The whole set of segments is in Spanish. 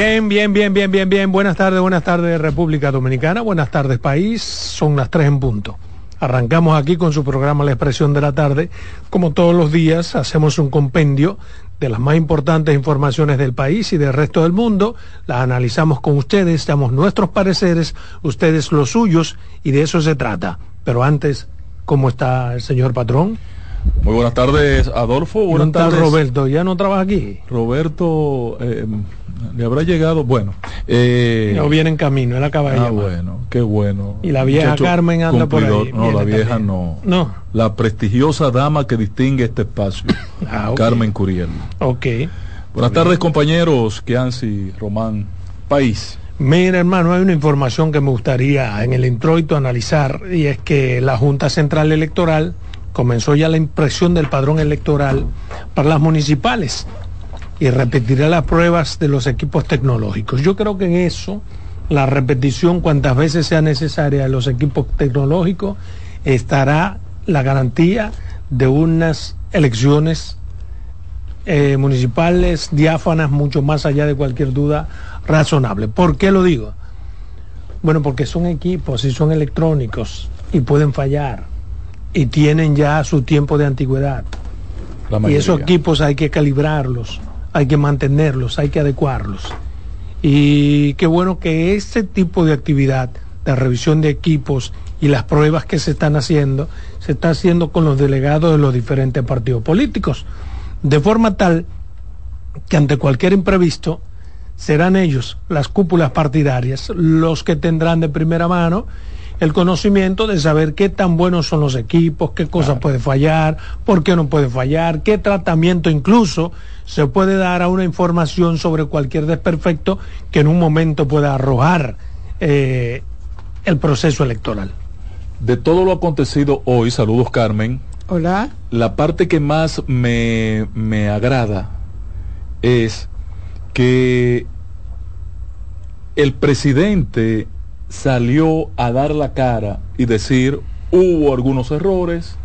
Bien, bien, bien, bien, bien, bien. Buenas tardes, buenas tardes República Dominicana, buenas tardes país. Son las tres en punto. Arrancamos aquí con su programa La Expresión de la Tarde. Como todos los días, hacemos un compendio de las más importantes informaciones del país y del resto del mundo. Las analizamos con ustedes, damos nuestros pareceres, ustedes los suyos, y de eso se trata. Pero antes, ¿cómo está el señor patrón? Muy buenas tardes, Adolfo. Buenas tardes, Roberto. ¿Ya no trabaja aquí? Roberto, eh, le habrá llegado, bueno. Eh, no viene en camino, él acaba de Ah, bueno, qué bueno. Y la vieja Carmen anda por ahí. No, la vieja no. No. La prestigiosa dama que distingue este espacio, ah, Carmen Curiel. Ok. Buenas tardes, compañeros, Kianci, Román, País. Mira, hermano, hay una información que me gustaría en el introito analizar y es que la Junta Central Electoral comenzó ya la impresión del padrón electoral para las municipales y repetirá las pruebas de los equipos tecnológicos. Yo creo que en eso, la repetición cuantas veces sea necesaria de los equipos tecnológicos, estará la garantía de unas elecciones eh, municipales diáfanas mucho más allá de cualquier duda razonable. ¿Por qué lo digo? Bueno, porque son equipos y son electrónicos y pueden fallar y tienen ya su tiempo de antigüedad. Y esos equipos hay que calibrarlos, hay que mantenerlos, hay que adecuarlos. Y qué bueno que este tipo de actividad de revisión de equipos y las pruebas que se están haciendo, se está haciendo con los delegados de los diferentes partidos políticos, de forma tal que ante cualquier imprevisto serán ellos, las cúpulas partidarias, los que tendrán de primera mano el conocimiento de saber qué tan buenos son los equipos, qué cosa puede fallar, por qué no puede fallar, qué tratamiento incluso se puede dar a una información sobre cualquier desperfecto que en un momento pueda arrojar eh, el proceso electoral. De todo lo acontecido hoy, saludos Carmen. Hola. La parte que más me, me agrada es que el presidente salió a dar la cara y decir hubo algunos errores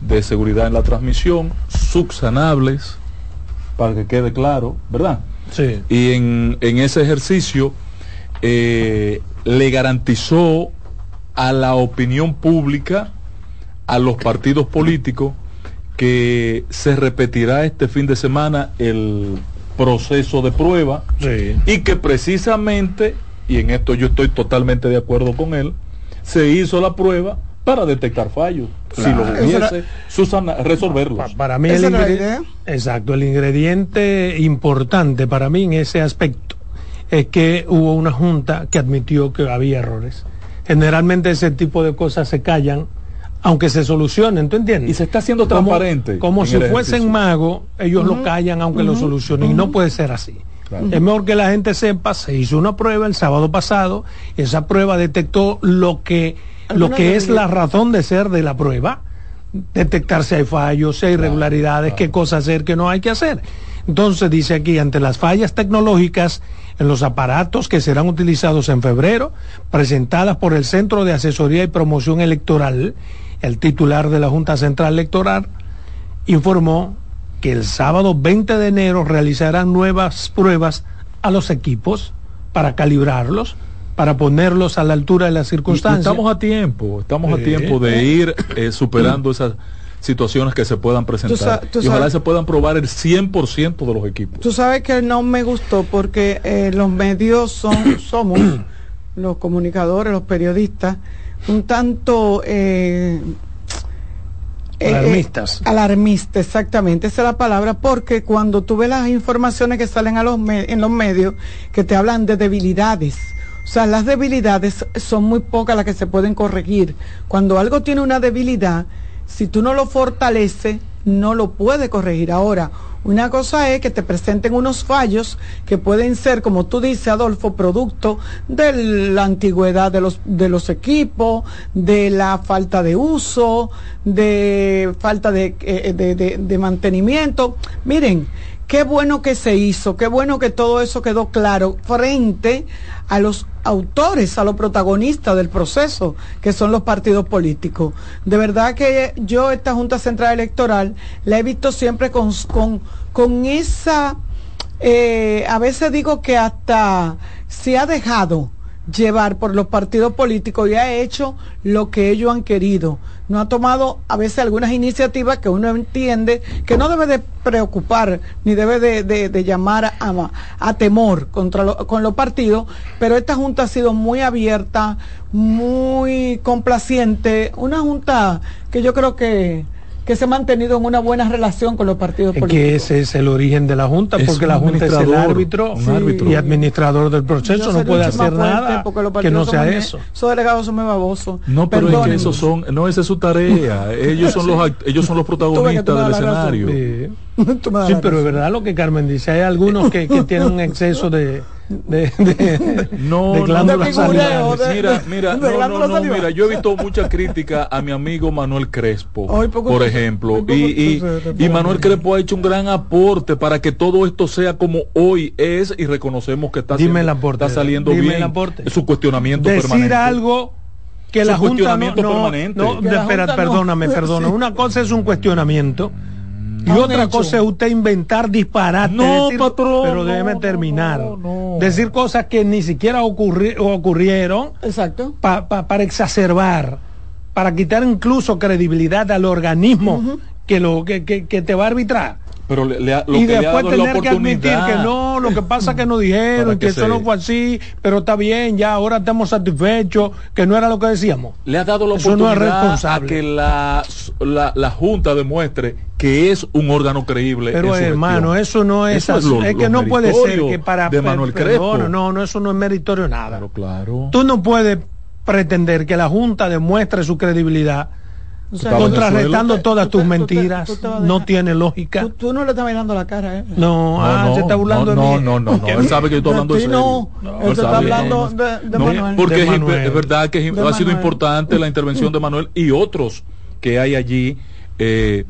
de seguridad en la transmisión, subsanables, para que quede claro, ¿verdad? Sí. Y en, ese ejercicio eh, le garantizó a la opinión pública, a los partidos políticos, que se repetirá este fin de semana el proceso de prueba y que precisamente y en esto yo estoy totalmente de acuerdo con él, se hizo la prueba para detectar fallos. Si lo hubiese, Susana, resolverlos. para mí el ingrediente, exacto, el ingrediente importante para mí en ese aspecto es que hubo una junta que admitió que había errores. Generalmente ese tipo de cosas se callan, aunque se solucionen, ¿tú entiendes? Y se está haciendo transparente. Como, si fuesen magos, ellos lo callan aunque lo solucionen, y no puede ser así. Es mejor que la gente sepa, se hizo una prueba el sábado pasado, esa prueba detectó lo que, lo que es la razón de ser de la prueba, detectar si hay fallos, si hay irregularidades, qué cosas hacer, qué no hay que hacer. Entonces dice aquí, ante las fallas tecnológicas en los aparatos que serán utilizados en febrero, presentadas por el Centro de Asesoría y Promoción Electoral, el titular de la Junta Central Electoral informó que el sábado 20 de enero realizarán nuevas pruebas a los equipos para calibrarlos, para ponerlos a la altura de las circunstancias. estamos a tiempo, estamos a tiempo de ir eh, superando esas situaciones que se puedan presentar. y ojalá se puedan probar el 100% de los equipos. Tú sabes que no me gustó porque eh, los medios son, somos, los comunicadores, los periodistas, un tanto... Eh, eh, alarmistas. Eh, alarmistas, exactamente, esa es la palabra, porque cuando tú ves las informaciones que salen a los en los medios que te hablan de debilidades, o sea, las debilidades son muy pocas las que se pueden corregir. Cuando algo tiene una debilidad, si tú no lo fortaleces, no lo puede corregir. Ahora, una cosa es que te presenten unos fallos que pueden ser, como tú dices, Adolfo, producto de la antigüedad de los, de los equipos, de la falta de uso, de falta de, eh, de, de mantenimiento. Miren, qué bueno que se hizo, qué bueno que todo eso quedó claro frente a los autores, a los protagonistas del proceso, que son los partidos políticos. De verdad que yo esta Junta Central Electoral la he visto siempre con, con, con esa eh, a veces digo que hasta se ha dejado llevar por los partidos políticos y ha hecho lo que ellos han querido. No ha tomado a veces algunas iniciativas que uno entiende que no debe de preocupar ni debe de, llamar a, a, temor contra con los partidos, pero esta junta ha sido muy abierta, muy complaciente, una junta que yo creo que que se ha mantenido en una buena relación con los partidos políticos. Que ese es el origen de la Junta, porque la Junta es el árbitro, y administrador del proceso, no puede hacer nada que no sea eso. Esos delegados son muy babosos. No, pero es que esos son, no, esa es su tarea. ellos son los ellos son los protagonistas del escenario. Sí. pero es verdad lo que Carmen dice. Hay algunos que, que tienen un exceso de de, de, no, mira, mira, no, no, mira, yo he visto mucha crítica a mi amigo Manuel Crespo, por ejemplo, y, y, Manuel Crespo ha hecho un gran aporte para que todo esto sea como hoy es y reconocemos que está, dime está saliendo bien. Es su cuestionamiento Decir permanente. algo que la Junta no, no, espera, perdóname, perdóname. Una cosa es un cuestionamiento y otra cosa es usted inventar disparates. No, patrón. Pero déjeme terminar. decir cosas que ni siquiera ocurrieron. Exacto. para exacerbar, para quitar incluso credibilidad al organismo que, lo, que, que te va a arbitrar. Pero le, y después tener que admitir que no, lo que pasa que nos dijeron, que, eso no fue así, pero está bien, ya ahora estamos satisfechos, que no era lo que decíamos. Le ha dado la oportunidad a que la, la, Junta demuestre que es un órgano creíble. Pero hermano, eso no es, es, que no puede ser que para de Manuel Crespo. No, no, eso no es meritorio nada. Claro. Tú no puedes pretender que la Junta demuestre su credibilidad contrarrestando todas tus mentiras, no tiene lógica. Tú, no le estás mirando la cara, ¿eh? No, ah, se está burlando no, de mí. No, no, no, él sabe que yo estoy hablando de serio. No, él está hablando de, Manuel. Porque Es, verdad que ha sido importante la intervención de Manuel y otros que hay allí. Eh,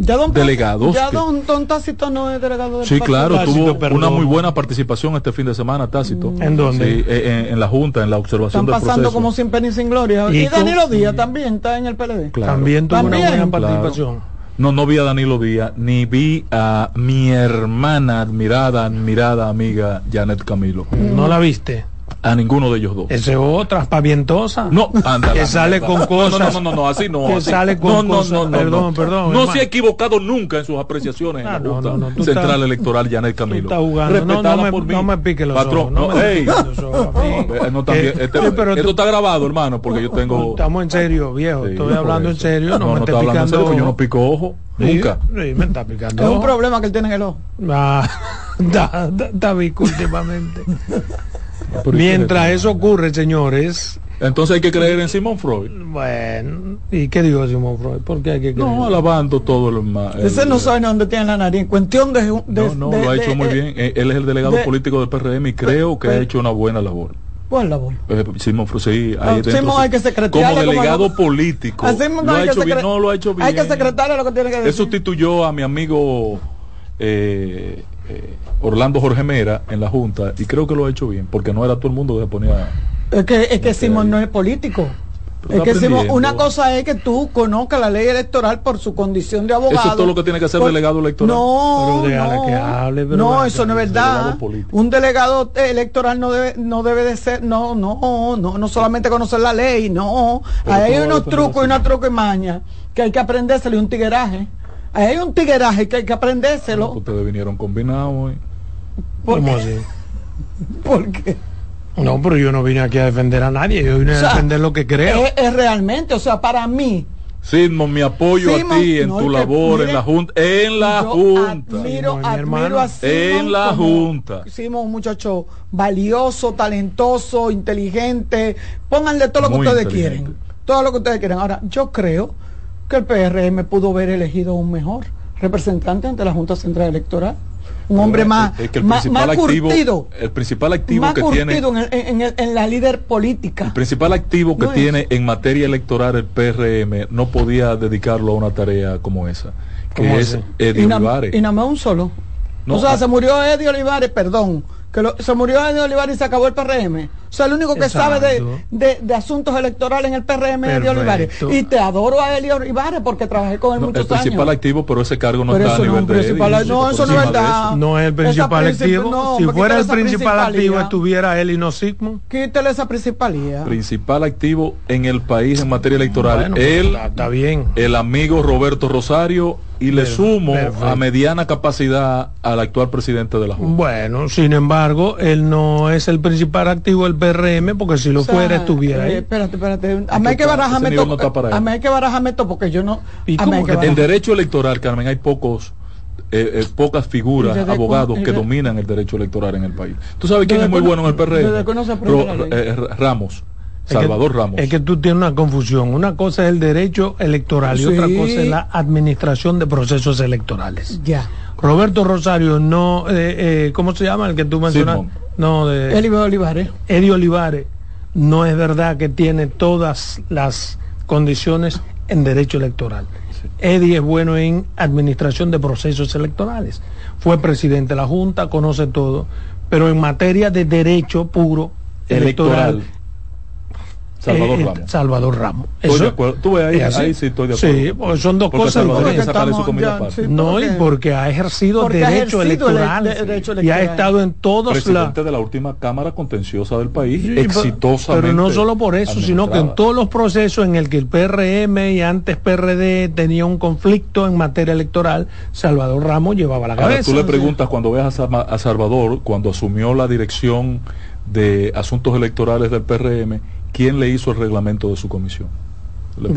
ya don delegados. Ya don, Tácito no es delegado del Sí, claro, tuvo una muy buena participación este fin de semana, Tácito. ¿En dónde? Eh, en, la Junta, en la observación Están pasando como sin pena y sin gloria. Y, Danilo Díaz también está en el PLD. También tuvo una buena participación. No, no vi a Danilo Díaz, ni vi a mi hermana admirada, admirada amiga Janet Camilo. ¿No la viste? A ninguno de ellos dos. Ese es otra, pavientosa. No, anda. Que sale con cosas. No, no, no, así no. Que sale con cosas. No, no, perdón, perdón. No se ha equivocado nunca en sus apreciaciones en la Junta Central Electoral, Janet Camilo. Está jugando. No, no, me, no me pique los Patrón, ojos. No, hey. no también, este, esto está grabado, hermano, porque yo tengo. Estamos en serio, viejo. estoy hablando en serio. No, me estoy picando. Yo no pico ojo. Nunca. Sí, me está picando. Es un problema que él tiene en el ojo. Ah, está últimamente. Mientras eso ocurre, señores. Entonces hay que creer en Simón Freud. Bueno, ¿y qué dijo Simón Freud? ¿Por qué hay que creer? No, alabando todo lo más. Ese no sabe dónde tiene la nariz. Cuestión de. no, no, lo ha hecho muy bien. Él es el delegado político del PRM y creo que ha hecho una buena labor. ¿Cuál labor? Eh, Simón Freud, sí. Ahí Simón hay que Como delegado político. lo ha hecho bien, no lo ha hecho bien. Hay que secretarle lo que tiene que decir. Él sustituyó a mi amigo. Eh, eh, Orlando Jorge Mera en la Junta y creo que lo ha hecho bien, porque no era todo el mundo que se ponía... Es que, es que Simón no es político. es que Simón, una cosa es que tú conozcas la ley electoral por su condición de abogado. Eso es todo lo que tiene que hacer delegado electoral. No, no, que hable, no eso no es verdad. Un delegado electoral no debe, no debe de ser, no, no, no, no solamente conocer la ley, no. hay unos trucos y una truco y maña que hay que aprendérselo y un tigueraje. Hay un tigueraje que hay que aprendérselo. ustedes vinieron combinados hoy. ¿Cómo así? ¿Por qué? No, pero yo no vine aquí a defender a nadie, yo vine a defender lo que creo. Es, realmente, o sea, para mí. Simón, mi apoyo a ti en tu labor en la Junta. En la Junta. Admiro, admiro a En la Junta. Simón, un muchacho valioso, talentoso, inteligente. Pónganle todo lo que ustedes quieren. Todo lo que ustedes quieren. Ahora, yo creo que el PRM pudo haber elegido un mejor representante ante la Junta Central Electoral. Un hombre más, el más, activo, curtido. El principal activo que tiene. En, en, la líder política. El principal activo que tiene en materia electoral el PRM no podía dedicarlo a una tarea como esa. Que es Eddie Olivares. Y nada más un solo. o sea, se murió Eddie Olivares, perdón que se murió Eddie Olivares y se acabó el PRM. O sea, el único que sabe de, asuntos electorales en el PRM es Eddie Olivares. Y te adoro a Eddie Olivares porque trabajé con él muchos años. El principal activo, pero ese cargo no está a nivel de No, eso no es verdad. No es el principal activo. si fuera el principal activo, estuviera él y no Sigmund. Quítale esa principalía. Principal activo en el país en materia electoral. él, está bien. el amigo Roberto Rosario y le sumo a mediana capacidad al actual presidente de la Junta. Bueno, sin embargo, él no es el principal activo del PRM porque si lo fuera estuviera ahí. Eh, espérate, espérate. A mí hay que barajarme todo. a mí hay que barajarme todo porque yo no. en derecho electoral, Carmen, hay pocos eh, eh, pocas figuras, abogados que dominan el derecho electoral en el país. ¿Tú sabes quién es muy bueno en el PRM? Ramos. Salvador Ramos. Es que tú tienes una confusión. Una cosa es el derecho electoral y otra cosa es la administración de procesos electorales. Ya. Roberto Rosario no, eh, eh, ¿cómo se llama el que tú mencionas? No, de Eddie Olivares. Eddie Olivares. No es verdad que tiene todas las condiciones en derecho electoral. Eddie es bueno en administración de procesos electorales. Fue presidente de la Junta, conoce todo, pero en materia de derecho puro electoral Salvador eh, Ramos. Salvador Ramos. Estoy de acuerdo. Tú ves ahí, ahí sí estoy de acuerdo. Sí, pues son dos cosas diferentes. no, y porque ha ejercido, derecho, electoral, y ha estado en todos los Presidente de la última Cámara Contenciosa del país, exitosamente. Pero no solo por eso, sino que en todos los procesos en el que el PRM y antes PRD tenía un conflicto en materia electoral, Salvador Ramos llevaba la cabeza. Ahora, tú le preguntas cuando veas a Salvador, cuando asumió la dirección de asuntos electorales del PRM, ¿quién le hizo el reglamento de su comisión?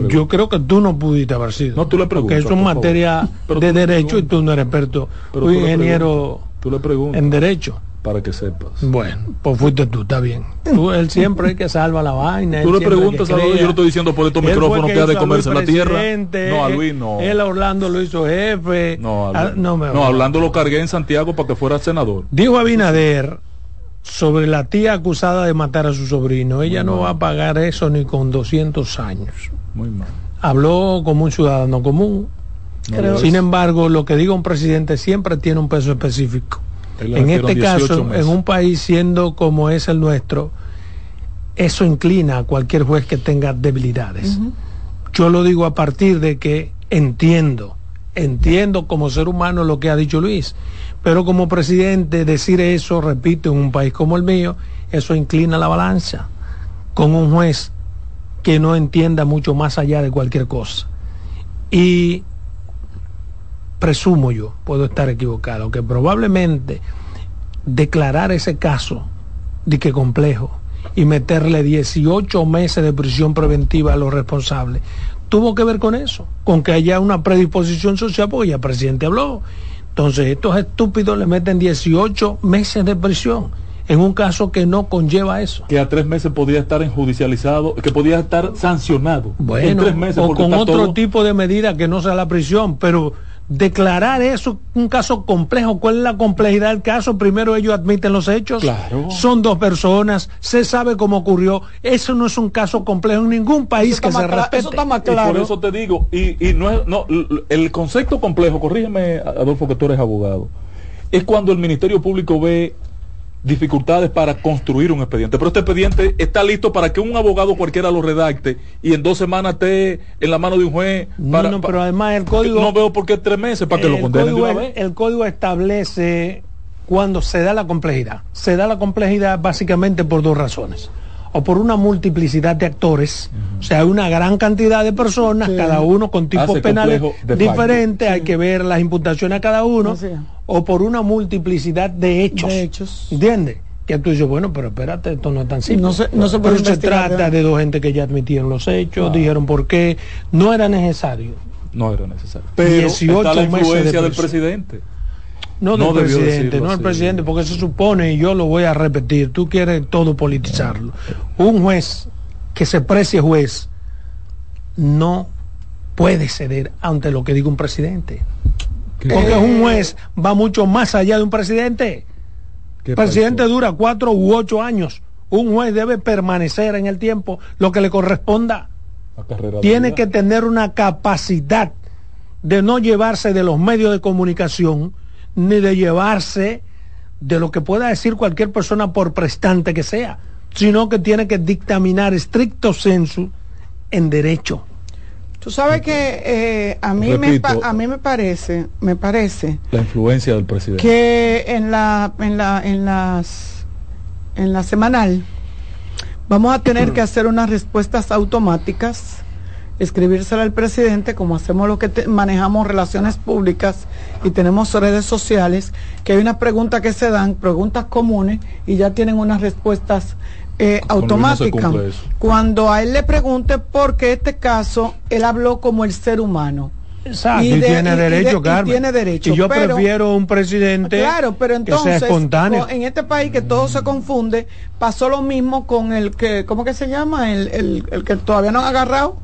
Yo creo que tú no pudiste haber sido. No, tú le preguntas. Porque eso es materia de derecho y tú no eres experto. Pero tú ingeniero tú le preguntas, en derecho. Para que sepas. Bueno, pues fuiste tú, está bien. Tú, él siempre es que salva la vaina. Tú le preguntas a Luis, yo lo estoy diciendo por estos micrófonos que, ha de comerse la tierra. No, a Luis no. Él a Orlando lo hizo jefe. No, a, no, me no, Orlando lo cargué en Santiago para que fuera senador. Dijo Abinader sobre la tía acusada de matar a su sobrino. Ella no va a pagar eso ni con 200 años. Muy mal. Habló como un ciudadano común. Sin embargo, lo que diga un presidente siempre tiene un peso específico. En este caso, en un país siendo como es el nuestro, eso inclina a cualquier juez que tenga debilidades. Yo lo digo a partir de que entiendo, entiendo como ser humano lo que ha dicho Luis pero como presidente, decir eso, repito, en un país como el mío, eso inclina la balanza con un juez que no entienda mucho más allá de cualquier cosa. Y presumo yo, puedo estar equivocado, que probablemente declarar ese caso de que complejo y meterle 18 meses de prisión preventiva a los responsables, tuvo que ver con eso, con que haya una predisposición social, porque ya el presidente habló entonces, estos estúpidos le meten 18 meses de prisión en un caso que no conlleva eso. Que a tres meses podría estar enjudicializado, que podría estar sancionado. Bueno, o con otro tipo de medida que no sea la prisión, pero declarar eso un caso complejo. ¿Cuál es la complejidad del caso? Primero ellos admiten los hechos. Son dos personas, se sabe cómo ocurrió. Eso no es un caso complejo en ningún país que se respete. Eso está más claro. por eso te digo, y, y no es, no, el concepto complejo, corrígeme Adolfo que tú eres abogado, es cuando el Ministerio Público ve dificultades para construir un expediente. Pero este expediente está listo para que un abogado cualquiera lo redacte y en dos semanas esté en la mano de un juez. Para, no, pero además el código... No veo por qué tres meses para que lo condenen El código establece cuando se da la complejidad. Se da la complejidad básicamente por dos razones o por una multiplicidad de actores, o sea, hay una gran cantidad de personas, cada uno con tipos penales diferentes, hay que ver las imputaciones a cada uno, o por una multiplicidad de hechos. De hechos. ¿Entiendes? Que tú dices, bueno, pero espérate, esto no es tan simple. No se, no se, pero se trata de dos gente que ya admitieron los hechos, dijeron por qué, no era necesario. No era necesario. Pero está la influencia del presidente. No del presidente, no del presidente, porque se supone, y yo lo voy a repetir, tú quieres todo politizarlo. Un juez que se precie juez no puede ceder ante lo que diga un presidente. Porque un juez va mucho más allá de un presidente. El presidente dura cuatro u ocho años. Un juez debe permanecer en el tiempo lo que le corresponda. Tiene que tener una capacidad de no llevarse de los medios de comunicación ni de llevarse de lo que pueda decir cualquier persona por prestante que sea, sino que tiene que dictaminar estricto sensu en derecho. Tú sabes que eh, a mí me a mí me parece, me parece la influencia del presidente que en la en la en las en la semanal vamos a tener que hacer unas respuestas automáticas, escribírsela al presidente como hacemos lo que manejamos relaciones públicas y tenemos redes sociales, que hay una pregunta que se dan, preguntas comunes y ya tienen unas respuestas eh, automática. Cuando a él le pregunte por qué este caso, él habló como el ser humano. Exacto, y, tiene derecho, y tiene derecho. Y yo prefiero un presidente claro, pero entonces, espontáneo. En este país que todo se confunde, pasó lo mismo con el que, ¿cómo que se llama? El, el, que todavía no ha agarrado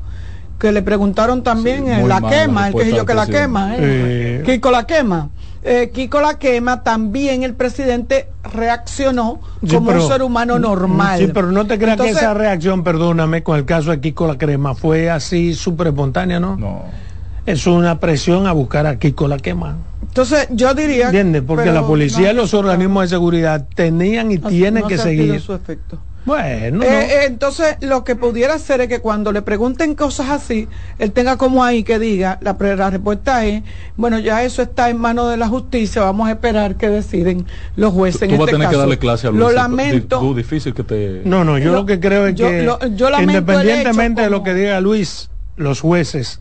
que le preguntaron también en la quema, el que yo que la quema, ¿eh? Kiko la quema eh, Kiko la quema, también el presidente reaccionó como un ser humano normal. Sí, pero no te creas que esa reacción, perdóname, con el caso de Kiko la crema, fue así súper espontánea, ¿no? No. Es una presión a buscar a Kiko la quema. Entonces, yo diría. ¿Entiendes? Porque la policía y los organismos de seguridad tenían y tienen que seguir. Su efecto. Bueno. Eh, entonces, lo que pudiera hacer es que cuando le pregunten cosas así, él tenga como ahí que diga, la, respuesta es, bueno, ya eso está en manos de la justicia, vamos a esperar que deciden los jueces. Tú, vas a este tener que darle clase a Lo lamento. difícil que te... No, no, yo lo, que creo es que, independientemente de lo que diga Luis, los jueces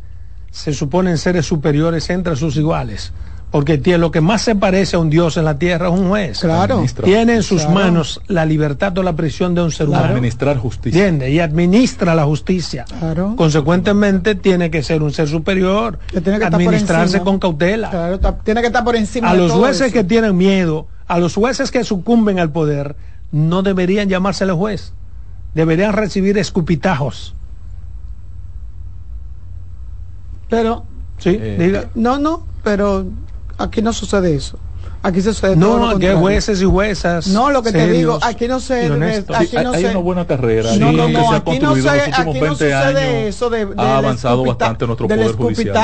se suponen seres superiores entre sus iguales porque tiene, lo que más se parece a un dios en la tierra es un juez. Claro. Tiene en sus manos la libertad o la prisión de un ser humano. Administrar justicia. ¿Entiende? Y administra la justicia. Claro. Consecuentemente tiene que ser un ser superior. Que tiene que administrarse con cautela. Claro, tiene que estar por encima. A los jueces que tienen miedo, a los jueces que sucumben al poder, no deberían llamársele juez. Deberían recibir escupitajos. Pero, sí, eh, diga. No, no, pero Aquí no sucede eso. Aquí se sucede no, todo. No, que jueces y juezas. No, lo que te digo, aquí no se. Aquí no hay, una buena carrera. No, no, no, aquí no, se, aquí no sucede eso de, Ha avanzado bastante nuestro poder judicial.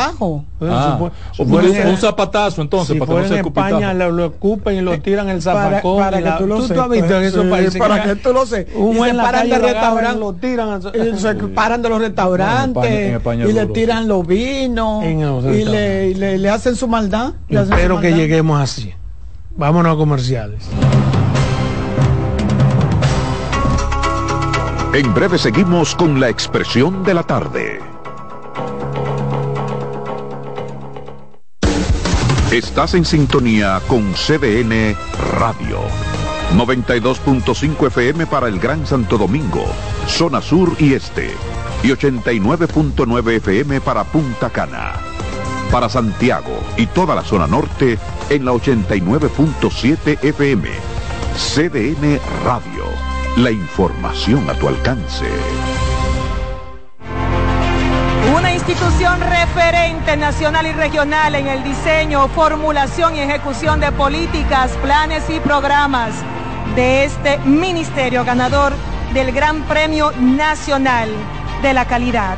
Ah, un, zapatazo entonces para que no se en España lo, lo escupen y lo tiran el zapacón. Para, que tú lo sepas. Tú has en esos países. Para que tú lo sepas. Un se paran de restaurantes. Lo tiran. Se paran de los restaurantes. Y le tiran los vinos. Y le hacen su maldad. Espero que lleguemos así. Vámonos a comerciales. En breve seguimos con la expresión de la tarde. Estás en sintonía con CDN Radio. 92.5 FM para el Gran Santo Domingo, zona sur y este. Y 89.9 FM para Punta Cana. Para Santiago y toda la zona norte en la 89.7 FM. CDN Radio. La información a tu alcance. Una institución referente nacional y regional en el diseño, formulación y ejecución de políticas, planes y programas de este ministerio ganador del Gran Premio Nacional de la Calidad.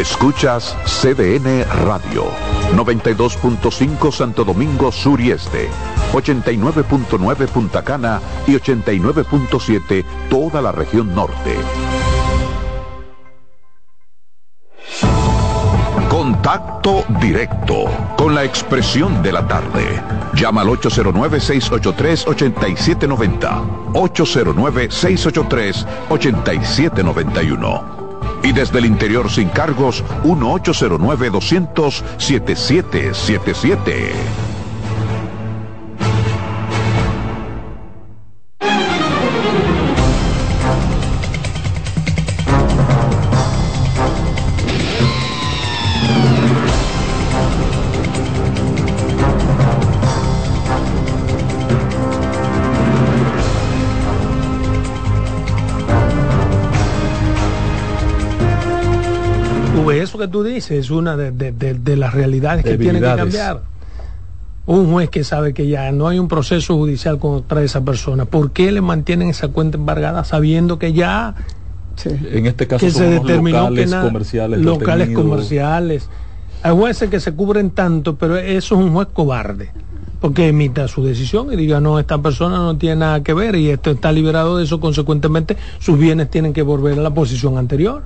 Escuchas CDN Radio, 92.5 Santo Domingo Sur y Este, 89.9 Punta Cana y 89.7 toda la región norte. Contacto directo con la expresión de la tarde. Llama al 809-683-8790. 809-683-8791. Y desde el interior sin cargos, 1-809-200-7777. Eso que tú dices es una de, las realidades que tienen que cambiar. Un juez que sabe que ya no hay un proceso judicial contra esa persona, ¿por qué le mantienen esa cuenta embargada sabiendo que ya en este caso se determinó locales que comerciales locales comerciales hay jueces que se cubren tanto pero eso es un juez cobarde porque emita su decisión y diga no esta persona no tiene nada que ver y esto está liberado de eso consecuentemente sus bienes tienen que volver a la posición anterior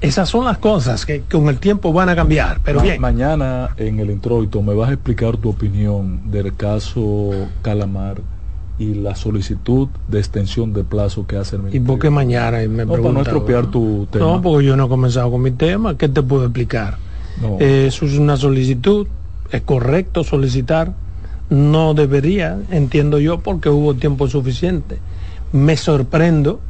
esas son las cosas que con el tiempo van a cambiar. Pero bien. Mañana en el introito me vas a explicar tu opinión del caso Calamar y la solicitud de extensión de plazo que hace el ministerio. ¿Y por qué mañana? Me no, para no estropear tu tema. No, porque yo no he comenzado con mi tema. ¿Qué te puedo explicar? Eh, eso es una solicitud. Es correcto solicitar. No debería, entiendo yo, porque hubo tiempo suficiente. Me sorprendo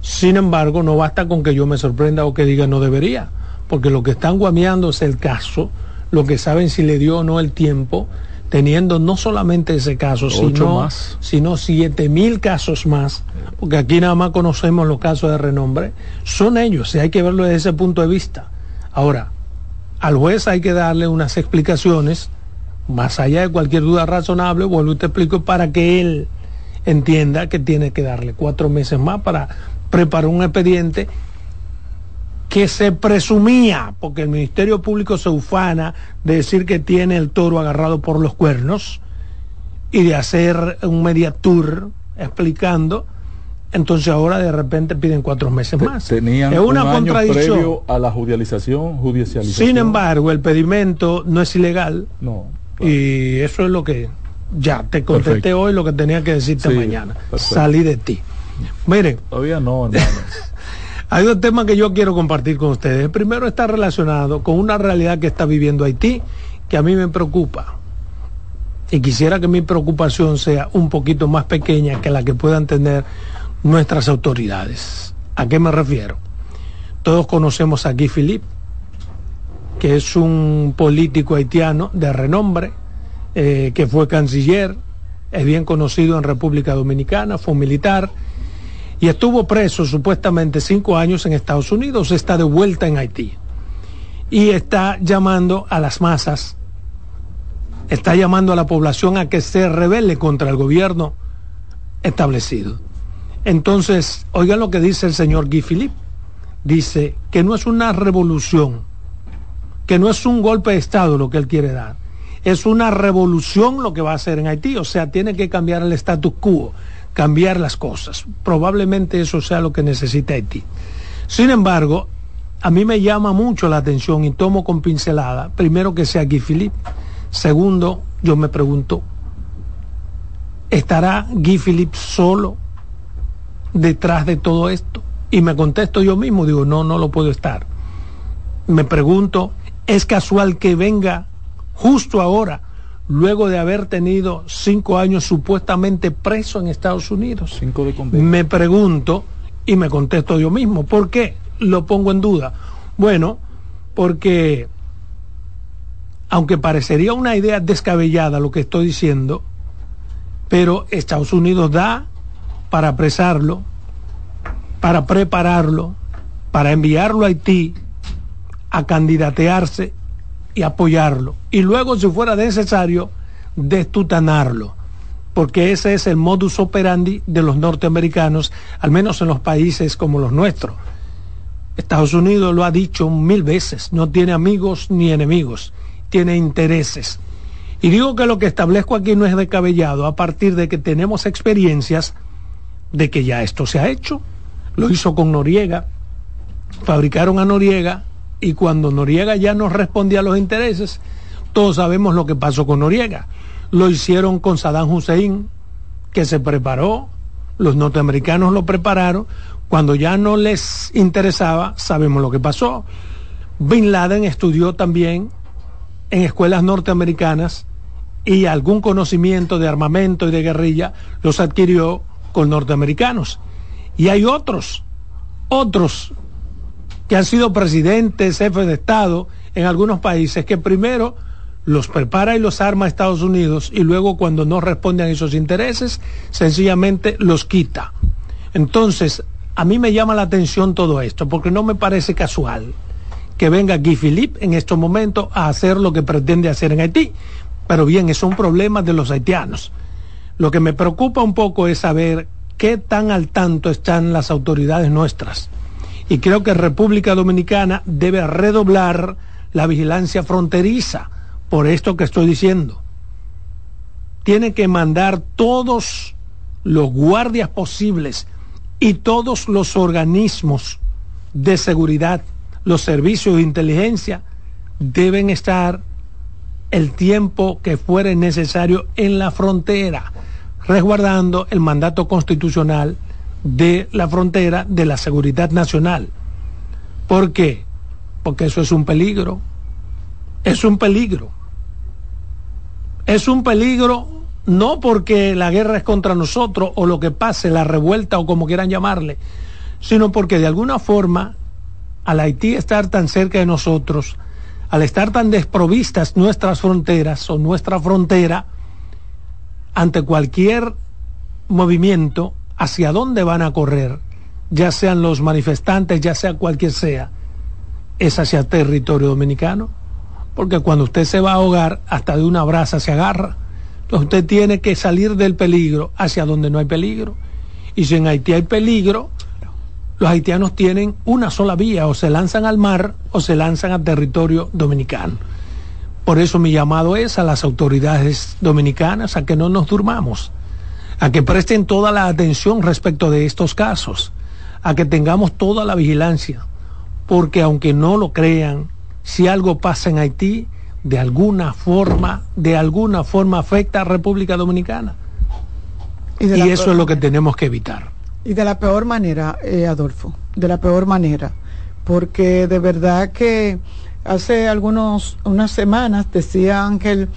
sin embargo, no basta con que yo me sorprenda o que diga no debería, porque lo que están guameando es el caso, lo que saben si le dio o no el tiempo, teniendo no solamente ese caso, sino, más. sino siete mil casos más, porque aquí nada más conocemos los casos de renombre, son ellos, y hay que verlo desde ese punto de vista. Ahora, al juez hay que darle unas explicaciones, más allá de cualquier duda razonable, vuelvo y te explico, para que él entienda que tiene que darle cuatro meses más para preparó un expediente que se presumía, porque el Ministerio Público se ufana de decir que tiene el toro agarrado por los cuernos y de hacer un media tour explicando, entonces ahora de repente piden cuatro meses más. Tenían es una contradicción a la judicialización, judicialización. Sin embargo, el pedimento no es ilegal. No. Y eso es lo que ya te contesté hoy lo que tenía que decirte mañana. Salí de ti. Miren. Todavía no, Hay dos temas que yo quiero compartir con ustedes. El primero está relacionado con una realidad que está viviendo Haití, que a mí me preocupa. Y quisiera que mi preocupación sea un poquito más pequeña que la que puedan tener nuestras autoridades. ¿A qué me refiero? Todos conocemos a Guy Philippe, que es un político haitiano de renombre, eh, que fue canciller, es bien conocido en República Dominicana, fue militar y estuvo preso supuestamente cinco años en Estados Unidos, está de vuelta en Haití y está llamando a las masas, está llamando a la población a que se rebele contra el gobierno establecido. Entonces, oigan lo que dice el señor Guy Philippe. Dice que no es una revolución, que no es un golpe de Estado lo que él quiere dar, es una revolución lo que va a hacer en Haití, o sea, tiene que cambiar el status quo cambiar las cosas. Probablemente eso sea lo que necesita Haití. Sin embargo, a mí me llama mucho la atención y tomo con pincelada, primero que sea Guy Philippe, segundo, yo me pregunto, ¿estará Guy Philippe solo detrás de todo esto? Y me contesto yo mismo, digo, no, no lo puedo estar. Me pregunto, ¿es casual que venga justo ahora luego de haber tenido cinco años supuestamente preso en Estados Unidos. Cinco de me pregunto y me contesto yo mismo, ¿por qué lo pongo en duda? Bueno, porque aunque parecería una idea descabellada lo que estoy diciendo, pero Estados Unidos da para apresarlo, para prepararlo, para enviarlo a Haití a candidatearse y apoyarlo. Y luego, si fuera necesario, destutanarlo. Porque ese es el modus operandi de los norteamericanos, al menos en los países como los nuestros. Estados Unidos lo ha dicho mil veces, no tiene amigos ni enemigos, tiene intereses. Y digo que lo que establezco aquí no es descabellado a partir de que tenemos experiencias de que ya esto se ha hecho. Lo hizo con Noriega, fabricaron a Noriega, y cuando Noriega ya no respondía a los intereses, todos sabemos lo que pasó con Noriega. Lo hicieron con Saddam Hussein, que se preparó, los norteamericanos lo prepararon, cuando ya no les interesaba, sabemos lo que pasó. Bin Laden estudió también en escuelas norteamericanas y algún conocimiento de armamento y de guerrilla los adquirió con norteamericanos. Y hay otros, otros que han sido presidentes, jefes de Estado en algunos países que primero los prepara y los arma a Estados Unidos y luego cuando no responden a esos intereses, sencillamente los quita. Entonces, a mí me llama la atención todo esto porque no me parece casual que venga Guy Philippe en estos momentos a hacer lo que pretende hacer en Haití. Pero bien, es un problema de los haitianos. Lo que me preocupa un poco es saber qué tan al tanto están las autoridades nuestras. Y creo que República Dominicana debe redoblar la vigilancia fronteriza por esto que estoy diciendo. Tiene que mandar todos los guardias posibles y todos los organismos de seguridad, los servicios de inteligencia, deben estar el tiempo que fuere necesario en la frontera, resguardando el mandato constitucional de la frontera de la seguridad nacional. ¿Por qué? Porque eso es un peligro. Es un peligro. Es un peligro no porque la guerra es contra nosotros o lo que pase, la revuelta o como quieran llamarle, sino porque de alguna forma al Haití estar tan cerca de nosotros, al estar tan desprovistas nuestras fronteras o nuestra frontera, ante cualquier movimiento, hacia dónde van a correr, ya sean los manifestantes, ya sea cualquier sea, es hacia territorio dominicano porque cuando usted se va a ahogar, hasta de una brasa se agarra. Entonces usted tiene que salir del peligro hacia donde no hay peligro. Y si en Haití hay peligro, los haitianos tienen una sola vía, o se lanzan al mar o se lanzan a territorio dominicano. Por eso mi llamado es a las autoridades dominicanas a que no nos durmamos, a que presten toda la atención respecto de estos casos, a que tengamos toda la vigilancia, porque aunque no lo crean, si algo pasa en Haití, de alguna forma, de alguna forma afecta a República Dominicana. Y, eso es lo que tenemos que evitar. Y de la peor manera, eh, Adolfo, de la peor manera, porque de verdad que hace algunos unas semanas decía Ángel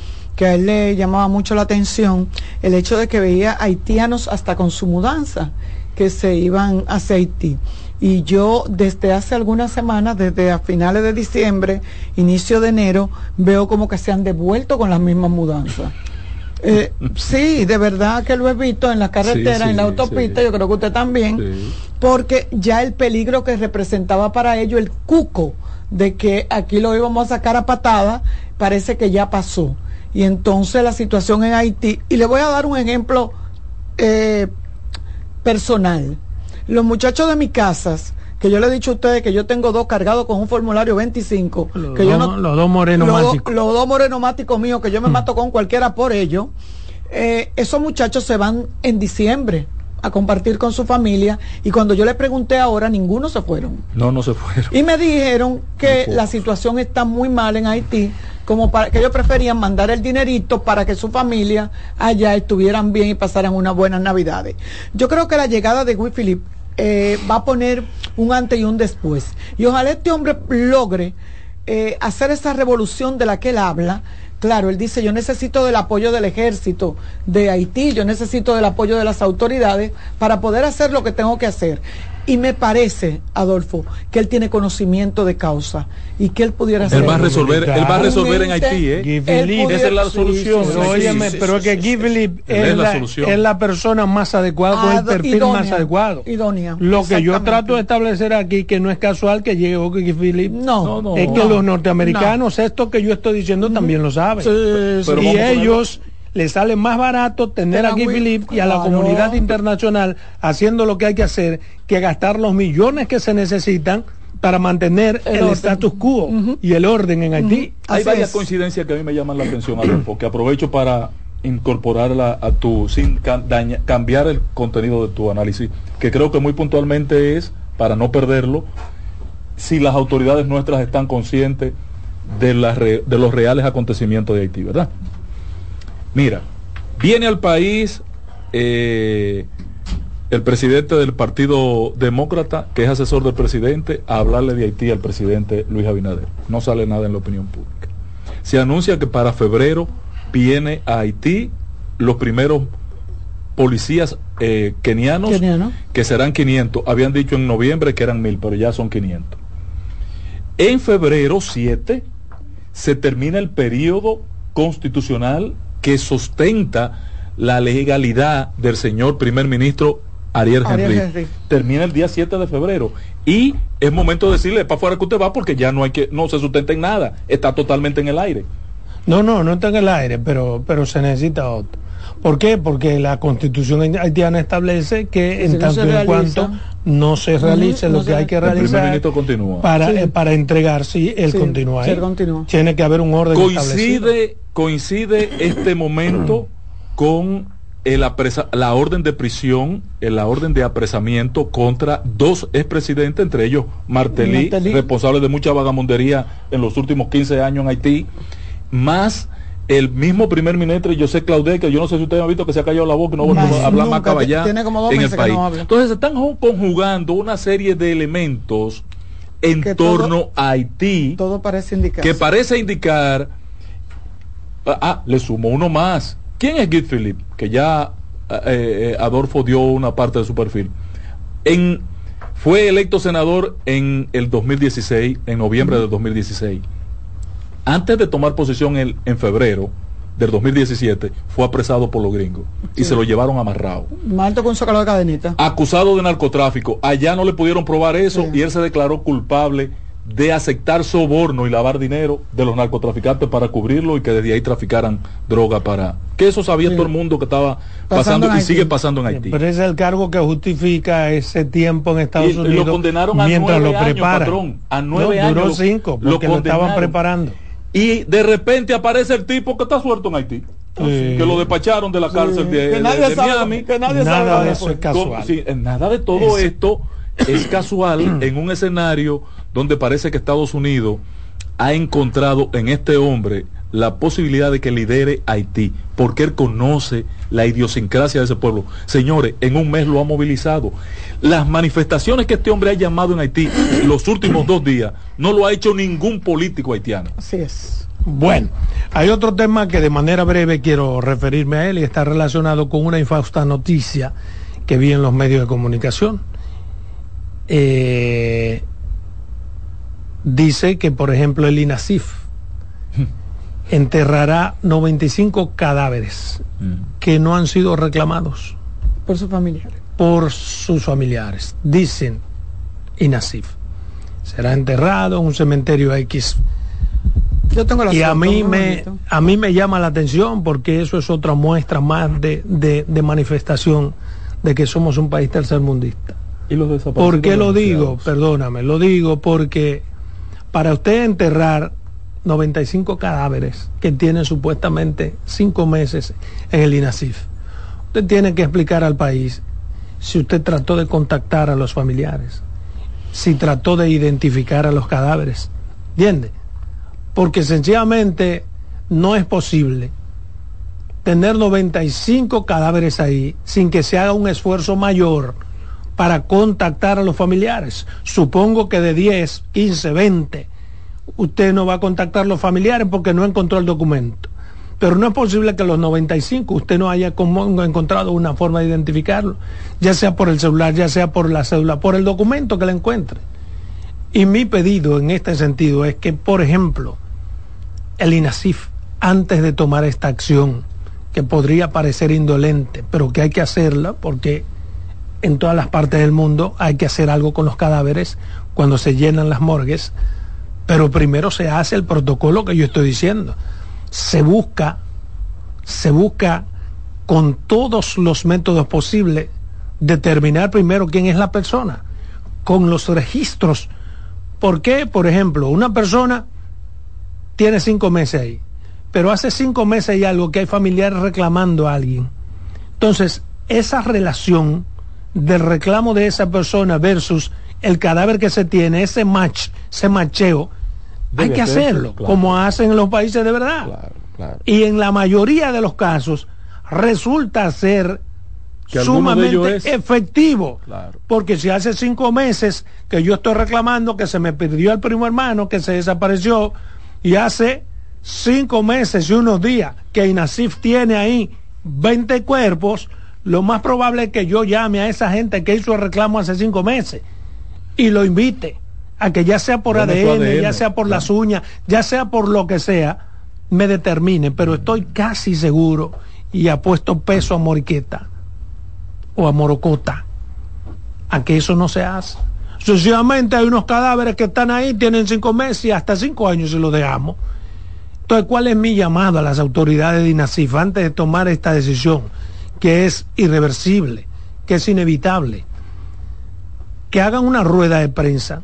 que a él le llamaba mucho la atención el hecho de que veía haitianos hasta con su mudanza que se iban hacia Haití y yo desde hace algunas semanas, desde a finales de diciembre, inicio de enero, veo como que se han devuelto con las mismas mudanzas. Eh, sí, de verdad que lo he visto en la carretera, en la autopista, yo creo que usted también, porque ya el peligro que representaba para ellos el cuco de que aquí lo íbamos a sacar a patada, parece que ya pasó. Y entonces la situación en Haití, y le voy a dar un ejemplo eh, personal los muchachos de mi casas, que yo le he dicho a ustedes que yo tengo dos cargados con un formulario 25, los, que dos, yo los dos morenomáticos. Los, dos morenomáticos míos, que yo me mm. mato con cualquiera por ello. Eh, esos muchachos se van en diciembre a compartir con su familia y cuando yo le pregunté ahora, ninguno se fueron. No, no se fueron. Y me dijeron que la situación está muy mal en Haití, como para que ellos preferían mandar el dinerito para que su familia allá estuvieran bien y pasaran unas buenas navidades. Yo creo que la llegada de Guy Philippe eh, va a poner un antes y un después. Y ojalá este hombre logre eh, hacer esa revolución de la que él habla. Claro, él dice, yo necesito del apoyo del ejército de Haití, yo necesito del apoyo de las autoridades para poder hacer lo que tengo que hacer. Y me parece, Adolfo, que él tiene conocimiento de causa y que él pudiera ser. Él va a resolver, él va a resolver en Haití, ¿eh? esa es la solución. pero es que Guy es, la, es la persona más adecuada, con el perfil más adecuado. Idónea. Lo que yo trato de establecer aquí, que no es casual que llegue Guy Philip, no, no, es que los norteamericanos, esto que yo estoy diciendo, también lo saben. y ellos le sale más barato tener aquí Philip y a la comunidad internacional haciendo lo que hay que hacer que gastar los millones que se necesitan para mantener el, status quo y el orden en Haití. Hay varias coincidencias que a mí me llaman la atención, Adolfo, que aprovecho para incorporarla a tu, sin cambiar el contenido de tu análisis, que creo que muy puntualmente es, para no perderlo, si las autoridades nuestras están conscientes de, las re- de los reales acontecimientos de Haití, ¿verdad? Mira, viene al país eh, el presidente del Partido Demócrata, que es asesor del presidente, a hablarle de Haití al presidente Luis Abinader. No sale nada en la opinión pública. Se anuncia que para febrero viene a Haití los primeros policías eh, kenianos, Keniano. que serán 500. Habían dicho en noviembre que eran 1000, pero ya son 500. En febrero 7 se termina el periodo constitucional que sustenta la legalidad del señor primer ministro Ariel. Henry. Termina el día 7 de febrero. Y es momento de decirle para afuera que usted va porque ya no hay que, no se sustenta en nada. Está totalmente en el aire. No, no, no está en el aire, pero, pero se necesita otro. ¿Por qué? Porque la constitución haitiana establece que Si en no tanto se en cuanto no se realice lo no que se- hay que El primer realizar ministro continúa. para, Sí. eh, para entregar, sí, él Sí, continúa ahí. Tiene que haber un orden establecido. coincide coincide este momento con el apresa- la orden de prisión, eh, la orden de apresamiento contra dos expresidentes, entre ellos Martelly, Martelly. responsable de mucha vagamundería en los últimos 15 años en Haití, más el mismo primer ministro José Claudet, que yo no sé si ustedes han visto que se ha callado la boca no va a hablar más caballá tiene como dos en el país. no. Entonces se están ju- conjugando una serie de elementos en Que todo- torno a Haití Todo parece indicar. que parece indicar ah, ah, le sumo uno más ¿quién es Guy Philippe? que ya eh, eh, Adolfo dio una parte de su perfil en, fue electo senador en el 2016 en noviembre del 2016 antes de tomar posición en, en febrero del 2017 fue apresado por los gringos y se lo llevaron amarrado Más alto que un zócalo de cadenita. acusado de narcotráfico. Allá no le pudieron probar eso Sí. y él se declaró culpable de aceptar soborno y lavar dinero de los narcotraficantes para cubrirlo y que desde ahí traficaran droga para... Que eso sabía Sí. todo el mundo que estaba Pasando y Haití. sigue pasando en Haití. Pero ese es el cargo que justifica ese tiempo en Estados Y- y lo Unidos condenaron a mientras nueve lo años, preparan. patrón, a nueve No, Duró años lo- cinco lo porque lo, estaban condenaron. preparando. Y de repente aparece el tipo que está suelto en Haití. Sí. Que lo despacharon de la cárcel de, que de- nadie de sabe, Miami. que nadie Nada sabe de eso es casual. Con- sí, nada de todo Es- esto es casual en un escenario donde parece que Estados Unidos ha encontrado en este hombre la posibilidad de que lidere Haití, porque él conoce la idiosincrasia de ese pueblo. Señores, en un mes lo ha movilizado. Las manifestaciones que este hombre ha llamado en Haití los últimos dos días no lo ha hecho ningún político haitiano. Así es. Bueno, hay otro tema que de manera breve quiero referirme a él y está relacionado con una infausta noticia que vi en los medios de comunicación. Eh, dice que, por ejemplo, el INASIF enterrará 95 cadáveres que no han sido reclamados Por sus familiares. por sus familiares. Dicen INASIF. Será enterrado en un cementerio X Yo tengo la y a mí me a mí me llama la atención porque eso es otra muestra más de, de- de manifestación de que somos un país tercermundista. ¿Y los desaparecidos ¿Por qué lo digo? Perdóname, lo digo porque para usted enterrar 95 cadáveres que tienen supuestamente cinco meses en el INASIF, usted tiene que explicar al país si usted trató de contactar a los familiares, si trató de identificar a los cadáveres. ¿Entiende? Porque sencillamente no es posible tener 95 cadáveres ahí sin que se haga un esfuerzo mayor para contactar a los familiares. Supongo que de 10, 15, 20, usted no va a contactar a los familiares porque no encontró el documento. Pero no es posible que los 95 usted no haya encontrado una forma de identificarlo, ya sea por el celular, ya sea por la cédula, por el documento que le encuentre. Y mi pedido en este sentido es que, por ejemplo, el INASIF, antes de tomar esta acción, que podría parecer indolente, pero que hay que hacerla porque en todas las partes del mundo hay que hacer algo con los cadáveres cuando se llenan las morgues, pero primero se hace el protocolo que yo estoy diciendo. Se busca, se busca con todos los métodos posibles determinar primero quién es la persona, con los registros. ¿Por qué? Por ejemplo, una persona tiene cinco meses ahí, pero hace cinco meses hay algo que hay familiares reclamando a alguien. Entonces, esa relación del reclamo de esa persona versus el cadáver que se tiene, ese match, ese macheo, hay que hacerse, hacerlo, claro. como hacen en los países de verdad. Claro, claro. Y en la mayoría de los casos resulta ser Que sumamente es- efectivo. Claro. Porque si hace cinco meses que yo estoy reclamando que se me perdió el primo hermano, que se desapareció, y hace cinco meses y unos días que INASIF tiene ahí 20 cuerpos, lo más probable es que yo llame a esa gente que hizo el reclamo hace cinco meses y lo invite a que ya sea por ADN, ya sea por las uñas, ya sea por lo que sea, me determine, pero estoy casi seguro y apuesto peso a Moriqueta o a Morocota a que eso no se hace. Sucesivamente hay unos cadáveres que están ahí, tienen cinco meses y hasta cinco años si los dejamos. Entonces, ¿cuál es mi llamado a las autoridades de INASIF antes de tomar esta decisión, que es irreversible, que es inevitable? Que hagan una rueda de prensa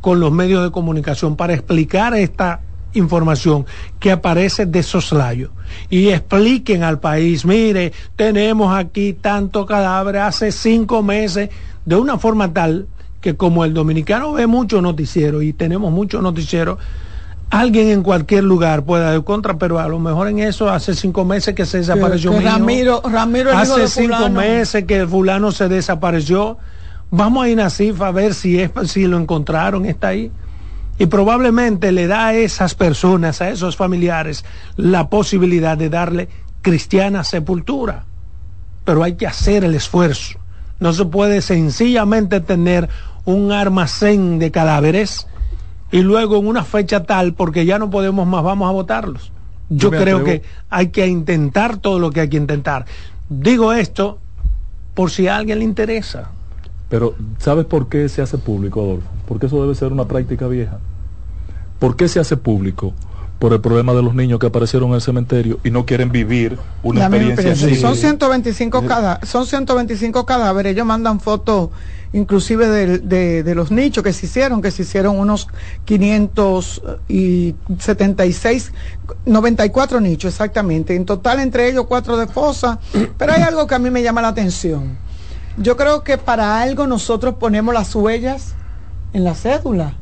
con los medios de comunicación para explicar esta información que aparece de soslayo y expliquen al país, mire, tenemos aquí tanto cadáver hace cinco meses, de una forma tal que como el dominicano ve mucho noticiero y tenemos muchos noticieros, alguien en cualquier lugar pueda dar contra, pero a lo mejor en eso hace cinco meses que se desapareció que. Ramiro- Ramiro, el hijo hace de cinco fulano. meses que fulano se desapareció. Vamos a INASIF a ver si es si lo encontraron, está ahí. Y probablemente le da a esas personas, a esos familiares, la posibilidad de darle cristiana sepultura. Pero hay que hacer el esfuerzo. No se puede sencillamente tener un almacén de cadáveres y luego en una fecha tal, porque ya no podemos más, vamos a votarlos. Yo, creo atrevo- que hay que intentar todo lo que hay que intentar. Digo esto por si a alguien le interesa. Pero, ¿sabes por qué se hace público, Adolfo? Porque eso debe ser una práctica vieja. ¿Por qué se hace público? Por el problema de los niños que aparecieron en el cementerio y no quieren vivir una experiencia experiencia. así. Son 125 cada, son 125 cadáveres. Ellos mandan fotos, inclusive de, de- de los nichos que se hicieron, que se hicieron unos 576, 94 nichos exactamente. En total entre ellos cuatro de fosa. Pero hay algo que a mí me llama la atención. Yo creo que para algo nosotros ponemos las huellas en la cédula.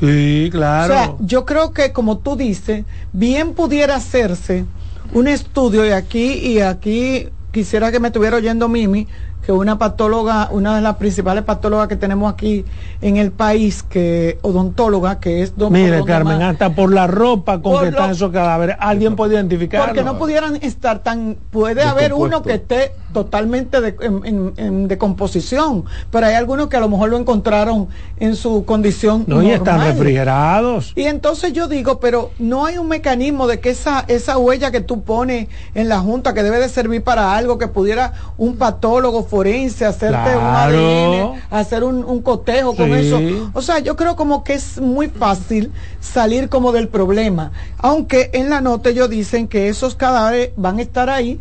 Sí, claro. O sea, yo creo que como tú dices, bien pudiera hacerse un estudio y aquí y aquí quisiera que me estuviera oyendo Mimi, que una patóloga, una de las principales patólogas que tenemos aquí en el país, que odontóloga, que es don- Mire, don- Carmen, hasta por la ropa con que están esos cadáveres, alguien puede identificarlo. porque no pudieran estar tan puede haber uno que esté totalmente de, en, en- en decomposición pero hay algunos que a lo mejor lo encontraron en su condición No, y están refrigerados. Y entonces yo digo, pero no hay un mecanismo de que esa, esa huella que tú pones en la Junta, que debe de servir para algo, que pudiera un patólogo forense hacerte un. ADN, hacer un, un cotejo con eso. O sea, yo creo como que es muy fácil salir como del problema. Aunque en la nota ellos dicen que esos cadáveres van a estar ahí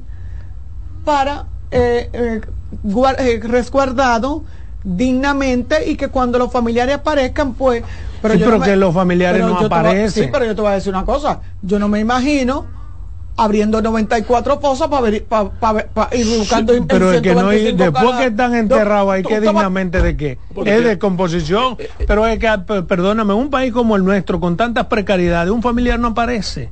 para eh, eh, eh, resguardados dignamente y que cuando los familiares aparezcan, pues... Sí, yo pero que los familiares no voy aparecen. sí, pero yo te voy a decir una cosa. Yo no me imagino abriendo 94 fosas para ver, pa- pa- pa- ir buscando en- pero es que no hay, 125 después cada- que están enterrados ahí Tú- que dignamente de qué es de composición pero es que p- perdóname un país como el nuestro con tantas precariedades un familiar no aparece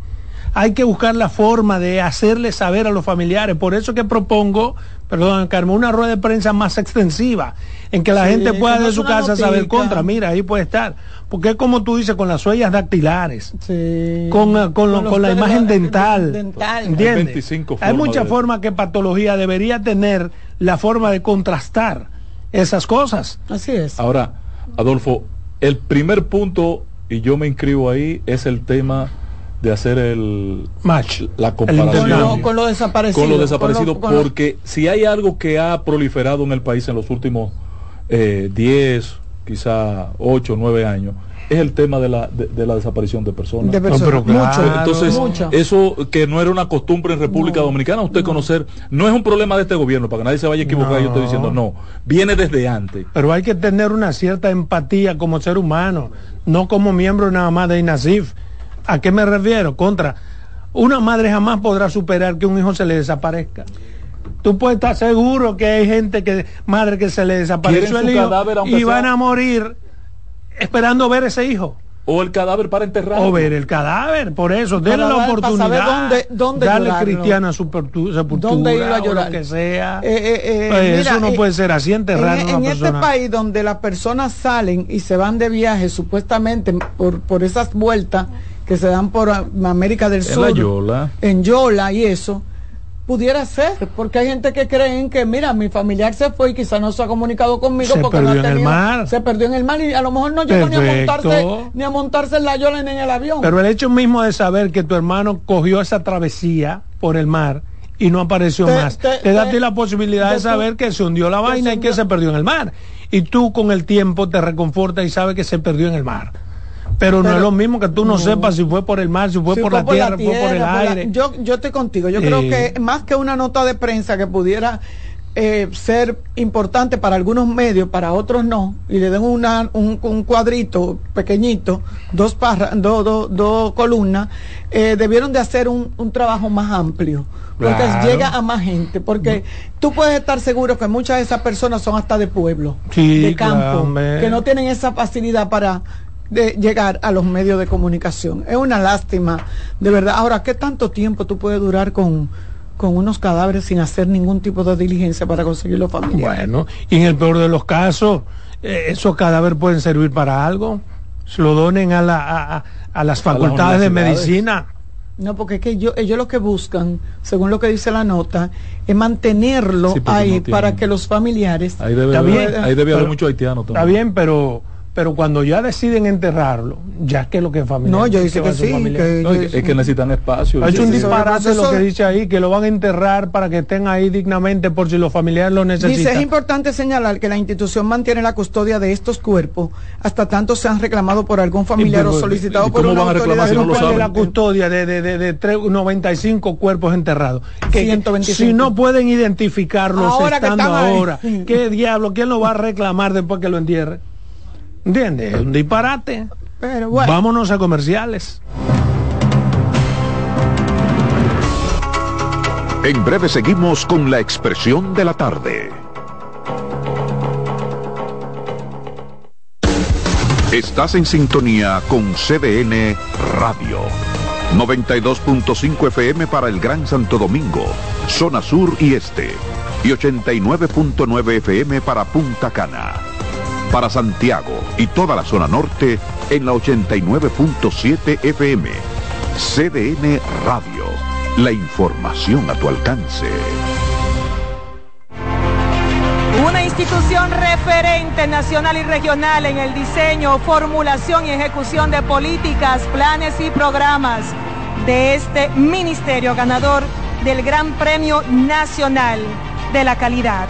hay que buscar la forma de hacerle saber a los familiares por eso que propongo perdón Carmen una rueda de prensa más extensiva en que la Sí, gente pueda de su casa saber contra mira ahí puede estar porque es como tú dices con las huellas dactilares Sí. con, eh, con, lo- con la imagen de- dental. dental. ¿Entiendes? Hay 25 Hay muchas de- formas que patología debería tener la forma de contrastar esas cosas. Así es. Ahora, Adolfo, el primer punto, y yo me inscribo ahí, es el tema de hacer el, Match. la comparación lo, con lo desaparecido. con lo desaparecido, con lo- con lo- porque si hay algo que ha proliferado en el país en los últimos eh, 10, quizá 8, 9 años, es el tema de la, de, de la desaparición de personas. de No, personas. pero claro. Mucho. Entonces, mucho. eso que no era una costumbre en República No, Dominicana, usted conocer, no es un problema de este gobierno, para que nadie se vaya a equivocar, No. yo estoy diciendo, no, viene desde antes. Pero hay que tener una cierta empatía como ser humano, no como miembro nada más de INASIF. ¿A qué me refiero? Contra. Una madre jamás podrá superar que un hijo se le desaparezca. tú puedes estar seguro que hay gente que, madre que se le desapareció el hijo y van a morir esperando ver ese hijo. O el cadáver para enterrar. O ver el cadáver, por eso, denle la oportunidad. Dónde, dónde darle cristiana sepultura, ¿Dónde ir a llorar? lo que sea. Eh, eh, eh, pues eso no puede ser así, enterrar en, en este país donde las personas salen y se van de viaje supuestamente por, por esas vueltas que se dan por América del Sur. En Yola. En Yola y eso pudiera ser, porque hay gente que creen que, mira, mi familiar se fue y quizá no se ha comunicado conmigo porque perdió no ha en el mar. se perdió en el mar y a lo mejor no llegó ni a montarse ni a montarse en la yola ni en el avión. Pero el hecho mismo de saber que tu hermano cogió esa travesía por el mar y no apareció más, te, da a ti la posibilidad de, saber que se hundió la vaina y que se perdió en el mar. Y tú con el tiempo te reconfortas y sabes que se perdió en el mar. Pero, no es lo mismo que tú no, sepas si fue por el mar, si fue, por, la tierra, fue por el aire. yo, yo estoy contigo. Yo creo que más que una nota de prensa que pudiera eh, ser importante para algunos medios, para otros no, y le den una, un, cuadrito pequeñito, dos, parra, dos columnas, eh, debieron de hacer un, un trabajo más amplio, porque llega a más gente, porque tú puedes estar seguro que muchas de esas personas son hasta de pueblo, de campo, que no tienen esa facilidad para de llegar a los medios de comunicación. Es una lástima, de verdad. Ahora, ¿qué tanto tiempo tú puedes durar con, con unos cadáveres sin hacer ningún tipo de diligencia para conseguir los familiares? Bueno, y en el peor de los casos, eh, esos cadáveres pueden servir para algo. Se lo donen a, la, a, las facultades de medicina. No, porque es que ellos, ellos lo que buscan, según lo que dice la nota, es mantenerlo ahí para que los familiares... Ahí debe, haber, ahí debe haber mucho haitiano también. Está bien, pero pero cuando ya deciden enterrarlo, ya que lo que es familiar. No, yo dice que, sí, es que necesitan espacio. Es un disparate lo que dice ahí, que lo van a enterrar para que estén ahí dignamente por si los familiares lo necesitan. Dice, es importante señalar que la institución mantiene la custodia de estos cuerpos hasta tanto se han reclamado por algún familiar o solicitado por una van a reclamar si no lo saben? la custodia de, de, de, de 95 cuerpos enterrados. Que, si no pueden identificarlos ahora estando ahora, ¿qué diablo? ¿Quién lo va a reclamar después que lo entierre? ¿Entiendes? Es un disparate. Pero bueno. Vámonos a comerciales. En breve seguimos con la expresión de la tarde. Estás en sintonía con CDN Radio. 92.5 FM para el Gran Santo Domingo, zona sur y este. Y 89.9 FM para Punta Cana para Santiago y toda la zona norte en la 89.7 FM. CDN Radio. La información a tu alcance. Una institución referente nacional y regional en el diseño, formulación y ejecución de políticas, planes y programas de este ministerio ganador del Gran Premio Nacional de la Calidad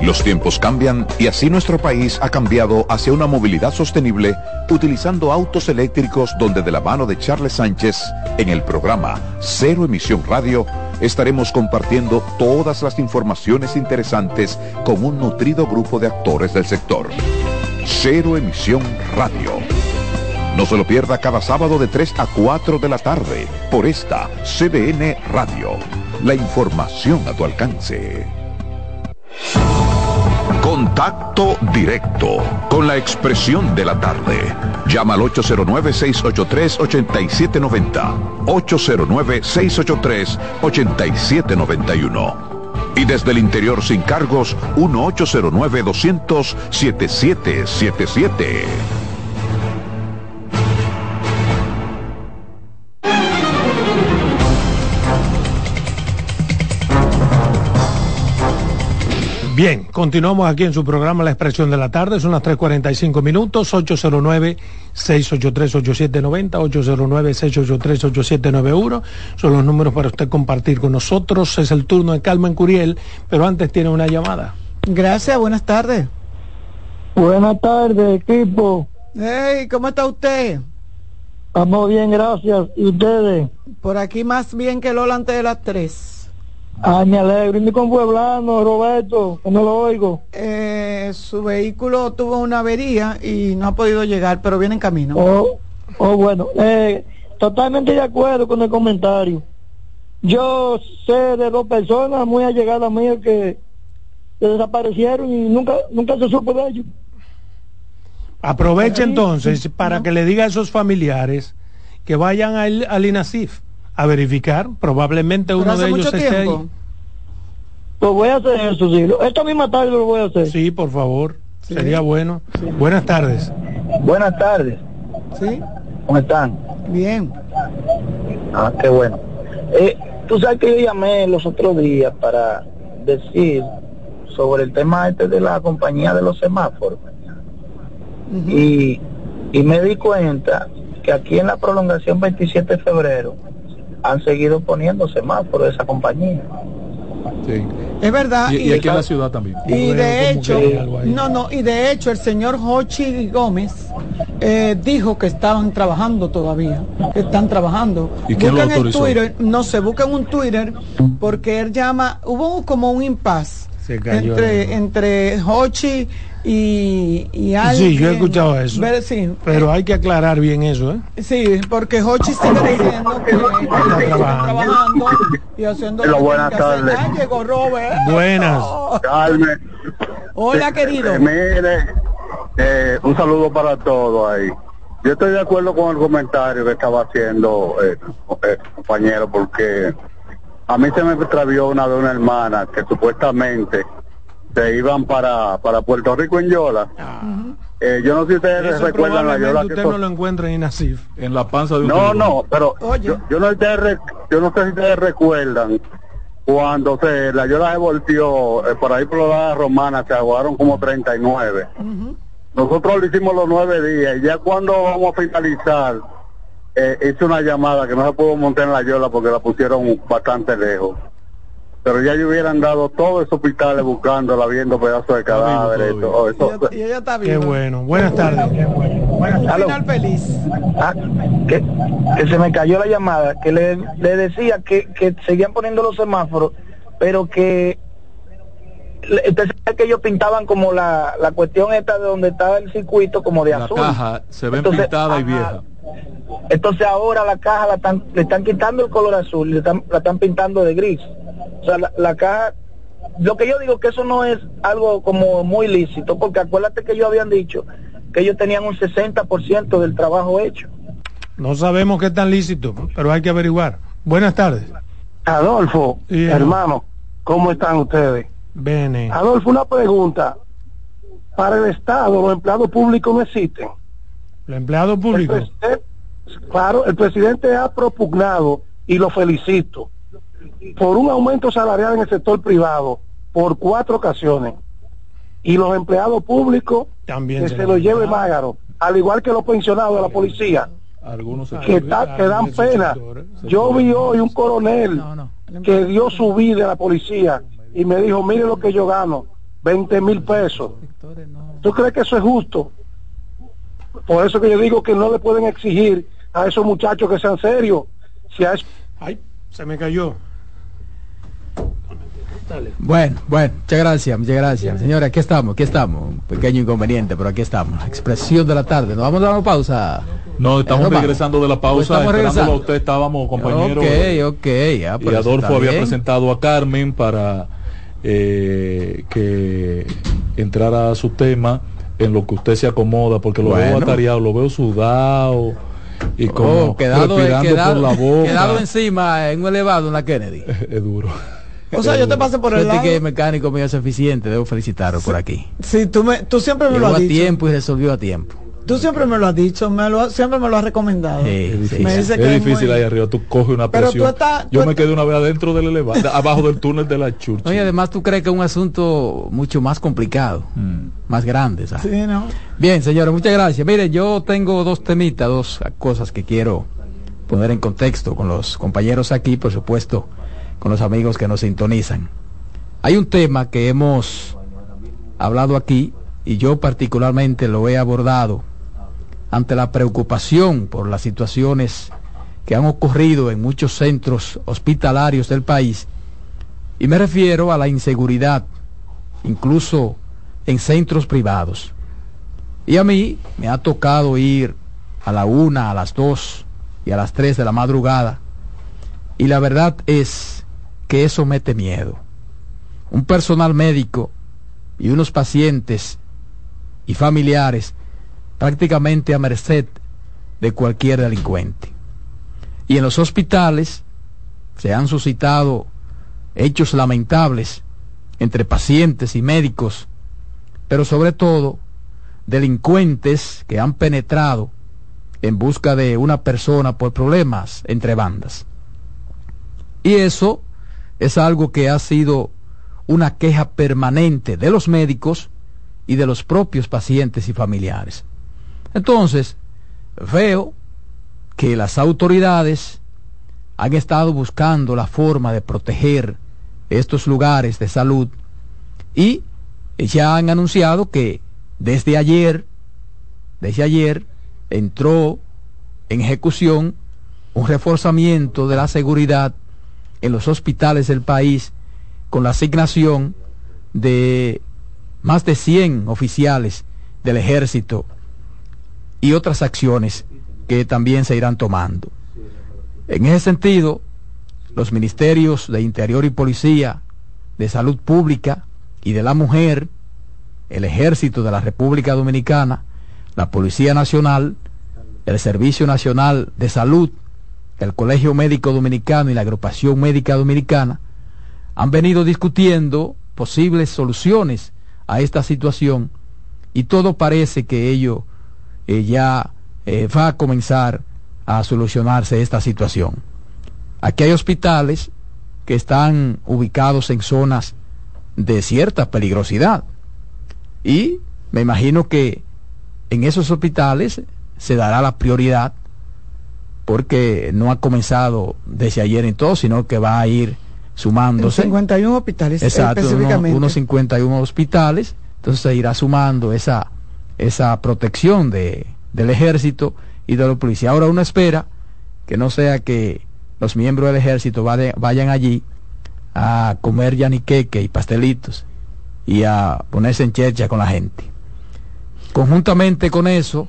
Los tiempos cambian y así nuestro país ha cambiado hacia una movilidad sostenible utilizando autos eléctricos donde de la mano de Charles Sánchez en el programa Cero Emisión Radio estaremos compartiendo todas las informaciones interesantes con un nutrido grupo de actores del sector. Cero Emisión Radio. No se lo pierda cada sábado de 3 a 4 de la tarde por esta CBN Radio. La información a tu alcance. Contacto directo con la expresión de la tarde. Llama al 809-683-8790. 809-683-8791. Y desde el interior sin cargos, 1-809-200-7777. Bien, continuamos aquí en su programa La Expresión de la Tarde, son las 3.45 minutos, 809-683-8790, 809-683-8791, son los números para usted compartir con nosotros, es el turno de Calma en Curiel, pero antes tiene una llamada. Gracias, buenas tardes. Buenas tardes, equipo. Hey, ¿cómo está usted? Estamos bien, gracias. ¿Y ustedes? Por aquí más bien que Lola antes de las 3. Ah, me alegro. ¿Y con Pueblano, Roberto? Que no lo oigo. Eh, su vehículo tuvo una avería y no ha podido llegar, pero viene en camino. Oh, oh bueno. Eh, totalmente de acuerdo con el comentario. Yo sé de dos personas muy allegadas mías que, que desaparecieron y nunca nunca se supo de ellos. Aproveche entonces para que le diga a esos familiares que vayan al, al INASIF a verificar. Probablemente uno de ellos esté ahí. Lo voy a hacer eso, sí. Esta misma tarde lo voy a hacer. Sí, por favor. Sería bueno. Buenas tardes. Buenas tardes. ¿Sí? ¿Cómo están? Bien. Ah, qué bueno. Eh, tú sabes que yo llamé los otros días para decir sobre el tema este de la compañía de los semáforos. y, y me di cuenta que aquí en la prolongación 27 de febrero han seguido poniendo semáforos de esa compañía. Sí. Es verdad. Y, y aquí en la ciudad también. Y de hecho, no, no, y de hecho el señor Hochi Gómez eh, dijo que estaban trabajando todavía, que están trabajando. ¿Y quién lo Buscan el autorizó? Twitter, no se buscan un Twitter porque él llama, hubo como un impasse entre, el- entre Hochi y, y alguien. Sí, yo he escuchado eso. Ver- sí, Pero hay que aclarar bien eso, ¿eh? Sí, porque Hochi sigue diciendo que, están trabajando y haciendo Pero lo que buenas tardes. Ah, llegó Robert. Buenas. Carmen. Hola, querido. Eh, mire, eh, un saludo para todos ahí. Yo estoy de acuerdo con el comentario que estaba haciendo eh, el compañero, porque a mí se me extravió una de una hermana que supuestamente se iban para, para Puerto Rico en Yola. Eh, yo no sé si ustedes Eso recuerdan la Yola probablemente que usted so- no lo encuentra en INASIF. En la panza de un no, tiburón. no, pero Oye. yo, yo no sé si ustedes re- yo no sé si ustedes recuerdan cuando se la Yola se volteó eh, por ahí por la romana se aguaron como 39. Nosotros lo hicimos los nueve días y ya cuando vamos a finalizar eh, hice una llamada que no se pudo montar en la Yola porque la pusieron bastante lejos. Pero ya yo hubieran dado todos esos hospitales buscándola, viendo pedazos de cadáveres. todavía. todo Y eso. ella, y ella está Qué viva. bueno. Buenas tardes. Aló. final feliz. Ah, que, que se me cayó la llamada, que le, le decía que, que seguían poniendo los semáforos, pero que le- usted sabe que ellos pintaban como la, la cuestión esta de donde estaba el circuito como de La azul. caja se ve pintada y vieja. Entonces ahora la caja la están, le están quitando el color azul, y le están, la están pintando de gris. O sea, la, la caja, lo que yo digo que eso no es algo como muy lícito, porque acuérdate que ellos habían dicho que ellos tenían un 60% del trabajo hecho. No sabemos qué es tan lícito, pero hay que averiguar. Buenas tardes. Adolfo, Sí, hermano, ¿cómo están ustedes? Bene. Adolfo, una pregunta. Para el Estado, los empleados públicos no existen. Los empleados El públicos. presidente- claro, el presidente ha propugnado, y lo felicito, por un aumento salarial en el sector privado por cuatro ocasiones. Y los empleados públicos También que se se lo lleve. Mágaro, al igual que los pensionados de la policía, Algunos se que, ta- que dan pena. Yo vi hoy un coronel No, no. que dio su vida a la policía y me dijo, mire lo que yo gano, 20 mil pesos. ¿Tú crees que eso es justo? Por eso que yo digo que no le pueden exigir a esos muchachos que sean serios. Si a eso- Ay, se me cayó. Bueno, bueno, muchas gracias, muchas gracias. Señora, aquí estamos, aquí estamos. Un pequeño inconveniente, pero aquí estamos. Expresión de la tarde. Nos vamos a dar una pausa. No, estamos Eh, regresando de la Pues pausa. Esperándolo a regresando. usted estábamos, compañero. Ok, ok, ya, y Adolfo había bien. presentado a Carmen para eh, que entrara a su tema en lo que usted se acomoda, porque lo veo atareado, lo veo sudado y como Oh, quedado, respirando quedado- por la boca. quedado encima en un elevado en la Kennedy. es duro. O sea, yo te pasé por el lado. que el mecánico mío es eficiente, debo felicitarlo por aquí. Sí, tú, me, tú siempre me lo Llegó has a dicho. tiempo y resolvió a tiempo. Tú siempre me lo has dicho, me lo, siempre me lo has recomendado. es difícil, ahí arriba, tú coges una presión. Yo me quedé una vez adentro del elevador, abajo del túnel de la church. y además tú crees que es un asunto mucho más complicado, mm. más grande. Sí, ¿no? Bien, señores, muchas gracias. Mire, yo tengo dos temitas, dos cosas que quiero poner en contexto con los compañeros aquí, por supuesto, con los amigos que nos sintonizan. Hay un tema que hemos hablado aquí y yo particularmente lo he abordado ante la preocupación por las situaciones que han ocurrido en muchos centros hospitalarios del país, y me refiero a la inseguridad, incluso en centros privados. Y a mí me ha tocado ir a la una, a las dos y a las tres de la madrugada, y la verdad es que eso mete miedo. Un personal médico y unos pacientes y familiares prácticamente a merced de cualquier delincuente. Y en los hospitales se han suscitado hechos lamentables entre pacientes y médicos, pero sobre todo delincuentes que han penetrado en busca de una persona por problemas entre bandas. Y eso es algo que ha sido una queja permanente de los médicos y de los propios pacientes y familiares. Entonces, veo que las autoridades han estado buscando la forma de proteger estos lugares de salud y ya han anunciado que desde ayer, desde ayer, entró en ejecución un reforzamiento de la seguridad en los hospitales del país con la asignación de más de 100 oficiales del ejército y otras acciones que también se irán tomando. En ese sentido, los ministerios de Interior y Policía, de Salud Pública y de la Mujer, el Ejército de la República Dominicana, la Policía Nacional, el Servicio Nacional de Salud, el Colegio Médico Dominicano y la Agrupación Médica Dominicana, han venido discutiendo posibles soluciones a esta situación y todo parece que ello eh, ya eh, va a comenzar a solucionarse esta situación. Aquí hay hospitales que están ubicados en zonas de cierta peligrosidad y me imagino que en esos hospitales se dará la prioridad porque no ha comenzado desde ayer en todo, sino que va a ir sumándose. 51 hospitales Exacto, específicamente. Unos, unos 51 hospitales, entonces se irá sumando esa esa protección de, del ejército y de la policía. Ahora uno espera que no sea que los miembros del ejército vayan allí a comer yaniqueque y pastelitos y a ponerse en chercha con la gente. Conjuntamente con eso,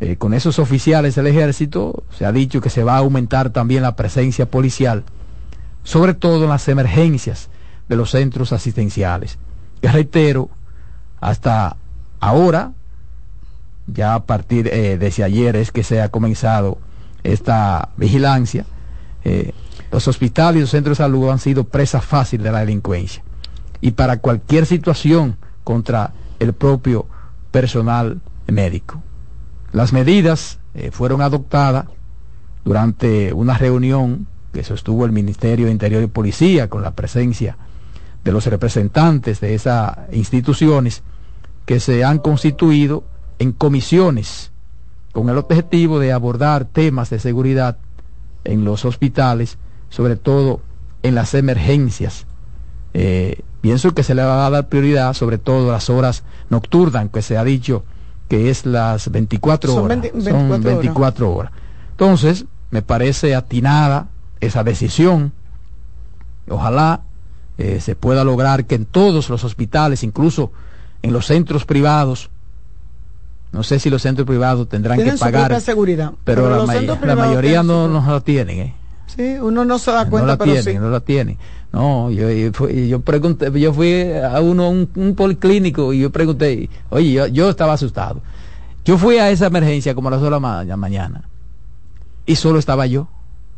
eh, con esos oficiales del ejército, se ha dicho que se va a aumentar también la presencia policial, sobre todo en las emergencias de los centros asistenciales. Que reitero, hasta Ahora, ya a partir eh, de ayer es que se ha comenzado esta vigilancia. Eh, los hospitales y los centros de salud han sido presa fácil de la delincuencia. Y para cualquier situación contra el propio personal médico. Las medidas eh, fueron adoptadas durante una reunión que sostuvo el Ministerio de Interior y Policía con la presencia de los representantes de esas instituciones que se han constituido en comisiones con el objetivo de abordar temas de seguridad en los hospitales, sobre todo en las emergencias. Eh, pienso que se le va a dar prioridad, sobre todo las horas nocturnas, que se ha dicho que es las 24 horas. son 24 horas. Entonces, me parece atinada esa decisión. Ojalá eh, se pueda lograr que en todos los hospitales, incluso en los centros privados, no sé si los centros privados tendrán que pagar. seguridad. Pero, la, mayoría no, no la tienen. ¿eh? Sí, uno no se da cuenta, no la pero tienen, No la tienen. No, yo, yo, pregunté, yo fui a uno, un, un policlínico y yo pregunté, oye, yo, estaba asustado. Yo fui a esa emergencia como a las 2 de la mañana y solo estaba yo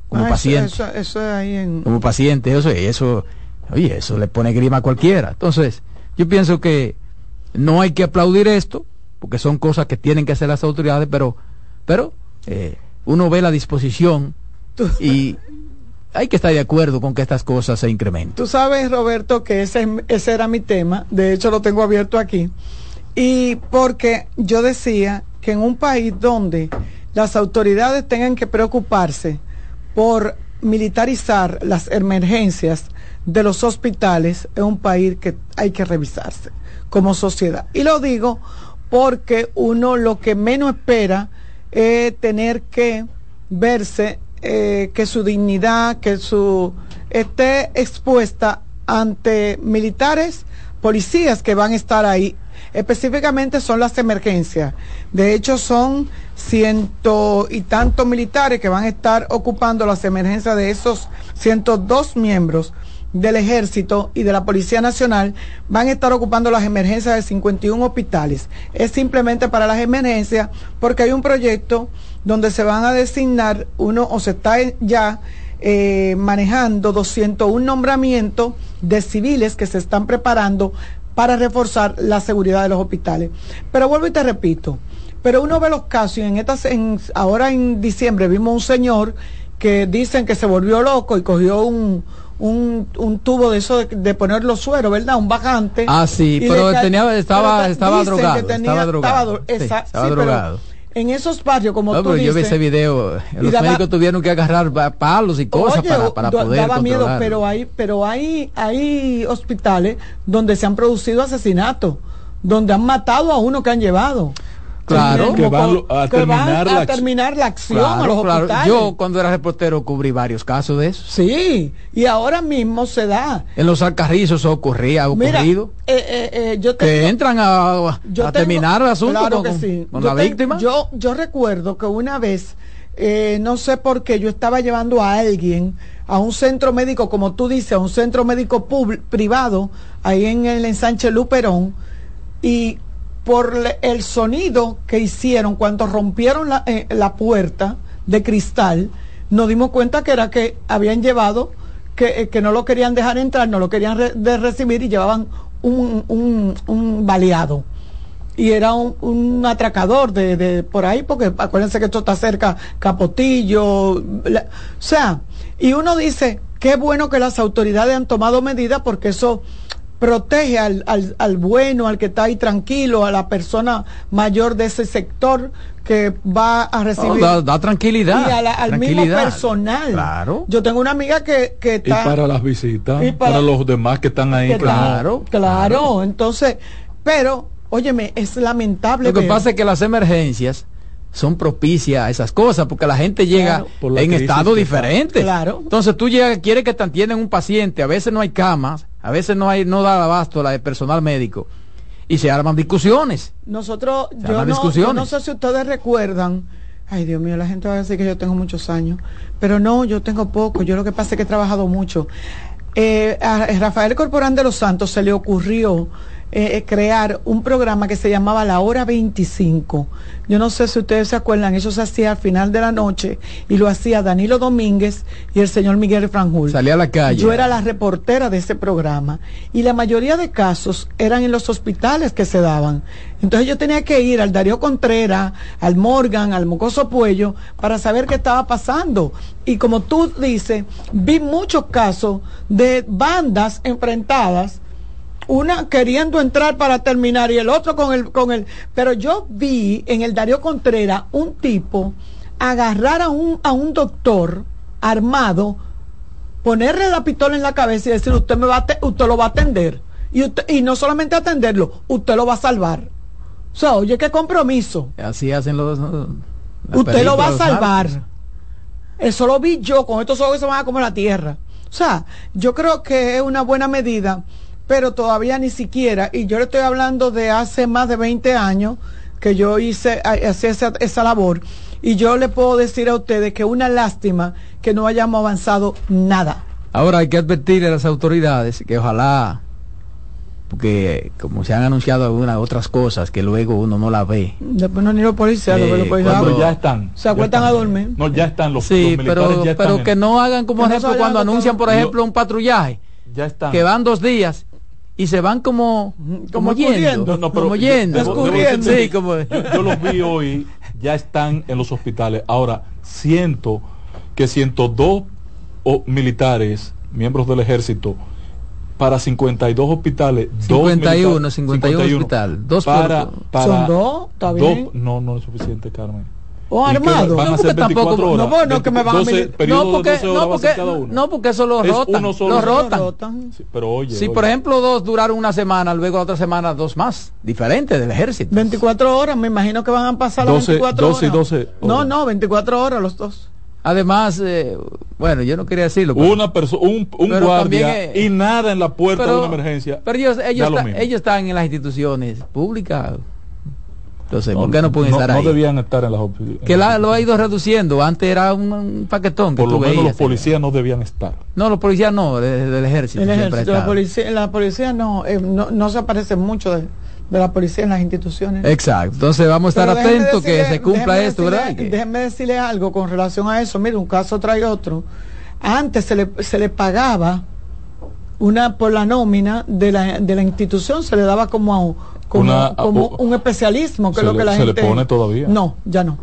como ah, paciente. Eso, ahí en... Como paciente, eso, eso, oye, eso le pone grima a cualquiera. Entonces, yo pienso que no hay que aplaudir esto, porque son cosas que tienen que hacer las autoridades, pero, pero eh, uno ve la disposición y hay que estar de acuerdo con que estas cosas se incrementen. Tú sabes, Roberto, que ese, ese era mi tema, de hecho lo tengo abierto aquí, y porque yo decía que en un país donde las autoridades tengan que preocuparse por militarizar las emergencias de los hospitales, es un país que hay que revisarse como sociedad. Y lo digo porque uno lo que menos espera es tener que verse eh, que su dignidad, que su esté expuesta ante militares, policías que van a estar ahí. Específicamente son las emergencias. De hecho, son ciento y tantos militares que van a estar ocupando las emergencias de esos 102 miembros del Ejército y de la Policía Nacional van a estar ocupando las emergencias de 51 hospitales. Es simplemente para las emergencias porque hay un proyecto donde se van a designar uno o se está ya eh, manejando 201 nombramientos de civiles que se están preparando para reforzar la seguridad de los hospitales. Pero vuelvo y te repito, pero uno ve los casos y en estas, en, ahora en diciembre vimos un señor que dicen que se volvió loco y cogió un, un, un tubo de eso de, poner los sueros, ¿verdad? Un bajante. Ah, sí, pero tenía, estaba, estaba drogado. estaba drogado. Estaba, drogado. En esos barrios, como tú dices, yo vi ese video. Los médicos tuvieron que agarrar palos y cosas para, para poder daba miedo, pero hay, pero hay, hay hospitales donde se han producido asesinatos, donde han matado a uno que han llevado. Claro, que van a, terminar, la terminar, la acción a los hospitales. Yo cuando era reportero cubrí varios casos de eso. Sí, y ahora mismo se da. En los alcarrizos ocurría, ha ocurrido. Eh, eh, eh, yo que entran a, terminar el asunto con, la víctima. Yo, yo recuerdo que una vez, no sé por qué, yo estaba llevando a alguien a un centro médico, como tú dices, a un centro médico privado, ahí en el ensanche Luperón, y por el sonido que hicieron cuando rompieron la, eh, la, puerta de cristal, nos dimos cuenta que era que habían llevado, que, eh, que no lo querían dejar entrar, no lo querían de recibir y llevaban un, un, un baleado. Y era un, un atracador de, de, por ahí, porque acuérdense que esto está cerca, Capotillo, o sea, y uno dice, qué bueno que las autoridades han tomado medidas porque eso protege al, al, al, bueno, al que está ahí tranquilo, a la persona mayor de ese sector que va a recibir. da, tranquilidad. Y al mismo personal. Claro. Yo tengo una amiga que, que está. Y para las visitas, para, los demás que están ahí. claro, claro, Entonces, pero, óyeme, es lamentable. Lo que pasa es que las emergencias son propicias a esas cosas, porque la gente llega en estado diferente. Claro. Entonces tú llegas, quieres que te atiendan un paciente, a veces no hay camas, a veces no hay, no da abasto la de personal médico. Y se arman discusiones. Nosotros, yo no, no sé si ustedes recuerdan, ay Dios mío, la gente va a decir que yo tengo muchos años, pero no, yo tengo poco, yo lo que pasa es que he trabajado mucho. Eh, a Rafael Corporán de los Santos se le ocurrió eh, eh, crear un programa que se llamaba La Hora 25. Yo no sé si ustedes se acuerdan, eso se hacía al final de la noche y lo hacía Danilo Domínguez y el señor Miguel Franjul. Salía a la calle. Yo era la reportera de ese programa y la mayoría de casos eran en los hospitales que se daban. Entonces yo tenía que ir al Darío Contreras, al Morgan, al Mocoso Puello para saber qué estaba pasando. Y como tú dices, vi muchos casos de bandas enfrentadas una queriendo entrar para terminar y el otro con el con el pero yo vi en el Darío Contreras un tipo agarrar a un a un doctor armado ponerle la pistola en la cabeza y decir usted me va usted lo va a atender y y no solamente atenderlo usted lo va a salvar o sea oye qué compromiso. Así hacen los usted lo va a salvar. eso lo vi yo con estos ojos que se van a comer la tierra. O sea yo creo que es una buena medida pero todavía ni siquiera, y yo le estoy hablando de hace más de 20 años que yo hice esa, esa labor, y yo le puedo decir a ustedes que una lástima que no hayamos avanzado nada. Ahora hay que advertir a las autoridades que ojalá, porque como se han anunciado algunas otras cosas que luego uno no la ve. Después no ni los policías, eh, cuando ya están. Se acuestan a dormir. No, ya están los, sí, pero, pero que no hagan como ejemplo cuando anuncian, por ejemplo, un patrullaje. Ya están. Que van dos días y se van como como, yendo, No, pero como yo- yendo, debo- debo Descubriendo. decirte, sí, como yo, yo los vi hoy, ya están en los hospitales. Ahora, siento que 102 o- militares, miembros del ejército, para 52 hospitales, dos 51, militares- 51 hospital, dos para, para ¿Son dos? ¿Está bien? dos- no, no es suficiente, Carmen. ¿O ¿Y qué armado? No, porque 24 tampoco- horas. no, que me van a 12 mili- periodo no porque 12 horas no porque no eso lo Es rotan, uno solo. lo Lo rotan. Sí, pero oye, Si oye. por ejemplo dos duraron una semana, luego la otra semana dos más, diferentes del ejército. 24 horas, me imagino que van a pasar las 12, 24 12 y horas. 12 No, horas. no, 24 horas los dos. Además, eh, bueno, yo no quería decirlo. pero- una persona, un, un guardia también, eh, y nada en la puerta pero- de una emergencia. Pero ellos, ellos, está- ellos están en las instituciones públicas. Entonces, No, ¿por qué no pueden estar no ahí? debían estar en las oficinas. que la- lo ha ido reduciendo. Antes era un, un paquetón que Por lo tú menos veías. los policías no debían estar. No, los policías no, de- del ejército. El siempre ejército, la policía, la policía no, eh, no, no se aparece mucho de, de la policía en las instituciones. Exacto. Entonces vamos a estar Pero atentos que se cumpla déjeme esto, decirle- ¿verdad? Déjenme decirle algo con relación a eso. Mire, un caso trae otro. Antes se le, se le pagaba una por la nómina de la, de la institución, se le daba como, a- como, Una- como o- un especialismo, que es lo que la se le gente... pone todavía. No, ya no.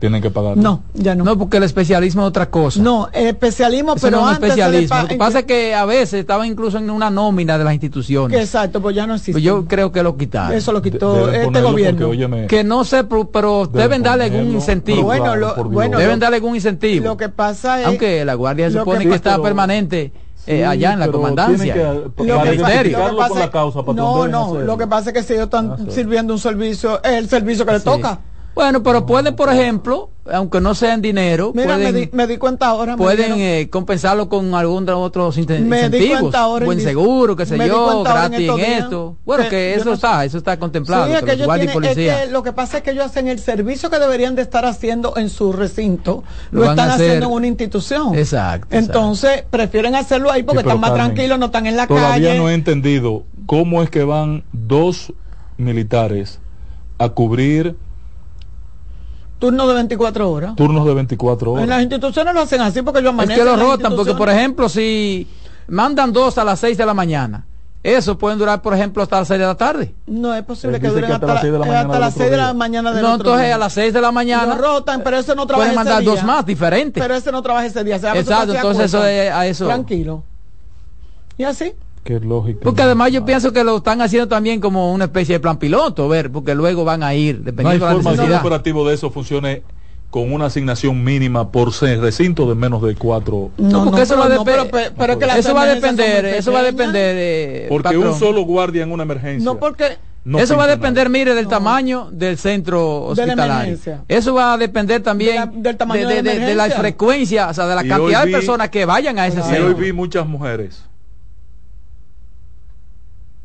Tienen que pagar. No, ya no. No, porque el especialismo es otra cosa. No, el especialismo, Eso pero no es un antes especialismo. Lo que pasa es que a veces estaba incluso en una nómina de las instituciones. Exacto, pues ya no existe. Pues yo creo que lo quitaron. Eso lo quitó este gobierno. porque, óyeme, Que no sé, pero, pero Deben deben darle algún incentivo. Bueno, claro, lo- por Dios. bueno, deben darle algún incentivo. Lo que pasa es... Aunque la guardia se supone que está pero- permanente eh, Sí, allá en la comandancia. que- en Lo el que, Para pasa, ministerio. lo que identificarlo pasa con la es- causa, para no, no, lo que pasa es que si ellos están Ah, sirviendo un servicio, es el servicio que les toca. Bueno, pero pueden, por ejemplo, aunque no sean dinero, Mira, me, pueden, di, me di cuenta ahora. me pueden eh, compensarlo con algún de otros inte- Me di incentivos. cuenta ahora en Buen seguro, qué sé me yo, en gratis en, esto. Bueno, que que eso no está, eso está contemplado. Sí, es que tienen- es policías. que lo que pasa es que ellos hacen el servicio que deberían de estar haciendo en su recinto, Lo lo, están hacer- haciendo en una institución. Exacto, Entonces, prefieren hacerlo ahí porque Sí, están más Carmen, tranquilos, no están en la Todavía calle. no he entendido cómo es que van dos militares a cubrir Turno de 24 horas. turnos de 24 En las horas. instituciones lo hacen así porque ellos Es amanecen que lo rotan, porque por ejemplo, si mandan dos a las seis de la mañana, eso pueden durar, por ejemplo, hasta las seis de la tarde. No es posible que duren que hasta, hasta las seis de la mañana hasta del las otro 6 de la mañana del No, entonces día. a las seis de la mañana Lo rotan, pero ese no trabaja pueden ese mandar día. dos más diferentes. Pero ese no trabaja ese día. se Exacto, entonces eso es a eso. Tranquilo. ¿Y así? Qué lógica. Porque además yo pienso que lo están haciendo también como una especie de plan piloto, ver, porque luego van a ir, No hay dependiendo de la forma de que un operativo de eso funcione con una asignación mínima por recinto de menos de cuatro. No, porque eso va a pero, depe- pero- pero es que las eso va a depender, eso va a depender de Porque patrón. un solo guardia en una emergencia. No porque no eso va a depender, nada. mire, del tamaño del centro De la hospitalario. emergencia. Eso va a depender también De la- del tamaño de, de la de- de frecuencia, o sea, de la Y cantidad de personas que vayan a ese Y centro. hoy vi muchas mujeres.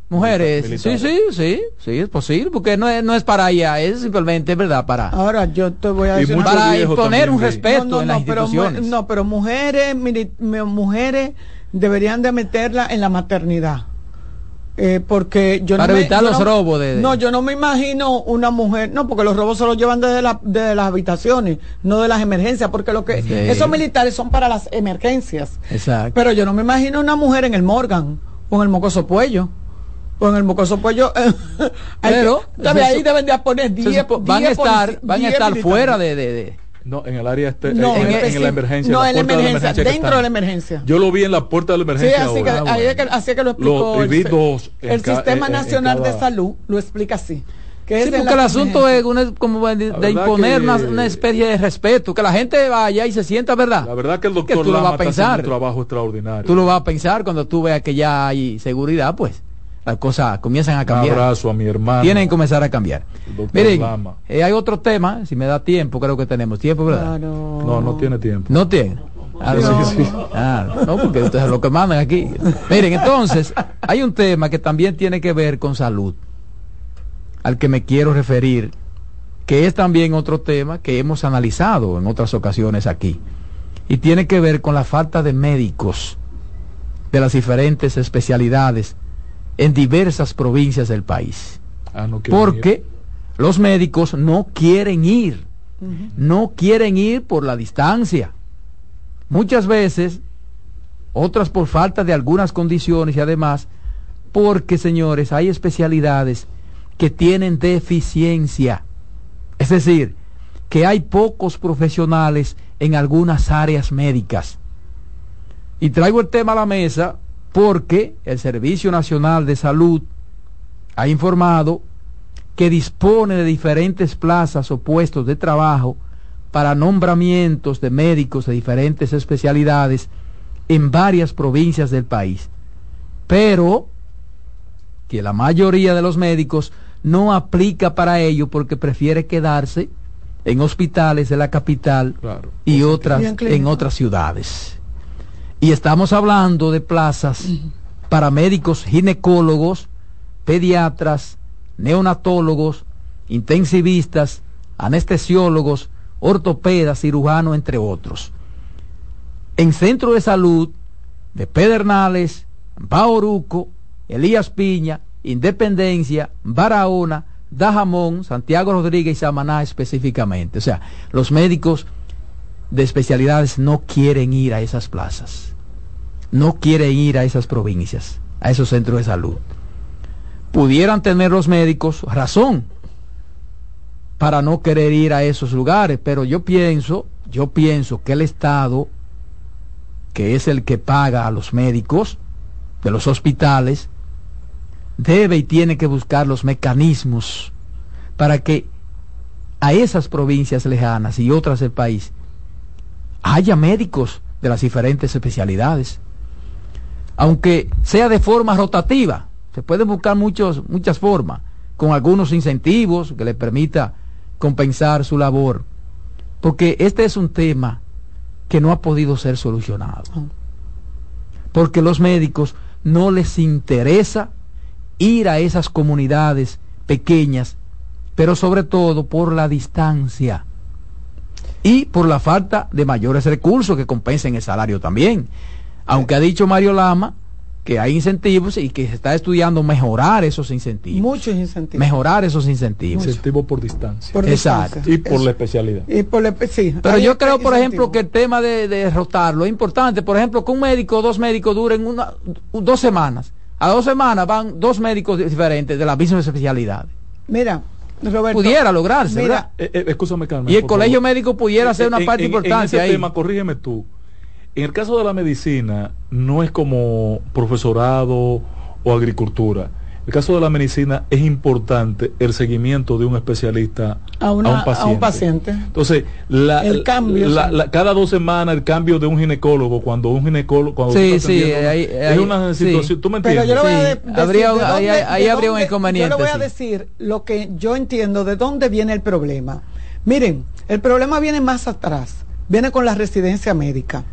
Mujeres, Militares. sí, sí, sí, sí, es posible, porque no es, no es para allá, es simplemente, es verdad, para, ahora yo te voy a decir una para imponer un respeto No, no, en no, las pero, mu- instituciones. no, pero mujeres, mili- mujeres deberían de meterla en la maternidad. Eh, porque yo Para no me- evitar yo los no- robos de- de- No, yo no me imagino una mujer, no, porque los robos se los llevan desde, la, desde las habitaciones, no de las emergencias, porque lo que Sí. esos militares son para las emergencias. Exacto. Pero yo no me imagino una mujer en el Morgan o en el Mocoso Puello. O en el Mocoso Puello. hay Pero, que- ¿sabe? ahí deben de poner Se 10 supo- van a 10 estar, van a 10 estar fuera de, de- de- No, en el área este, No, en, en en la emergencia. no, la en la puerta de emergencia, que dentro de la emergencia. Yo lo vi en la puerta de la Sí, emergencia. así que, ahora. ahí es que, así es que lo explicó. Lo- el dos el Sistema en- en Nacional cada- de Salud lo explica así. Que Sí, porque el asunto es una, como de, de imponer que- una, una especie de respeto, que la gente vaya y se sienta, ¿verdad? La verdad que el Que doctor tú lo vas a está pensar. un trabajo extraordinario. Tú lo vas a pensar cuando tú veas que ya hay seguridad, pues las cosas comienzan a Un cambiar. abrazo a mi hermano. Tienen que comenzar a cambiar. Miren, eh, hay otro tema, si me da tiempo, creo que tenemos tiempo, ¿verdad? Claro. No, no tiene tiempo. No tiene. Ah, Sí, no. sí. Ah, no, porque ustedes es lo que mandan aquí. Miren, entonces, hay un tema que también tiene que ver con salud, al que me quiero referir, que es también otro tema que hemos analizado en otras ocasiones aquí, y tiene que ver con la falta de médicos de las diferentes especialidades en diversas provincias del país. Ah, no Porque los médicos no quieren ir, no quieren ir por la distancia. Muchas veces, otras por falta de algunas condiciones y además Porque, señores, hay especialidades que tienen deficiencia. Es decir, que hay pocos profesionales en algunas áreas médicas. Y traigo el tema a la mesa porque el Servicio Nacional de Salud ha informado que dispone de diferentes plazas o puestos de trabajo para nombramientos de médicos de diferentes especialidades en varias provincias del país. Pero que la mayoría de los médicos no aplica para ello porque prefiere quedarse en hospitales de la capital y otras en otras ciudades. Y estamos hablando de plazas para médicos ginecólogos, pediatras, neonatólogos, intensivistas, anestesiólogos, ortopedas, cirujanos, entre otros. En centro de salud de Pedernales, Bauruco, Elías Piña, Independencia, Barahona, Dajamón, Santiago Rodríguez y Samaná específicamente. O sea, los médicos de especialidades no quieren ir a esas plazas, no quieren ir a esas provincias, a esos centros de salud. Pudieran tener los médicos razón para no querer ir a esos lugares, pero yo pienso, yo pienso que el Estado, que es el que paga a los médicos de los hospitales, debe y tiene que buscar los mecanismos para que a esas provincias lejanas y otras del país haya médicos de las diferentes especialidades. Aunque sea de forma rotativa, se pueden buscar muchos, muchas formas, con algunos incentivos que le permita compensar su labor. Porque este es un tema que no ha podido ser solucionado. Porque los médicos no les interesa ir a esas comunidades pequeñas, pero sobre todo por la distancia y por la falta de mayores recursos que compensen el salario también. Aunque ha dicho Mario Lama que hay incentivos y que se está estudiando mejorar esos incentivos. Muchos incentivos. Mejorar esos incentivos. Incentivos por distancia. Exacto. Y por la especialidad. Y por sí, Pero yo creo, por ejemplo, que el tema de, de rotarlo es importante. Por ejemplo, que un médico o dos médicos duren una, dos semanas a dos semanas van dos médicos diferentes de la misma especialidad. Mira, Roberto. Pudiera lograrse, ¿verdad? Eh, eh, y el colegio médico pudiera ser una parte importante en ese tema, corrígeme tú. En el caso de la medicina, no es como profesorado o agricultura el caso de la medicina es importante el seguimiento de un especialista a, un, paciente. Entonces, la, el cambio, cada dos semanas el cambio de un ginecólogo, cuando un ginecólogo, cuando sí, sí, es una situación, ¿tú me entiendes? ahí, habría un inconveniente. Yo le voy a decir lo que yo entiendo de dónde viene el problema. Miren, el problema viene más atrás, viene con la residencia médica.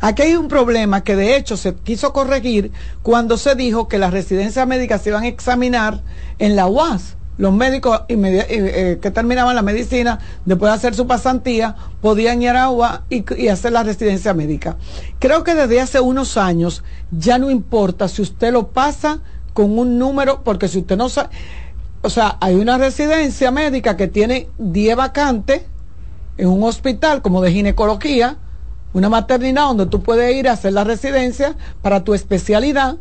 Aquí hay un problema que de hecho se quiso corregir cuando se dijo que las residencias médicas se iban a examinar en la UAS. Los médicos eh, que terminaban la medicina, después de hacer su pasantía, podían ir a UAS y, hacer la residencia médica. Creo que desde hace unos años ya no importa si usted lo pasa con un número, porque si usted no sabe, o sea, hay una residencia médica que tiene 10 vacantes en un hospital como de ginecología, una maternidad donde tú puedes ir a hacer la residencia para tu especialidad,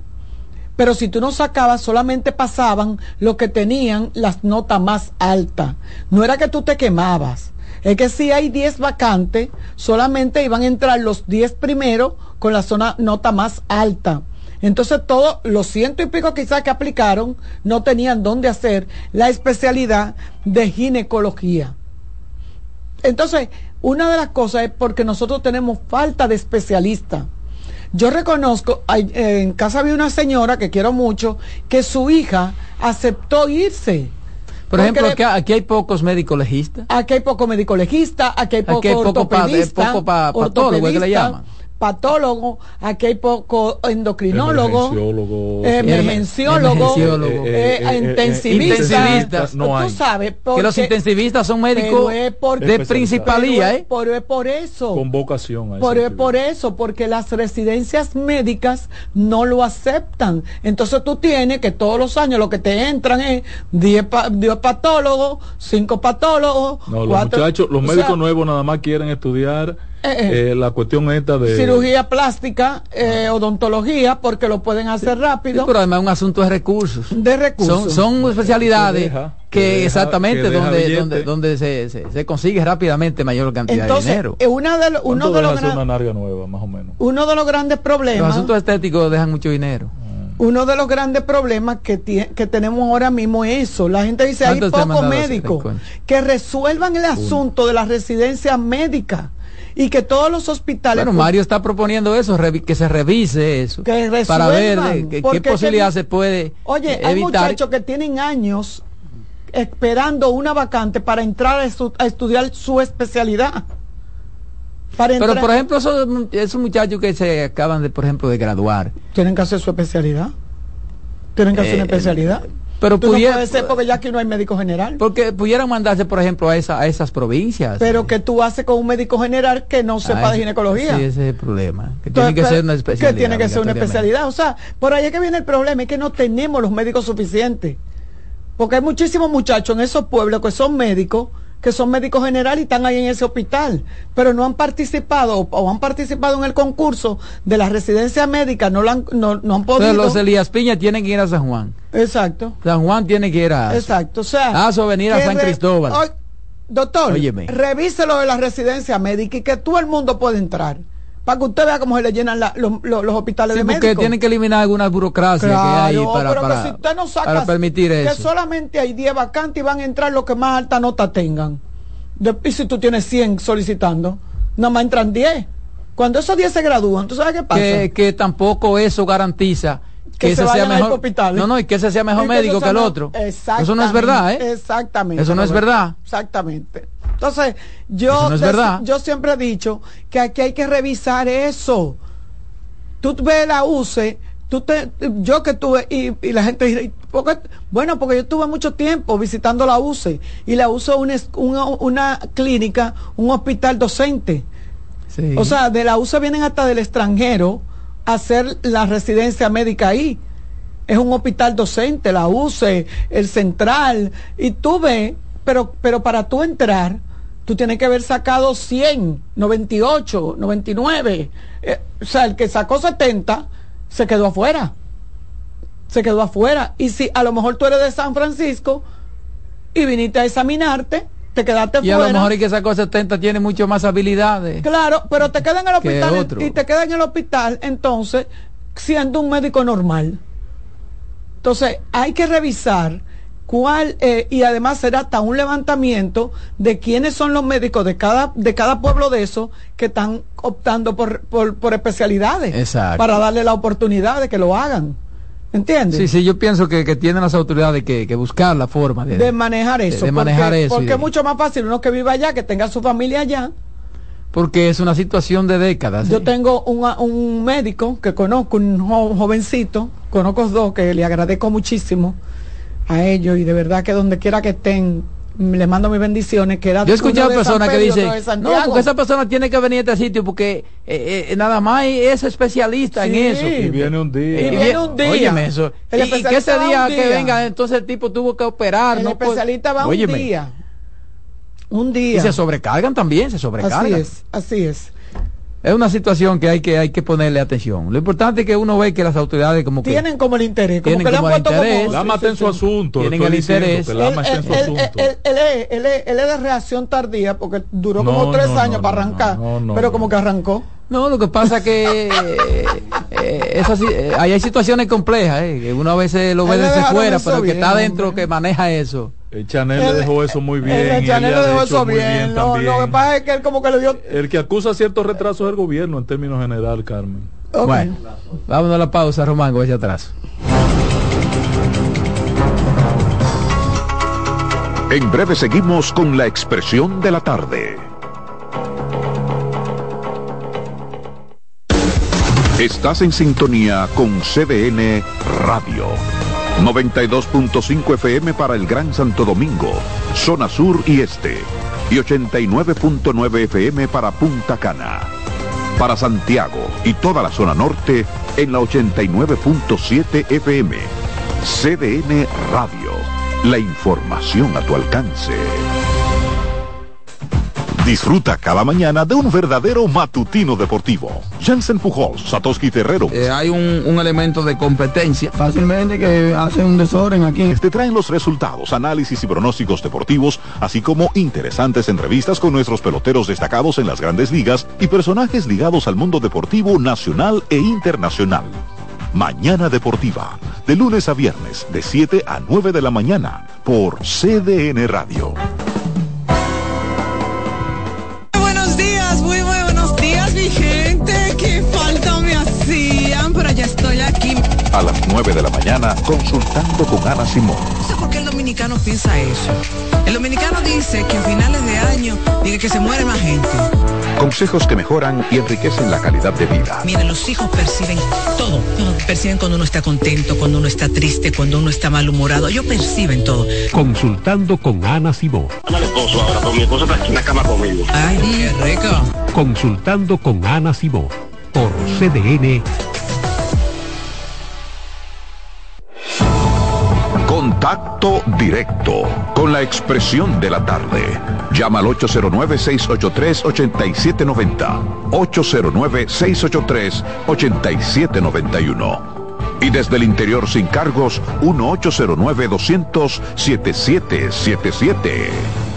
pero si tú no sacabas, solamente pasaban lo que tenían las notas más altas. No era que tú te quemabas. Es que si hay 10 vacantes, solamente iban a entrar los 10 primeros con la zona nota más alta. Entonces todos los ciento y pico quizás que aplicaron no tenían dónde hacer la especialidad de ginecología. Entonces, una de las cosas es porque nosotros tenemos falta de especialistas. Yo reconozco, en casa había una señora que quiero mucho, que su hija aceptó irse. Por ejemplo, aquí, hay pocos médicos legistas. Aquí hay pocos médicos legistas, aquí hay pocos ortopedistas, poco patólogos que le llaman patólogo, aquí hay poco endocrinólogo, emergenciólogo, intensivista. tú sabes, que los intensivistas son médicos de principalía, ¿eh? Pero es por eso. Con vocación. Pero es por eso, porque las residencias médicas no lo aceptan. Entonces tú tienes que todos los años lo que te entran es 10 patólogos, 5 patólogos. No, los muchachos, los médicos nuevos nada más quieren estudiar eh, la cuestión esta de cirugía plástica, odontología, porque lo pueden hacer rápido. pero además es un asunto de recursos. De recursos. Son, especialidades que, exactamente donde donde, donde se, se, consigue rápidamente mayor cantidad de dinero. Una de uno de los una nueva, más o menos? Uno de los grandes problemas. Los asuntos estéticos dejan mucho dinero. Uno de los grandes problemas que, que tenemos ahora mismo es eso. La gente dice, hay pocos médicos que resuelvan el asunto de la residencia médica y que todos los hospitales... Bueno, Mario está proponiendo eso, que se revise eso. para ver qué posibilidad se puede Oye, evitar. hay muchachos que tienen años esperando una vacante para entrar a estudiar su especialidad. Pero, por ejemplo, esos, muchachos que se acaban de, por ejemplo, de graduar. Tienen que hacer su especialidad. Tienen que hacer una eh, especialidad. Pero pudiera, no puede ser porque ya aquí no hay médico general. Porque pudieran mandarse, por ejemplo, a, esa, a esas provincias. Pero que tú haces con un médico general que no sepa de ginecología. Sí, ese es el problema. Que tiene que ser una especialidad. Que tiene que ser una especialidad. O sea, por ahí es que viene el problema, es que no tenemos los médicos suficientes. Porque hay muchísimos muchachos en esos pueblos que son médicos que son médicos generales y están ahí en ese hospital, pero no han participado o han participado en el concurso de la residencia médica, no, lo han, no, han podido. Pero los Elías Piña tienen que ir a San Juan. Exacto. San Juan tiene que ir a. Exacto. O sea. a venir a San Cristóbal. doctor, revise lo de la residencia médica y que todo el mundo puede entrar para que usted vea cómo se le llenan los, hospitales de médicos. porque tienen que eliminar algunas burocracias que hay ahí para, pero si usted no saca, permitir que solamente hay 10 vacantes y van a entrar los que más alta nota tengan. y si tú tienes 100 solicitando, nada más entran 10. Cuando esos 10 se gradúan, ¿tú sabes qué pasa? Que, tampoco eso garantiza que, ese sea mejor no no y que ese sea mejor médico que, el otro eso no es verdad ¿eh? exactamente eso no es verdad exactamente entonces, yo, yo siempre he dicho que aquí hay que revisar eso. Tú ves la UCE, tú te, yo que tuve, y, la gente dice, bueno, porque yo tuve mucho tiempo visitando la UCE, y la UCE es una, una, clínica, un hospital docente. O sea, de la UCE vienen hasta del extranjero a hacer la residencia médica ahí. Es un hospital docente, la UCE, el central, y tú ves, pero, pero para tú entrar, tú tienes que haber sacado 100, 98, 99. o sea, el que sacó 70 se quedó afuera. Se quedó afuera. Y si a lo mejor tú eres de San Francisco y viniste a examinarte, te quedaste y fuera. Y a lo mejor el que sacó 70 tiene mucho más habilidades. Claro, pero te queda en el hospital y te queda en el hospital entonces siendo un médico normal. Entonces, hay que revisar cuál eh, y además será hasta un levantamiento de quiénes son los médicos de cada de cada pueblo de eso que están optando por, por, especialidades para darle la oportunidad de que lo hagan ¿Entiendes? Sí, sí, yo pienso que, tienen las autoridades que, buscar la forma de, manejar eso. De, manejar porque, eso. Porque es mucho más fácil uno que viva allá, que tenga su familia allá. Porque es una situación de décadas. Yo tengo un, un médico que conozco, un jovencito, conozco dos que le agradezco muchísimo, a ellos y de verdad que donde quiera que estén le mando mis bendiciones que era yo he escuchado personas que dicen no porque esa persona tiene que venir a este sitio porque eh, eh, nada más es especialista en eso. Y viene un día. Y viene un día. Óyeme eso. Y, que ese día, que venga entonces el tipo tuvo que operar el especialista va un día. Un día. Y se sobrecargan también se sobrecargan. Así es así es es una situación que hay que hay que ponerle atención. Lo importante es que uno ve que las autoridades como que tienen como el interés, como que le han puesto interés, Lama en su asunto. Tienen el interés. Él, es de reacción tardía porque duró como tres años para arrancar, pero como que arrancó. No, lo que pasa que eh, eh, eh, hay situaciones complejas, que uno a veces lo ve desde fuera, pero que está dentro que maneja eso. El Chanel le dejó eso muy bien. El Chanel le dejó eso bien. lo que pasa es que él como que le dio... El que acusa ciertos retrasos del gobierno en términos general, Carmen. Bueno, vámonos a la pausa, Román, hacia atrás. En breve seguimos con la expresión de la tarde. Estás en sintonía con CDN Radio. 92.5 FM para el Gran Santo Domingo, zona sur y este. Y 89.9 FM para Punta Cana. Para Santiago y toda la zona norte en la 89.7 FM. CDN Radio. La información a tu alcance. Disfruta cada mañana de un verdadero matutino deportivo. Jansen Pujols, Satoshi Terrero. Eh, hay un, un, elemento de competencia. Fácilmente que hace un desorden aquí. Te traen los resultados, análisis y pronósticos deportivos, así como interesantes entrevistas con nuestros peloteros destacados en las grandes ligas y personajes ligados al mundo deportivo nacional e internacional. Mañana Deportiva, de lunes a viernes, de 7 a 9 de la mañana, por CDN Radio. A las 9 de la mañana, consultando con Ana Simón. No sé por qué el dominicano piensa eso. El dominicano dice que a finales de año, dice que se muere más gente. Consejos que mejoran y enriquecen la calidad de vida. Mira, los hijos perciben todo. Perciben cuando uno está contento, cuando uno está triste, cuando uno está malhumorado. Ellos perciben todo. Consultando con Ana Simó. Ana esposo ahora, con mi esposo está aquí en la cama conmigo. Ay, qué rico. Consultando con Ana Simó. Por CDN Contacto directo con la expresión de la tarde. Llama al 809-683-8790. 809-683-8791. Y desde el interior sin cargos, 1-809-200-7777.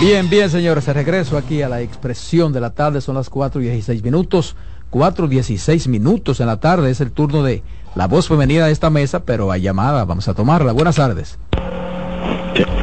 Bien, bien, señores, de regreso aquí a la expresión de la tarde, son las 4 y 16 minutos, 4 y 16 minutos en la tarde, es el turno de la voz femenina de esta mesa, pero hay llamada, vamos a tomarla. Buenas tardes.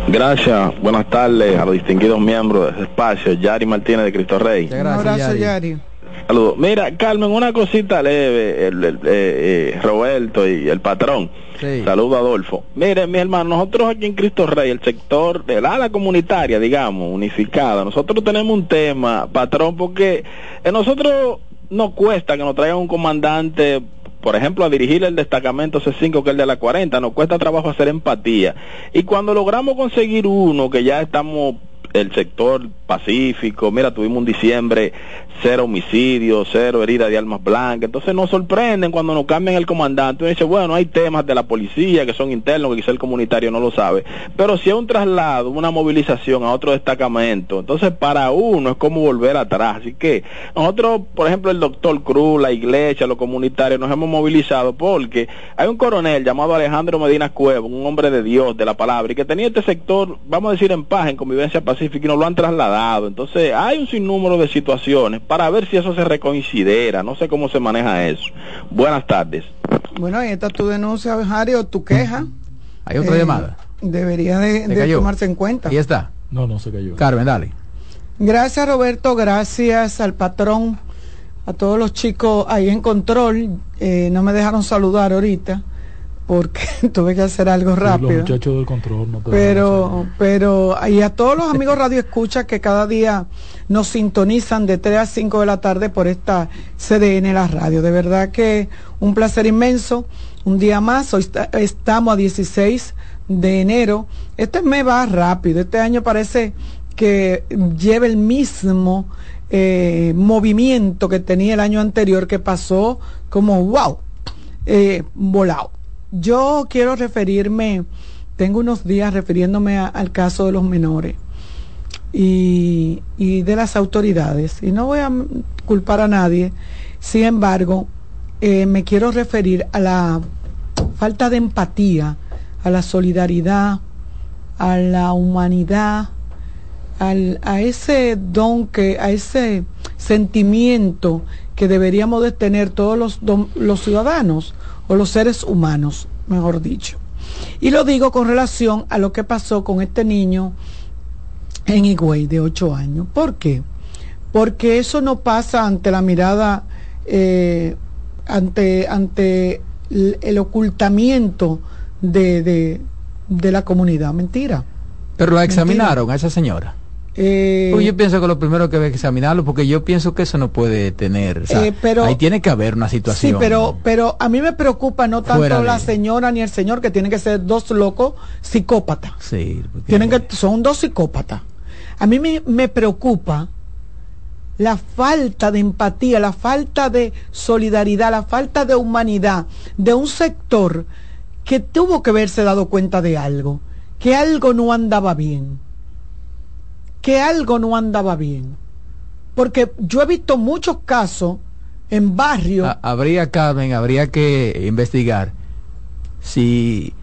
Gracias, buenas tardes a los distinguidos miembros de este espacio, Yari Martínez de Cristo Rey. Un abrazo, Yari. Saludos. Mira, Carmen, una cosita leve, el, el, eh, eh, Roberto y el patrón. Sí. Saludo Adolfo. Mire, mi hermano, nosotros aquí en Cristo Rey, el sector del ala comunitaria, digamos, unificada, nosotros tenemos un tema, patrón, porque a nosotros nos cuesta que nos traigan un comandante por ejemplo, a dirigir el destacamento C5, que es el de la 40, nos cuesta trabajo hacer empatía. Y cuando logramos conseguir uno, que ya estamos el sector pacífico, mira, tuvimos un diciembre cero homicidios, cero heridas de armas blancas, entonces nos sorprenden cuando nos cambian el comandante, uno dice, bueno, hay temas de la policía que son internos, que quizá el comunitario no lo sabe, pero si hay un traslado, una movilización a otro destacamento, entonces para uno es como volver atrás, así que nosotros, por ejemplo, el doctor Cruz, la iglesia, los comunitarios, nos hemos movilizado porque hay un coronel llamado Alejandro Medina Cuevo, un hombre de Dios, de la palabra, y que tenía este sector, vamos a decir, en paz, en convivencia pacífica, y nos lo han trasladado, entonces hay un sinnúmero de situaciones, para ver si eso se reconsidera. No sé cómo se maneja eso. Buenas tardes. Bueno, ahí está tu denuncia, Harry, o tu queja. Hay otra Eh, llamada. Debería de, tomarse en cuenta. Ahí está. No, no se cayó. Carmen, dale. Gracias Roberto, gracias al patrón, a todos los chicos ahí en control. Eh, no me dejaron saludar ahorita porque tuve que hacer algo Los rápido. muchachos del control no Pero, pero, y a todos los amigos Radio Escucha que cada día nos sintonizan de 3 a 5 de la tarde por esta CDN La Radio. De verdad que un placer inmenso. Un día más, hoy está- estamos a 16 de enero. Este mes va rápido. Este año parece que lleva el mismo eh, movimiento que tenía el año anterior que pasó como wow, eh, volado. Yo quiero referirme, tengo unos días refiriéndome al caso de los menores y, y de las autoridades. Y no voy a culpar a nadie, sin embargo, eh, me quiero referir a la falta de empatía, a la solidaridad, a la humanidad, al- a ese don que, a ese sentimiento que deberíamos de tener todos los, los ciudadanos o los seres humanos, mejor dicho. Y lo digo con relación a lo que pasó con este niño en Higüey de 8 años. ¿Por qué? Porque eso no pasa ante la mirada, eh, ante, ante el, el ocultamiento de, de, de la comunidad. Mentira. Pero la Mentira. examinaron a esa señora. Eh, Pues yo pienso que lo primero que hay que examinarlo, porque yo pienso que eso no puede tener. o sea, Eh, pero- ahí tiene que haber una Sí, situación. pero, pero a mí me preocupa no tanto de- la señora ni el señor, que tienen que ser dos locos psicópatas. Sí, porque- Tienen que, son dos psicópatas. A mí me, me preocupa la falta de empatía, la falta de solidaridad, la falta de humanidad de un sector que tuvo que haberse dado cuenta de algo, que algo no andaba bien, que algo no andaba bien. Porque yo he visto muchos casos en barrios. Habría, Carmen, habría que investigar si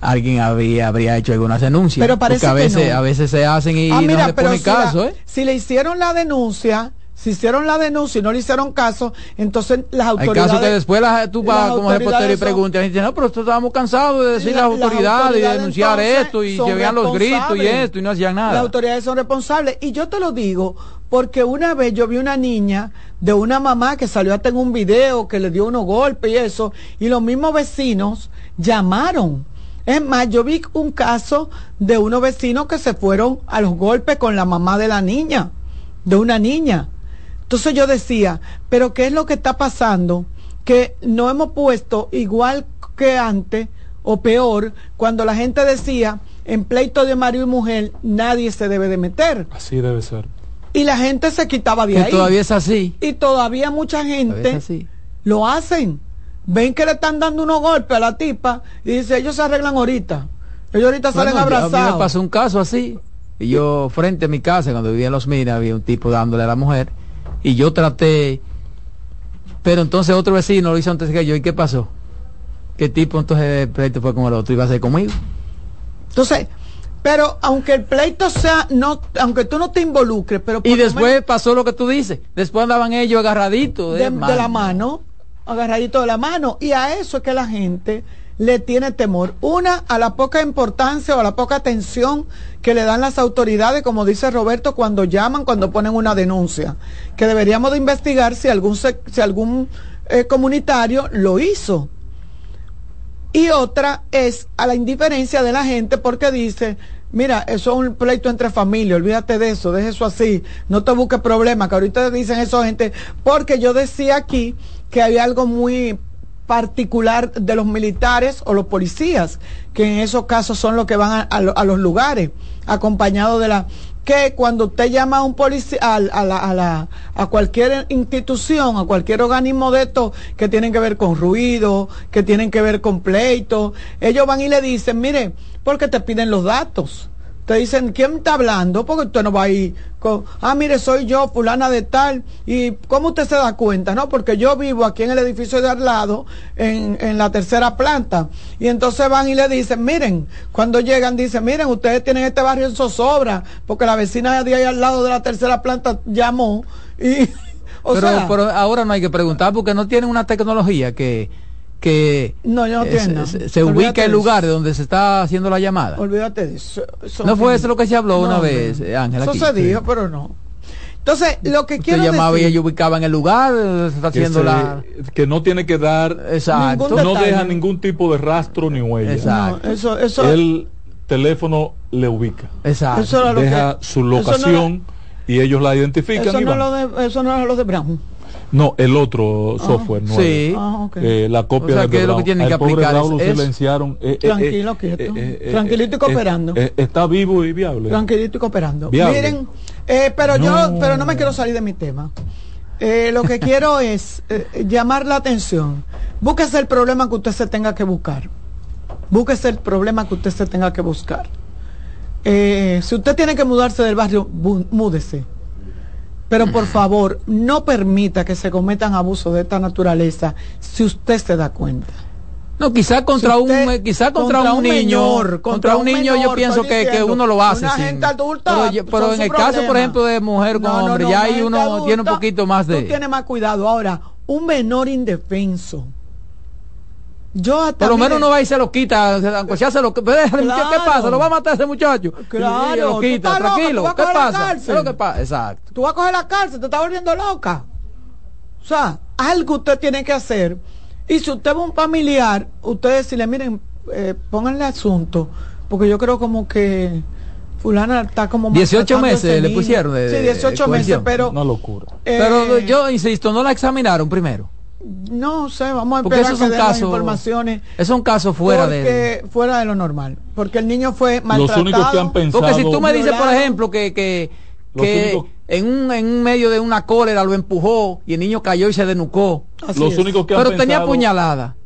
alguien había, habría hecho algunas denuncias. Pero parece porque a veces, que no. a veces se hacen y Ah, no mira, pero pone si caso, la- ¿eh? Si le hicieron la denuncia, si hicieron la denuncia y no le hicieron caso, entonces las Hay autoridades... casos que después tú vas las como reportero y preguntas y no, pero nosotros estábamos cansados de decir La- las las autoridades y de autoridades, denunciar esto y se veían los gritos y esto y no hacían nada. Las autoridades son responsables. Y yo te lo digo porque una vez yo vi una niña de una mamá que salió hasta en un video que le dio unos golpes y eso, y los mismos vecinos llamaron. Es más, yo vi un caso de unos vecinos que se fueron a los golpes con la mamá de la niña, de una niña. Entonces yo decía, pero ¿qué es lo que está pasando? Que no hemos puesto igual que antes o peor cuando la gente decía en pleito de marido y mujer nadie se debe de meter Así debe ser. y la gente se quitaba de Que ahí todavía es así. y todavía mucha gente lo hacen ven que le están dando unos golpes a la tipa y dice ellos se arreglan ahorita ellos ahorita salen Bueno, yo- A mí abrazados me pasó un caso así. Y yo, frente a mi casa, cuando vivía en Los Minas, había un tipo dándole a la mujer. Y yo traté. Pero entonces otro vecino lo hizo antes que yo. ¿Y qué pasó? ¿Qué tipo entonces el pleito fue con el otro? ¿Iba a ser conmigo? entonces pero aunque el pleito sea no aunque tú no te involucres pero Y por después pasó lo que tú dices. Después andaban ellos agarraditos de, de, de la mano, agarradito de la mano. Y a eso es que la gente le tiene temor. Una, a la poca importancia o a la poca atención que le dan las autoridades, como dice Roberto, cuando llaman, cuando ponen una denuncia. Que deberíamos de investigar si algún, si algún eh, comunitario lo hizo. Y otra es a la indiferencia de la gente porque dice, mira, eso es un pleito entre familias, olvídate de eso, deje eso así, no te busques problemas, que ahorita dicen eso gente, porque yo decía aquí que había algo muy particular de los militares o los policías, que en esos casos son los que van a, a lo- a los lugares, acompañados de la que cuando usted llama a un policía, a la- a la- a cualquier institución, a cualquier organismo de estos que tienen que ver con ruido, que tienen que ver con pleito, ellos van y le dicen, mire, porque te piden los datos. Te dicen, ¿quién está hablando? Porque usted no va a ir con, ah, mire, soy yo, fulana de tal. ¿Y cómo usted se da cuenta? No, porque yo vivo aquí en el edificio de al lado, en, en la tercera planta. Y entonces van y le dicen, miren, cuando llegan, dicen, miren, ustedes tienen este barrio en zozobra, porque la vecina de ahí al lado de la tercera planta llamó. Y, o pero, sea, pero ahora no hay que preguntar porque no tienen una tecnología que, que no, yo no eh, tienen. se, se ubica el lugar de donde se está haciendo la llamada. Olvídate de eso. ¿No fue eso lo que se habló No, una vez, eh, Ángel? Eso se dijo, pero no. Entonces, lo que Usted quiero llamaba y decir... ellos ubicaban el lugar, se está Que, haciendo se- la... que no tiene que dar, Exacto. No deja ningún tipo de rastro ni huella. Exacto. No, eso, eso, El teléfono le ubica. Exacto. Eso era lo Deja que- su no locación y ellos la identifican eso y no, van. lo de, eso no es lo de Brown. No, el otro software nuevo. Sí. Ah. Eh, la copia O sea, de que es lo Brown. que tienen Al que pobre aplicar Brown lo es eso. silenciaron. Eh, eh, Tranquilo, eh, quieto. eh, eh, Tranquilito y cooperando. eh, está vivo y viable. Tranquilito y cooperando. Viable. Miren, eh, pero yo, No. pero no me quiero salir de mi tema. Eh, lo que quiero es eh, llamar la atención. Búsquese el problema que usted se tenga que buscar. Búsquese el problema que usted se tenga que buscar. Eh, si usted tiene que mudarse del barrio, múdese. Pero por favor, no permita que se cometan abusos de esta naturaleza si usted se da cuenta. No, quizá contra Si un quizá contra, contra un, niño, menor, contra, un niño yo pienso que, que uno lo hace una sin- gente adulta, pero, yo- pero son en el caso por ejemplo de mujer con No, no, hombre no, ya gente uno tiene un poquito más Tú de tienes más cuidado. Ahora, un menor indefenso. Yo hasta por lo menos no va y se lo quita, se- aunque sea se lo déjale, Claro. ¿qué pasa? ¿Lo va a matar ese muchacho? Claro, Y lo tú quita, loca, tranquilo, tú vas a ¿qué coger la pasa? ¿Qué cárcel. es lo que pasa? Exacto. Tú vas a coger la cárcel, te estás volviendo loca. O sea, algo usted tiene que hacer. Y si usted va a un familiar, usted decirle, miren, eh, pónganle asunto, porque yo creo como que fulana está como 18 maltratando a ese meses le niño. pusieron de- sí, de 18 meses, pero Una locura. eh, Pero yo insisto, no la examinaron primero. No sé, vamos a Porque esperar esos que son den las casos informaciones. Es un caso fuera porque, de fuera de lo normal, porque el niño fue Los maltratado. únicos que han pensado. Porque si tú me dices, por ejemplo, que que, que, únicos- en un, en un medio de una cólera lo empujó y el niño cayó y se denucó. Los únicos que han Pero tenía puñalada.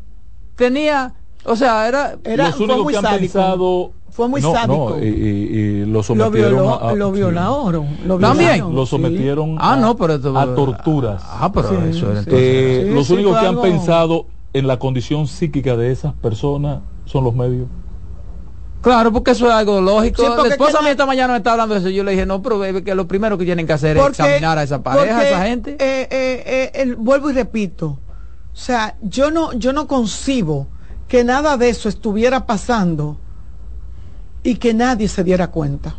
Tenía, o sea, era, los únicos que han pensado Fue muy no, sádico. no, y, y- y lo Lo sometieron violó, a, lo violaron. Lo También. violaron, lo sí. sometieron Ah, a, no, pero esto- a torturas Ah, pero Sí, eso era sí. entonces. Eh, Sí, los sí, únicos que han pensado en la condición psíquica de esas personas son los medios Claro, porque eso es algo lógico. Sí, la esposa mía esta mañana me estaba hablando de eso. Yo le dije, no, pero baby, que lo primero que tienen que hacer Porque- es examinar a esa pareja, a esa gente. eh, eh, eh, el- vuelvo y repito. O sea, yo no, yo no concibo que nada de eso estuviera pasando y que nadie se diera cuenta.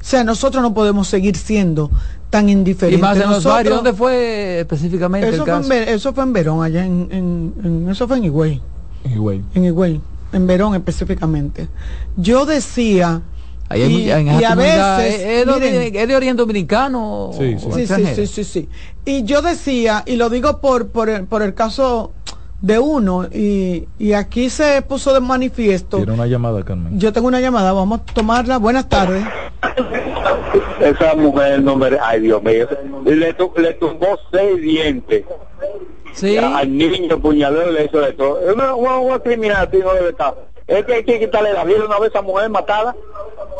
O sea, nosotros no podemos seguir siendo tan Y indiferentes. más en los barrios, ¿dónde fue específicamente eso el fue, en, caso? Ver- eso fue en Verón, allá en, en- en- eso fue en Higüey, Y, güey, en Higüey, en Verón específicamente. Yo decía, Ahí hay y, en y a veces, ¿es, es de, es de origen dominicano Sí, o sí. sí, sí, sí, sí, sí. Y yo decía, y lo digo por, por, el, por el caso de uno, y, y aquí se puso de manifiesto. tiene una llamada, Carmen. Yo tengo una llamada, vamos a tomarla. Buenas tardes. Esa mujer, no me... Ay, Dios mío. Le, tu- le tumbó seis dientes. Sí. Al niño, puñalero, le hizo de todo. Es una, una, una criminal, no debe estar. Es que hay que quitarle la vida una vez a esa mujer matada.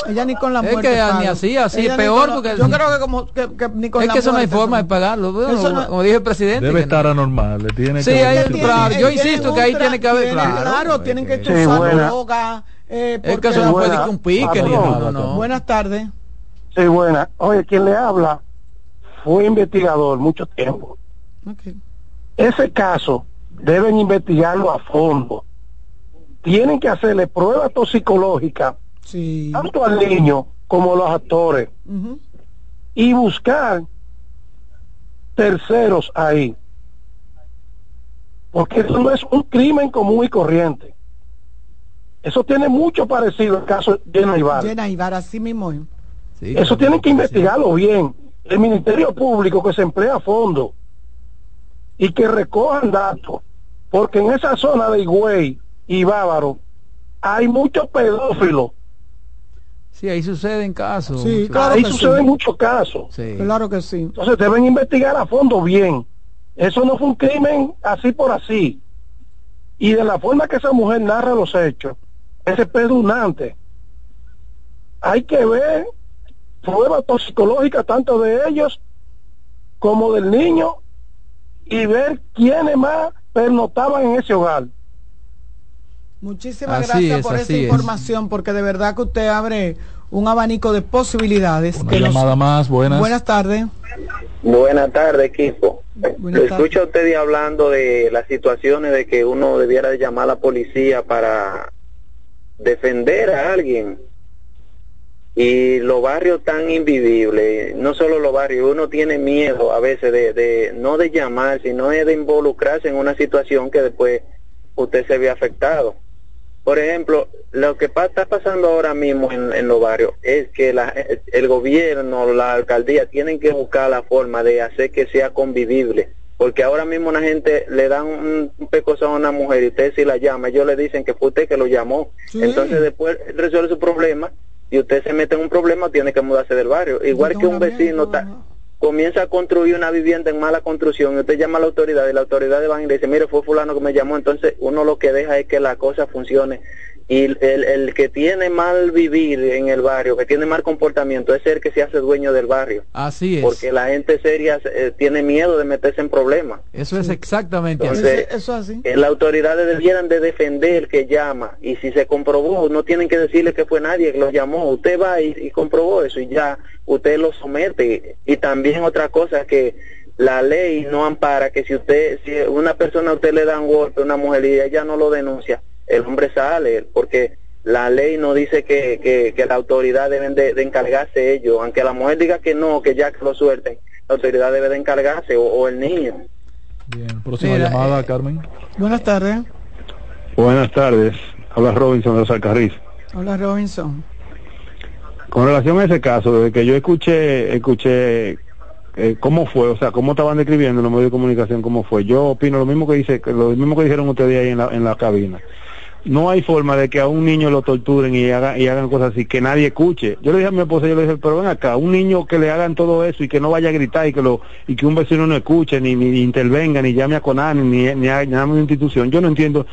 Ella ni con la Es muerte. que paga. ni así, así, Ella ni peor, con la- porque- Yo creo que como que, que ni con Es la que eso no hay forma de pagarlo. Bueno, Eso no- como dije el presidente. Debe que estar no. anormal, le tiene Sí, que ahí- haber- claro, yo insisto que ahí tiene que haber, claro. Claro, tienen que buena. droga. eh, Es que eso no puede que un pique, ni Patrón. no. Buenas tardes. Sí, buena. Oye, quien le habla fue investigador mucho tiempo. Ese caso deben investigarlo a fondo. Tienen que hacerle pruebas toxicológicas Sí. tanto al niño como a los actores y buscar terceros ahí. Porque eso no es un crimen común y corriente. Eso tiene mucho parecido al caso de Naivar. Llena Ibar, así mismo. Sí, Eso claro, tienen que investigarlo bien. El Ministerio Público que se emplea a fondo y que recojan datos, porque en esa zona de Higüey y Bávaro hay muchos pedófilos. Sí, ahí suceden casos. Sí, claro Ahí suceden sí. muchos casos. Sí. Claro que sí. Entonces deben investigar a fondo bien. Eso no fue un crimen así por así. Y de la forma que esa mujer narra los hechos, es espeluznante. Hay que ver pruebas toxicológicas tanto de ellos como del niño y ver quiénes más pernotaban en ese hogar. Muchísimas Así gracias es, por esa es. información, porque de verdad que usted abre un abanico de posibilidades. Una que nos- llamada más, buenas. Buenas tardes. Buenas tardes, equipo. Buenas tardes. Escucha usted hablando de las situaciones de que uno debiera de llamar a la policía para defender a alguien. Y los barrios tan invivibles, no solo los barrios, uno tiene miedo a veces de, de no de llamar, sino de involucrarse en una situación que después usted se ve afectado. Por ejemplo, lo que pa- está pasando ahora mismo en, en los barrios es que la- el gobierno, la alcaldía tienen que buscar la forma de hacer que sea convivible. Porque ahora mismo una gente le dan un, un pecozón a una mujer y usted si la llama, ellos le dicen que fue usted que lo llamó. Sí. Entonces después resuelve su problema y usted se mete en un problema, tiene que mudarse del barrio. Igual que un vecino ta- comienza a construir una vivienda en mala construcción y usted llama a la autoridad y la autoridad van y le dice, mire, fue fulano que me llamó, entonces uno lo que deja es que la cosa funcione y el, el que tiene mal vivir en el barrio, que tiene mal comportamiento, es el que se hace dueño del barrio, Así es. porque la gente seria eh, tiene miedo de meterse en problemas. Eso es exactamente así. Entonces, Eso así. eh, las autoridades debieran de defender que llama y si se comprobó no tienen que decirle que fue nadie que lo llamó usted va y, y comprobó eso y ya usted lo somete y también otra cosa que la ley no ampara que si usted si una persona a usted le da un golpe a una mujer y ella no lo denuncia el hombre sale porque la ley no dice que, que, que la autoridad deben de, de encargarse ellos aunque la mujer diga que no que ya que lo suelten la autoridad debe de encargarse o, o el niño Bien, próxima Mira, llamada, eh, Carmen. Buenas tardes. Buenas tardes. Habla Robinson de los Alcarriz. Hola Robinson. Con relación a ese caso, desde que yo escuché, escuché eh, cómo fue, o sea, cómo estaban describiendo en los medios de comunicación cómo fue. Yo opino lo mismo que dice, lo mismo que dijeron ustedes ahí en la, en la cabina. No hay forma de que a un niño lo torturen y, haga, y hagan cosas así, que nadie escuche. Yo le dije a mi esposa, yo le dije, pero ven acá, un niño que le hagan todo eso y que no vaya a gritar y que lo y que un vecino no escuche, ni, ni intervenga, ni llame a Conan, ni, ni, ni a, llame a una institución. Yo no entiendo,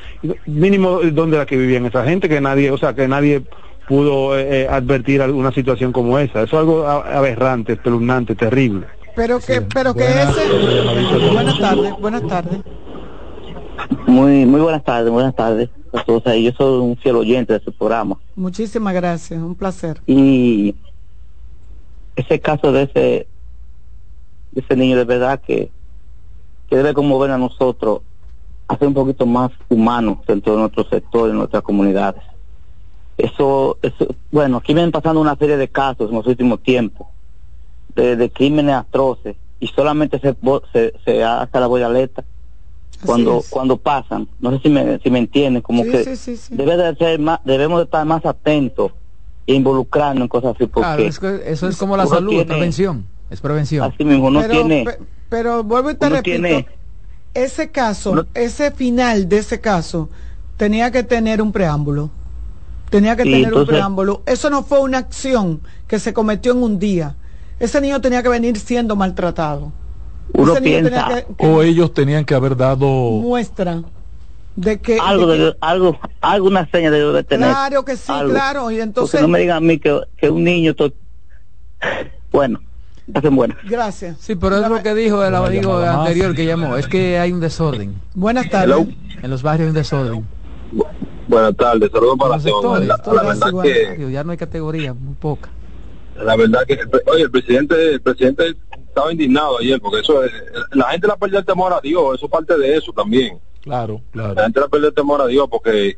mínimo, dónde era que vivían esa gente, que nadie, o sea, que nadie pudo eh, eh, advertir alguna situación como esa. Eso es algo aberrante, espeluznante, terrible. Pero que, pero que ese... Buenas tardes, buenas tardes. Muy, muy buenas tardes, buenas tardes ahí. Yo soy un fiel oyente de su programa. Muchísimas gracias, un placer. Y ese caso de ese, de ese niño de verdad que, que debe conmover a nosotros a ser un poquito más humanos dentro de nuestro sector, en nuestras comunidades. Eso, eso, bueno, aquí vienen pasando una serie de casos en los últimos tiempos de, de crímenes atroces y solamente se, se, se hace la boyaleta cuando cuando pasan. No sé si me si me entienden como que debe de ser más debemos de estar más atentos e involucrarnos en cosas así porque eso es como la salud es prevención es prevención. Así mismo no tiene pero vuelvo y te repito ese caso ese final de ese caso tenía que tener un preámbulo. Tenía que tener un preámbulo. Eso no fue una acción que se cometió en un día. Ese niño tenía que venir siendo maltratado uno piensa o ellos tenían que haber dado muestra de que algo de algo alguna seña de tener. Claro que sí claro y entonces no me digan a mí que, que un niño bueno hacen bueno gracias. Sí pero es lo que dijo el amigo anterior que llamó es que hay un desorden. Buenas tardes. En los barrios hay un desorden. Buenas tardes saludos para la, la verdad que ya no hay categoría muy poca. la verdad que oye el presidente el presidente estaba indignado ayer porque eso es, la gente la perdió el temor a Dios, eso parte de eso también. Claro, claro. La gente la perdió el temor a Dios porque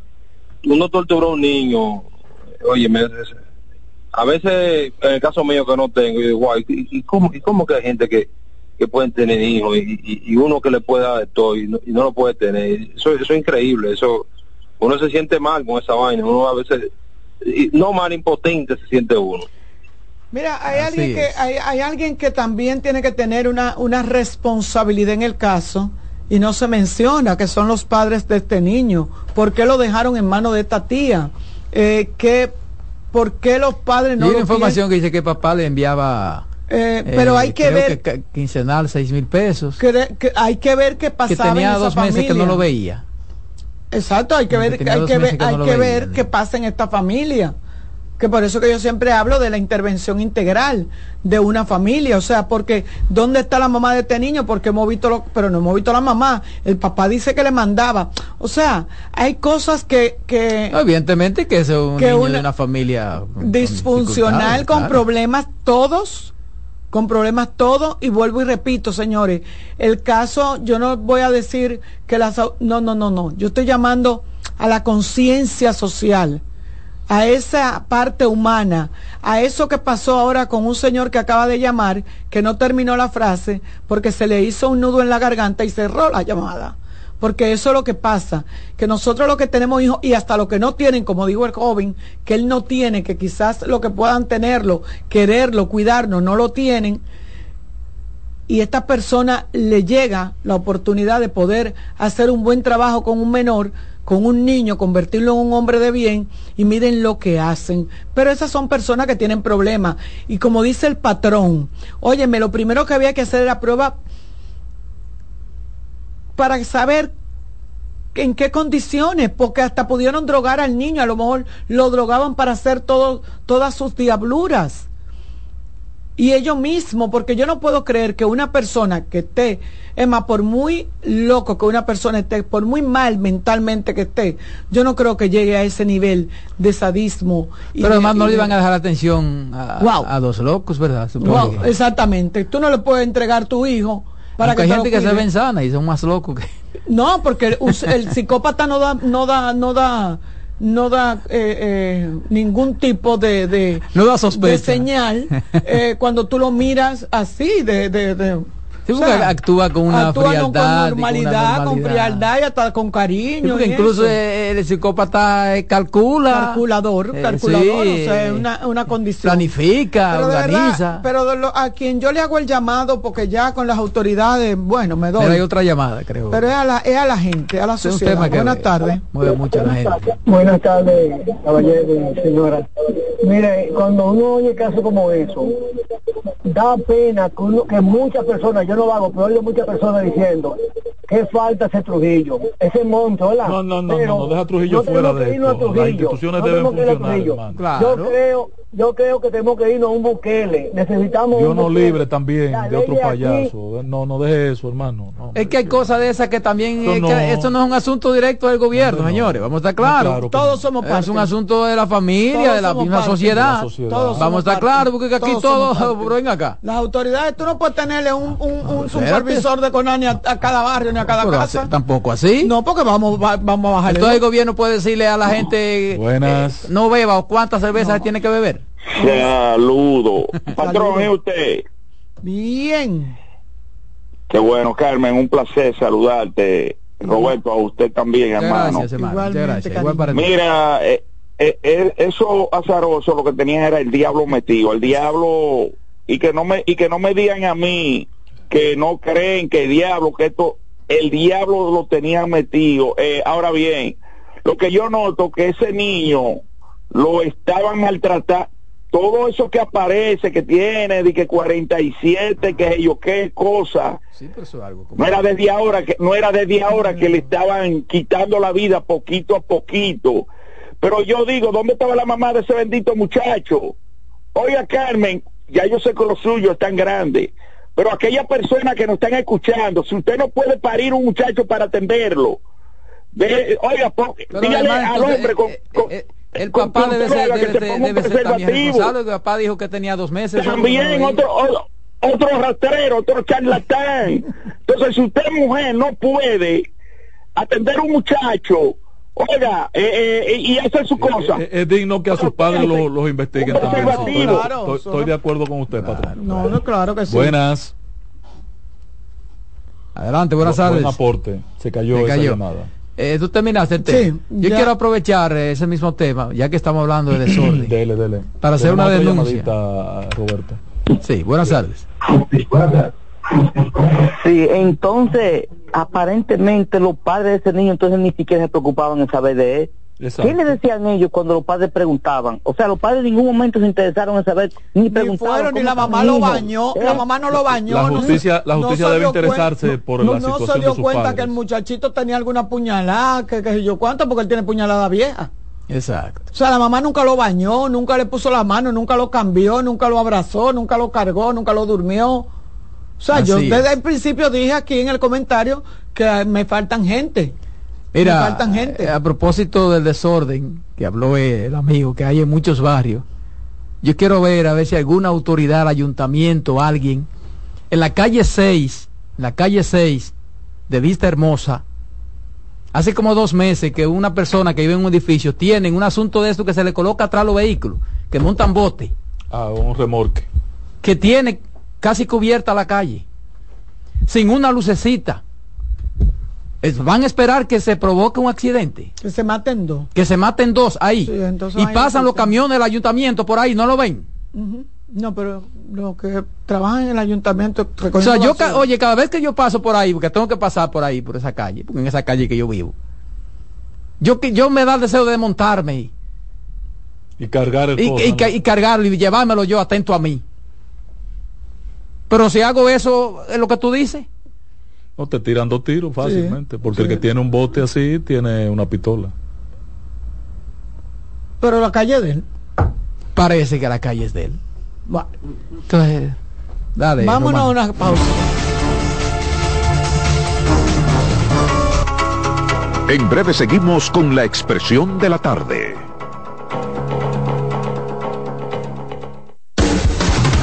uno torturó a un niño, oye, me, a veces en el caso mío que no tengo, y, guay, y, cómo, y cómo que hay gente que, que pueden tener hijos y, uno que le puede dar todo y no, lo puede tener, eso, eso es increíble, eso uno se siente mal con esa vaina, uno a veces, no mal impotente se siente uno. Mira, hay alguien, que, hay, alguien que también tiene que tener una, una responsabilidad en el caso y no se menciona que son los padres de este niño. ¿Por qué lo dejaron en manos de esta tía? Eh, que, ¿Por qué los padres no... Hay una información que dice que papá le enviaba... Eh, pero hay que ver que quincenal seis mil pesos. que, hay que ver qué pasaba que tenía dos meses que no lo veía. Exacto hay que ver hay que ver, hay que ver qué pasa en esta familia que por eso que yo siempre hablo de la intervención integral de una familia, o sea, porque ¿dónde está la mamá de este niño? Porque hemos visto, lo, pero no hemos visto la mamá, el papá dice que le mandaba, o sea, hay cosas que... que evidentemente que es un niño de una familia disfuncional, con, problemas todos, con problemas todos, y vuelvo y repito, señores, el caso, yo no voy a decir que las... No, no, no, no, yo estoy llamando a la conciencia social a esa parte humana, a eso que pasó ahora con un señor que acaba de llamar, que no terminó la frase porque se le hizo un nudo en la garganta y cerró la llamada. Porque eso es lo que pasa, que nosotros lo que tenemos hijos y hasta lo que no tienen, como dijo el joven, que él no tiene, que quizás lo que puedan tenerlo, quererlo, cuidarnos, no lo tienen, y esta persona le llega la oportunidad de poder hacer un buen trabajo con un menor, con un niño, convertirlo en un hombre de bien y miren lo que hacen. Pero esas son personas que tienen problemas. Y como dice el patrón, óyeme, lo primero que había que hacer era prueba para saber en qué condiciones, porque hasta pudieron drogar al niño, a lo mejor lo drogaban para hacer todo, todas sus diabluras y ellos mismos, porque yo no puedo creer que una persona que esté, es más, por muy loco que una persona esté, por muy mal mentalmente que esté, yo no creo que llegue a ese nivel de sadismo. Pero además no le iban a dejar atención a, dos locos, ¿verdad? exactamente. Tú no le puedes entregar tu hijo para que hay gente que se ven sana y son más locos que... No, porque el, el psicópata no da, no da, no da no da eh, eh, ningún tipo de, de, no da de señal eh, cuando tú lo miras así, de, de, Sí, porque actúa con una actúa frialdad. con normalidad, con frialdad y hasta con Sí, cariño. porque incluso eso. el psicópata eh, calcula. calculador, eh, calculador, sí, o sea, es una, una condición. Planifica, Pero organiza. verdad, pero de lo- a quien yo le hago el llamado, porque ya con las autoridades, bueno, me doy. Pero hay otra llamada, creo. Pero es a la, es a la gente, a la es un sociedad. tema que Buenas tardes. mueve mucho a la gente. Buenas tardes, caballero, señora. Mire, cuando uno oye casos como eso, da pena que, uno- que muchas personas, yo lo hago, pero oigo muchas personas diciendo que falta ese Trujillo, ese monto, ¿verdad? No, no, no, Pero no, no, deja a Trujillo no fuera de que esto. Las Trujillo, instituciones no deben que funcionar, Trujillo. hermano. Yo creo, yo creo que tenemos que irnos a un Bukele, necesitamos Yo un no Bukele. libre también La de otro aquí- payaso. No, no deje eso, hermano. No. Es que hay cosas de esas que también, Eso eh, que no. eso no es un asunto directo del gobierno, señores, vamos a estar claros. claro que Todos somos Es parte. un asunto de la familia, Todos de la misma parte. sociedad. De la sociedad. Todos Vamos a estar claros, porque aquí Todos todos, somos parte. ven acá. Las autoridades, tú no puedes tenerle un, un, un supervisor de Conani a, a cada barrio ni a cada Pero casa. hace- tampoco así. No, porque vamos, va- vamos a bajarle. Entonces el gobierno puede decirle a la gente, Buenas. eh, no beba o cuántas cervezas tiene que beber. Saludo. Patrón, ¿y usted? Bien. Qué bueno, Carmen, un placer saludarte. Roberto, a usted también, Muchas hermano. gracias, hermano. Gracias. Igual para. Mira, eh, eh, eh, eso azaroso lo que tenía era el diablo metido, el diablo y que no me y que no me digan a mí que no creen que el diablo que esto el diablo lo tenían metido. Eh, ahora bien, lo que yo noto que ese niño lo estaban maltratando. Todo eso que aparece que tiene de que 47 que yo qué cosa. Sí, pero eso es algo como- no era desde ahora que no era desde ahora que le estaban quitando la vida poquito a poquito. Pero yo digo dónde estaba la mamá de ese bendito muchacho oiga Carmen ya yo sé que lo suyo es tan grande pero aquella persona que nos están escuchando si usted no puede parir un muchacho para atenderlo oiga po- dígale además, al hombre con, eh, con- eh, el con- papá debe ser, debe se debe ser también responsable. El papá dijo que tenía dos meses. También no- otro, o- otro rastrero, otro charlatán. Entonces, si usted mujer no puede atender a un muchacho, oiga, eh, eh, y hacer su cosa. Es, es digno que a sus padres los los investiguen también. sí. Estoy, preservativo. estoy- estoy de acuerdo con usted, patrón. No, no, claro que sí. Buenas. Adelante, buenas Bu- tardes. Buen aporte. Se cayó, Se esa llamada. Eh, tú terminaste el tema. Sí, Yo ya. quiero aprovechar eh, ese mismo tema, ya que estamos hablando de desorden. Dele, dele. Para hacer una denuncia. Roberto. Sí, buenas tardes. Sí, entonces, aparentemente los padres de ese niño entonces ni siquiera se preocupaban en saber de él. Exacto. ¿Qué le decían ellos cuando los padres preguntaban? O sea, los padres en ningún momento se interesaron en saber, ni fueron, ni la mamá lo bañó, ¿Eh? la mamá no lo bañó. La no se- justicia- la no justicia se debe interesarse cuen- por no, la no situación se de dio sus cuenta padres. que el muchachito tenía alguna puñalada, que, sé yo cuánto, porque él tiene puñalada vieja. Exacto. O sea, la mamá nunca lo bañó, nunca le puso la mano, nunca lo cambió, nunca lo abrazó, nunca lo cargó, nunca lo durmió. O sea, yo es. desde el principio dije aquí en el comentario que me faltan gente. Mira, Me faltan gente. a propósito del desorden que habló el amigo que hay en muchos barrios, yo quiero ver a ver si alguna autoridad, ayuntamiento, alguien, en la calle 6, en la calle 6 de Vista Hermosa, hace como dos meses que una persona que vive en un edificio tiene un asunto de esto que se le coloca atrás a los vehículos, que montan bote, Ah, un remorque. que tiene casi cubierta la calle, sin una lucecita. Es- van a esperar que se provoque un accidente, Que se maten dos. que se maten dos ahí. Sí, y pasan los camiones del ayuntamiento por ahí, ¿no lo ven? No, pero los que trabajan en el ayuntamiento O sea, yo, ca- oye, cada vez que yo paso por ahí, porque tengo que pasar por ahí, por esa calle, porque en esa calle que yo vivo, yo, que- yo me da el deseo de montarme y, Y cargar el y, y y cargarlo y llevármelo yo atento a mí. Pero si hago eso, es lo que tú dices. No, te tiran dos tiros fácilmente. porque el que tiene un bote así tiene una pistola. Pero la calle de él. Parece que la calle es de él. Va- Entonces, dale. Vámonos a una pausa. En breve seguimos con la expresión de la tarde.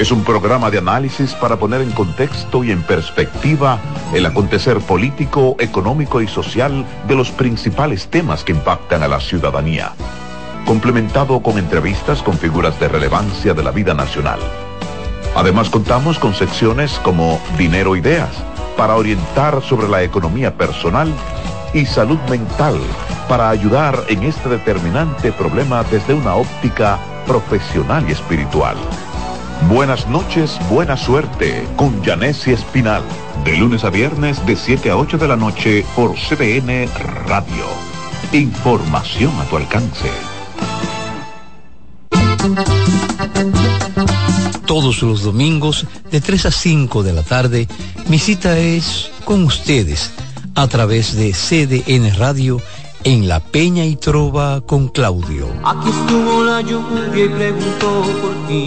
Es un programa de análisis para poner en contexto y en perspectiva el acontecer político, económico y social de los principales temas que impactan a la ciudadanía, complementado con entrevistas con figuras de relevancia de la vida nacional. Además contamos con secciones como Dinero Ideas, para orientar sobre la economía personal y salud mental, para ayudar en este determinante problema desde una óptica profesional y espiritual. Buenas noches, buena suerte con Janessi Espinal. De lunes a viernes de 7 a 8 de la noche por CBN Radio. Información a tu alcance. Todos los domingos de 3 a 5 de la tarde, mi cita es con ustedes a través de CDN Radio en La Peña y Trova con Claudio. Aquí estuvo la lluvia y preguntó por ti.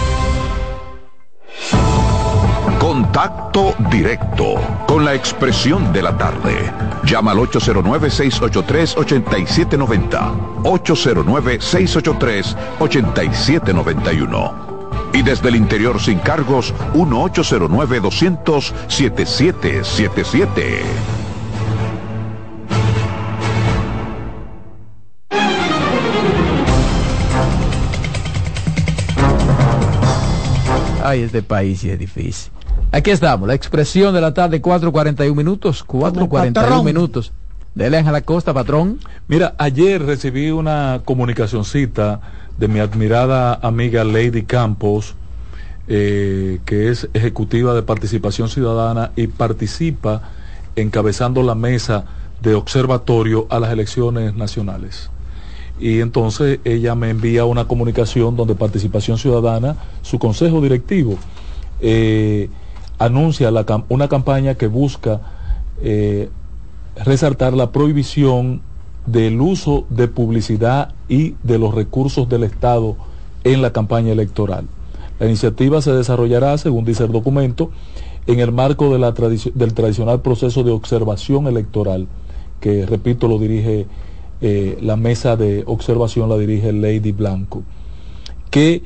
Contacto directo con la expresión de la tarde. Llama al 809-683-8790. 809-683-8791. Y desde el interior sin cargos, 1809-200-7777. Ay, este país es difícil. Aquí estamos, la expresión de la tarde, 4.41 minutos, 4.41 minutos. Dele a la costa, patrón. Mira, ayer recibí una comunicacioncita de mi admirada amiga Lady Campos, eh, que es ejecutiva de participación ciudadana y participa encabezando la mesa de observatorio a las elecciones nacionales. Y entonces ella me envía una comunicación donde Participación Ciudadana, su consejo directivo, eh, anuncia una campaña que busca eh, resaltar la prohibición del uso de publicidad y de los recursos del Estado en la campaña electoral. La iniciativa se desarrollará, según dice el documento, en el marco del tradicional proceso de observación electoral, que, repito, lo dirige eh, la mesa de observación, la dirige Lady Blanco, que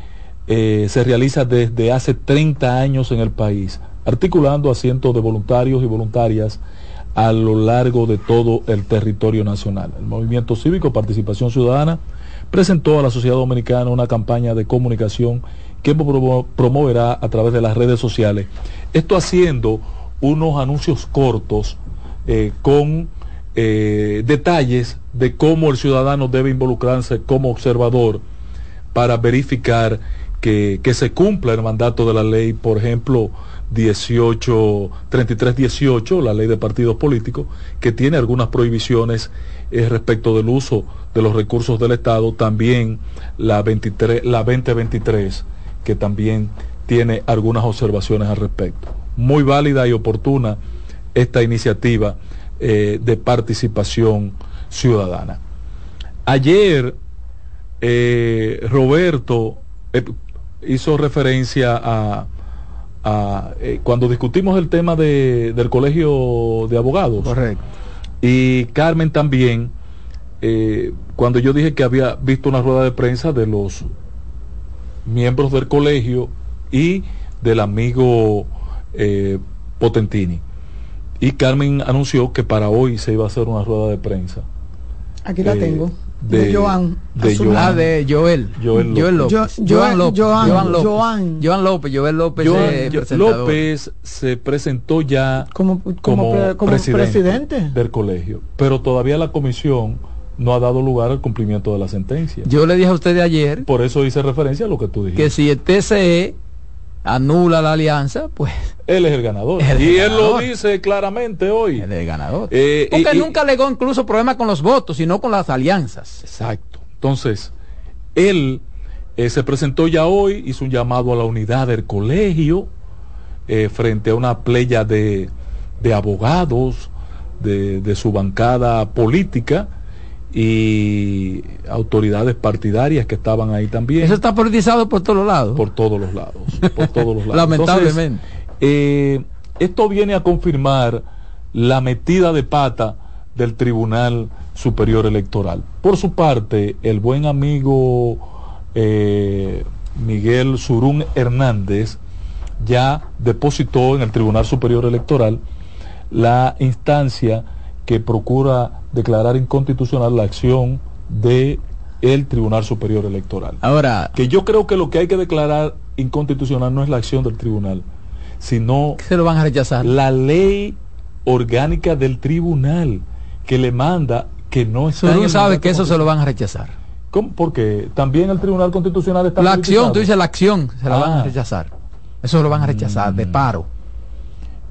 eh, se realiza desde hace 30 años en el país, articulando a cientos de voluntarios y voluntarias a lo largo de todo el territorio nacional. El Movimiento Cívico Participación Ciudadana presentó a la sociedad dominicana una campaña de comunicación que promoverá a través de las redes sociales. Esto haciendo unos anuncios cortos eh, con eh, detalles de cómo el ciudadano debe involucrarse como observador para verificar que, que se cumpla el mandato de la ley, por ejemplo, 18, 3318, la ley de partidos políticos, que tiene algunas prohibiciones eh, respecto del uso de los recursos del Estado, también la, 23, la 2023, que también tiene algunas observaciones al respecto. Muy válida y oportuna esta iniciativa eh, de participación ciudadana. Ayer, eh, Roberto hizo referencia a eh, cuando discutimos el tema de, del colegio de abogados. Correcto. Y Carmen también, eh, cuando yo dije que había visto una rueda de prensa de los miembros del colegio y del amigo eh, Potentini. Y Carmen anunció que para hoy se iba a hacer una rueda de prensa. Aquí la tengo de, Joan. De Joan. Ah, de Joel. Joel López. Joan, López. Joan, López. Joan, López. Joel López. Joan, López se presentó ya como, como, como presidente, presidente, del colegio. Pero todavía la comisión no ha dado lugar al cumplimiento de la sentencia. Yo le dije a usted de ayer. Por eso hice referencia a lo que tú dijiste. Que si el TCE anula la alianza, pues él es el ganador. El y él lo dice claramente hoy. él es el ganador. Eh, Porque y- nunca alegó incluso problemas con los votos, sino con las alianzas. Exacto. Entonces, él eh, se presentó ya hoy, hizo un llamado a la unidad del colegio eh, frente a una playa de, de abogados de, de su bancada política y autoridades partidarias que estaban ahí también. Eso está politizado por todos lados. Por todos los lados. Por todos los lados. Lamentablemente. Entonces, eh, esto viene a confirmar la metida de pata del Tribunal Superior Electoral. Por su parte, el buen amigo eh, Miguel Surún Hernández ya depositó en el Tribunal Superior Electoral la instancia que procura declarar inconstitucional la acción de el Tribunal Superior Electoral. Ahora, Que yo creo que lo que hay que declarar inconstitucional no es la acción del tribunal, sino se lo van a rechazar. la ley orgánica del tribunal que le manda que no está en Surún el sabe mandato que eso se lo van a rechazar. ¿Cómo? Porque también el tribunal constitucional está La acción, tú dices la acción, se la van Ah. a rechazar. Eso lo van a rechazar de paro.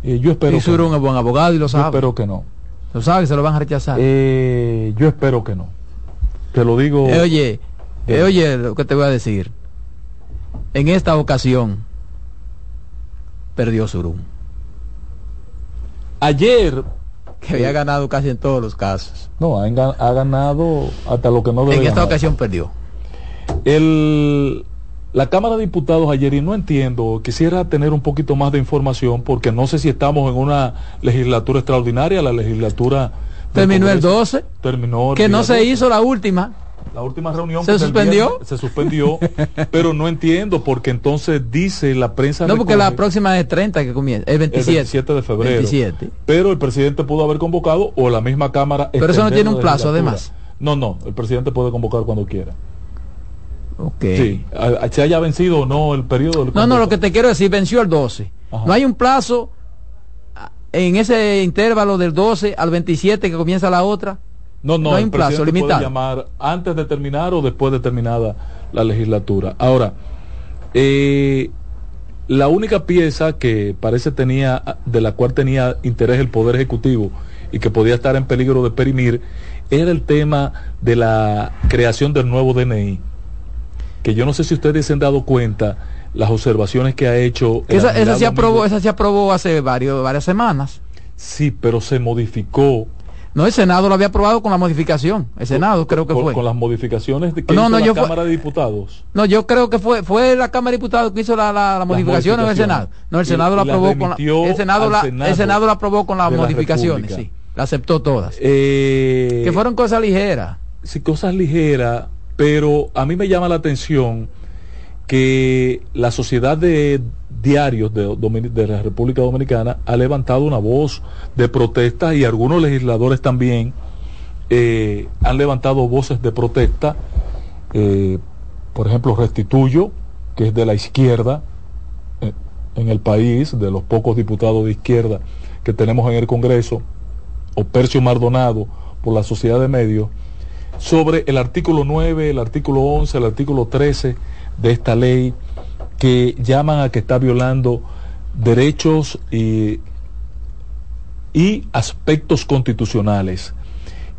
Eh, yo espero y que es buen abogado y lo Yo sabe. espero que no. Lo sabe que se lo van a rechazar. Eh, yo espero que no. Te lo digo. Eh, oye, eh, oye lo que te voy a decir. En esta ocasión perdió Surún, Ayer que había ganado casi en todos los casos. no ha, ganado hasta lo que no debe En esta ganar. ocasión perdió. El, la Cámara de Diputados ayer, y no entiendo, quisiera tener un poquito más de información porque no sé si estamos en una legislatura extraordinaria, la legislatura... Terminó el Congreso 12, Terminó el que no se 12. hizo la última. La última reunión ¿Se el suspendió? viernes, se suspendió, pero no entiendo porque entonces dice la prensa... No, porque la próxima es 30 que comienza, el el 27. 27 de febrero. 27. Pero el presidente pudo haber convocado o la misma Cámara... Pero eso no tiene un la plazo, además. No, no, el presidente puede convocar cuando quiera. Ok. Sí, a- a- se haya vencido o no el periodo del No, no, lo que te quiero decir, venció el 12. Ajá. No hay un plazo en ese intervalo del 12 al 27 que comienza la otra. No, no, no hay un plazo limitado. puede llamar antes de terminar o después de terminada la legislatura. Ahora, eh, la única pieza que parece tenía, de la cual tenía interés el Poder Ejecutivo y que podía estar en peligro de perimir, era el tema de la creación del nuevo DNI. Que yo no sé si ustedes se han dado cuenta las observaciones que ha hecho. Esa, esa, se aprobó, esa se aprobó hace varios, varias semanas. Sí, pero se modificó No, el Senado lo había aprobado con la modificación. El Senado creo que con, fue. con las modificaciones de que No, hizo no, la yo fue- Cámara de Diputados. No, yo creo que fue fue la Cámara de Diputados que hizo la, la, la modificación o el Senado. No, el Senado y la aprobó con la, el Senado al la, Senado el Senado la aprobó con las la modificaciones, sí. La aceptó todas. Eh, que fueron cosas ligeras. sí, cosas ligeras, pero a mí me llama la atención que la sociedad de diarios de, la República Dominicana ha levantado una voz de protesta y algunos legisladores también eh, han levantado voces de protesta. Eh, por ejemplo, Restituyo, que es de la izquierda eh, en el país, de los pocos diputados de izquierda que tenemos en el Congreso, o Percio Mardonado por la Sociedad de Medios, sobre el artículo 9, el artículo 11, el artículo 13 de esta ley que llaman a que está violando derechos y, y aspectos constitucionales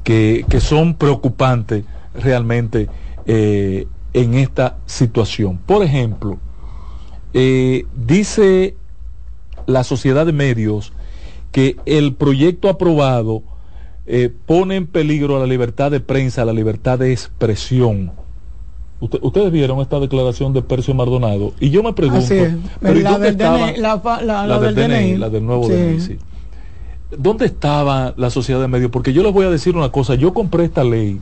que, que son preocupantes realmente eh, en esta situación. Por ejemplo, eh, dice la sociedad de medios que el proyecto aprobado eh, pone en peligro la libertad de prensa, la libertad de expresión. Usted- ustedes vieron esta declaración de Percio Mardonado y yo me pregunto, Así es. ¿pero y La dónde del estaba- DNI, la fa- la- la del del DNI, DNI. la del nuevo Sí. DNI, sí. ¿Dónde estaba la sociedad de medios? Porque yo les voy a decir una cosa, yo compré esta ley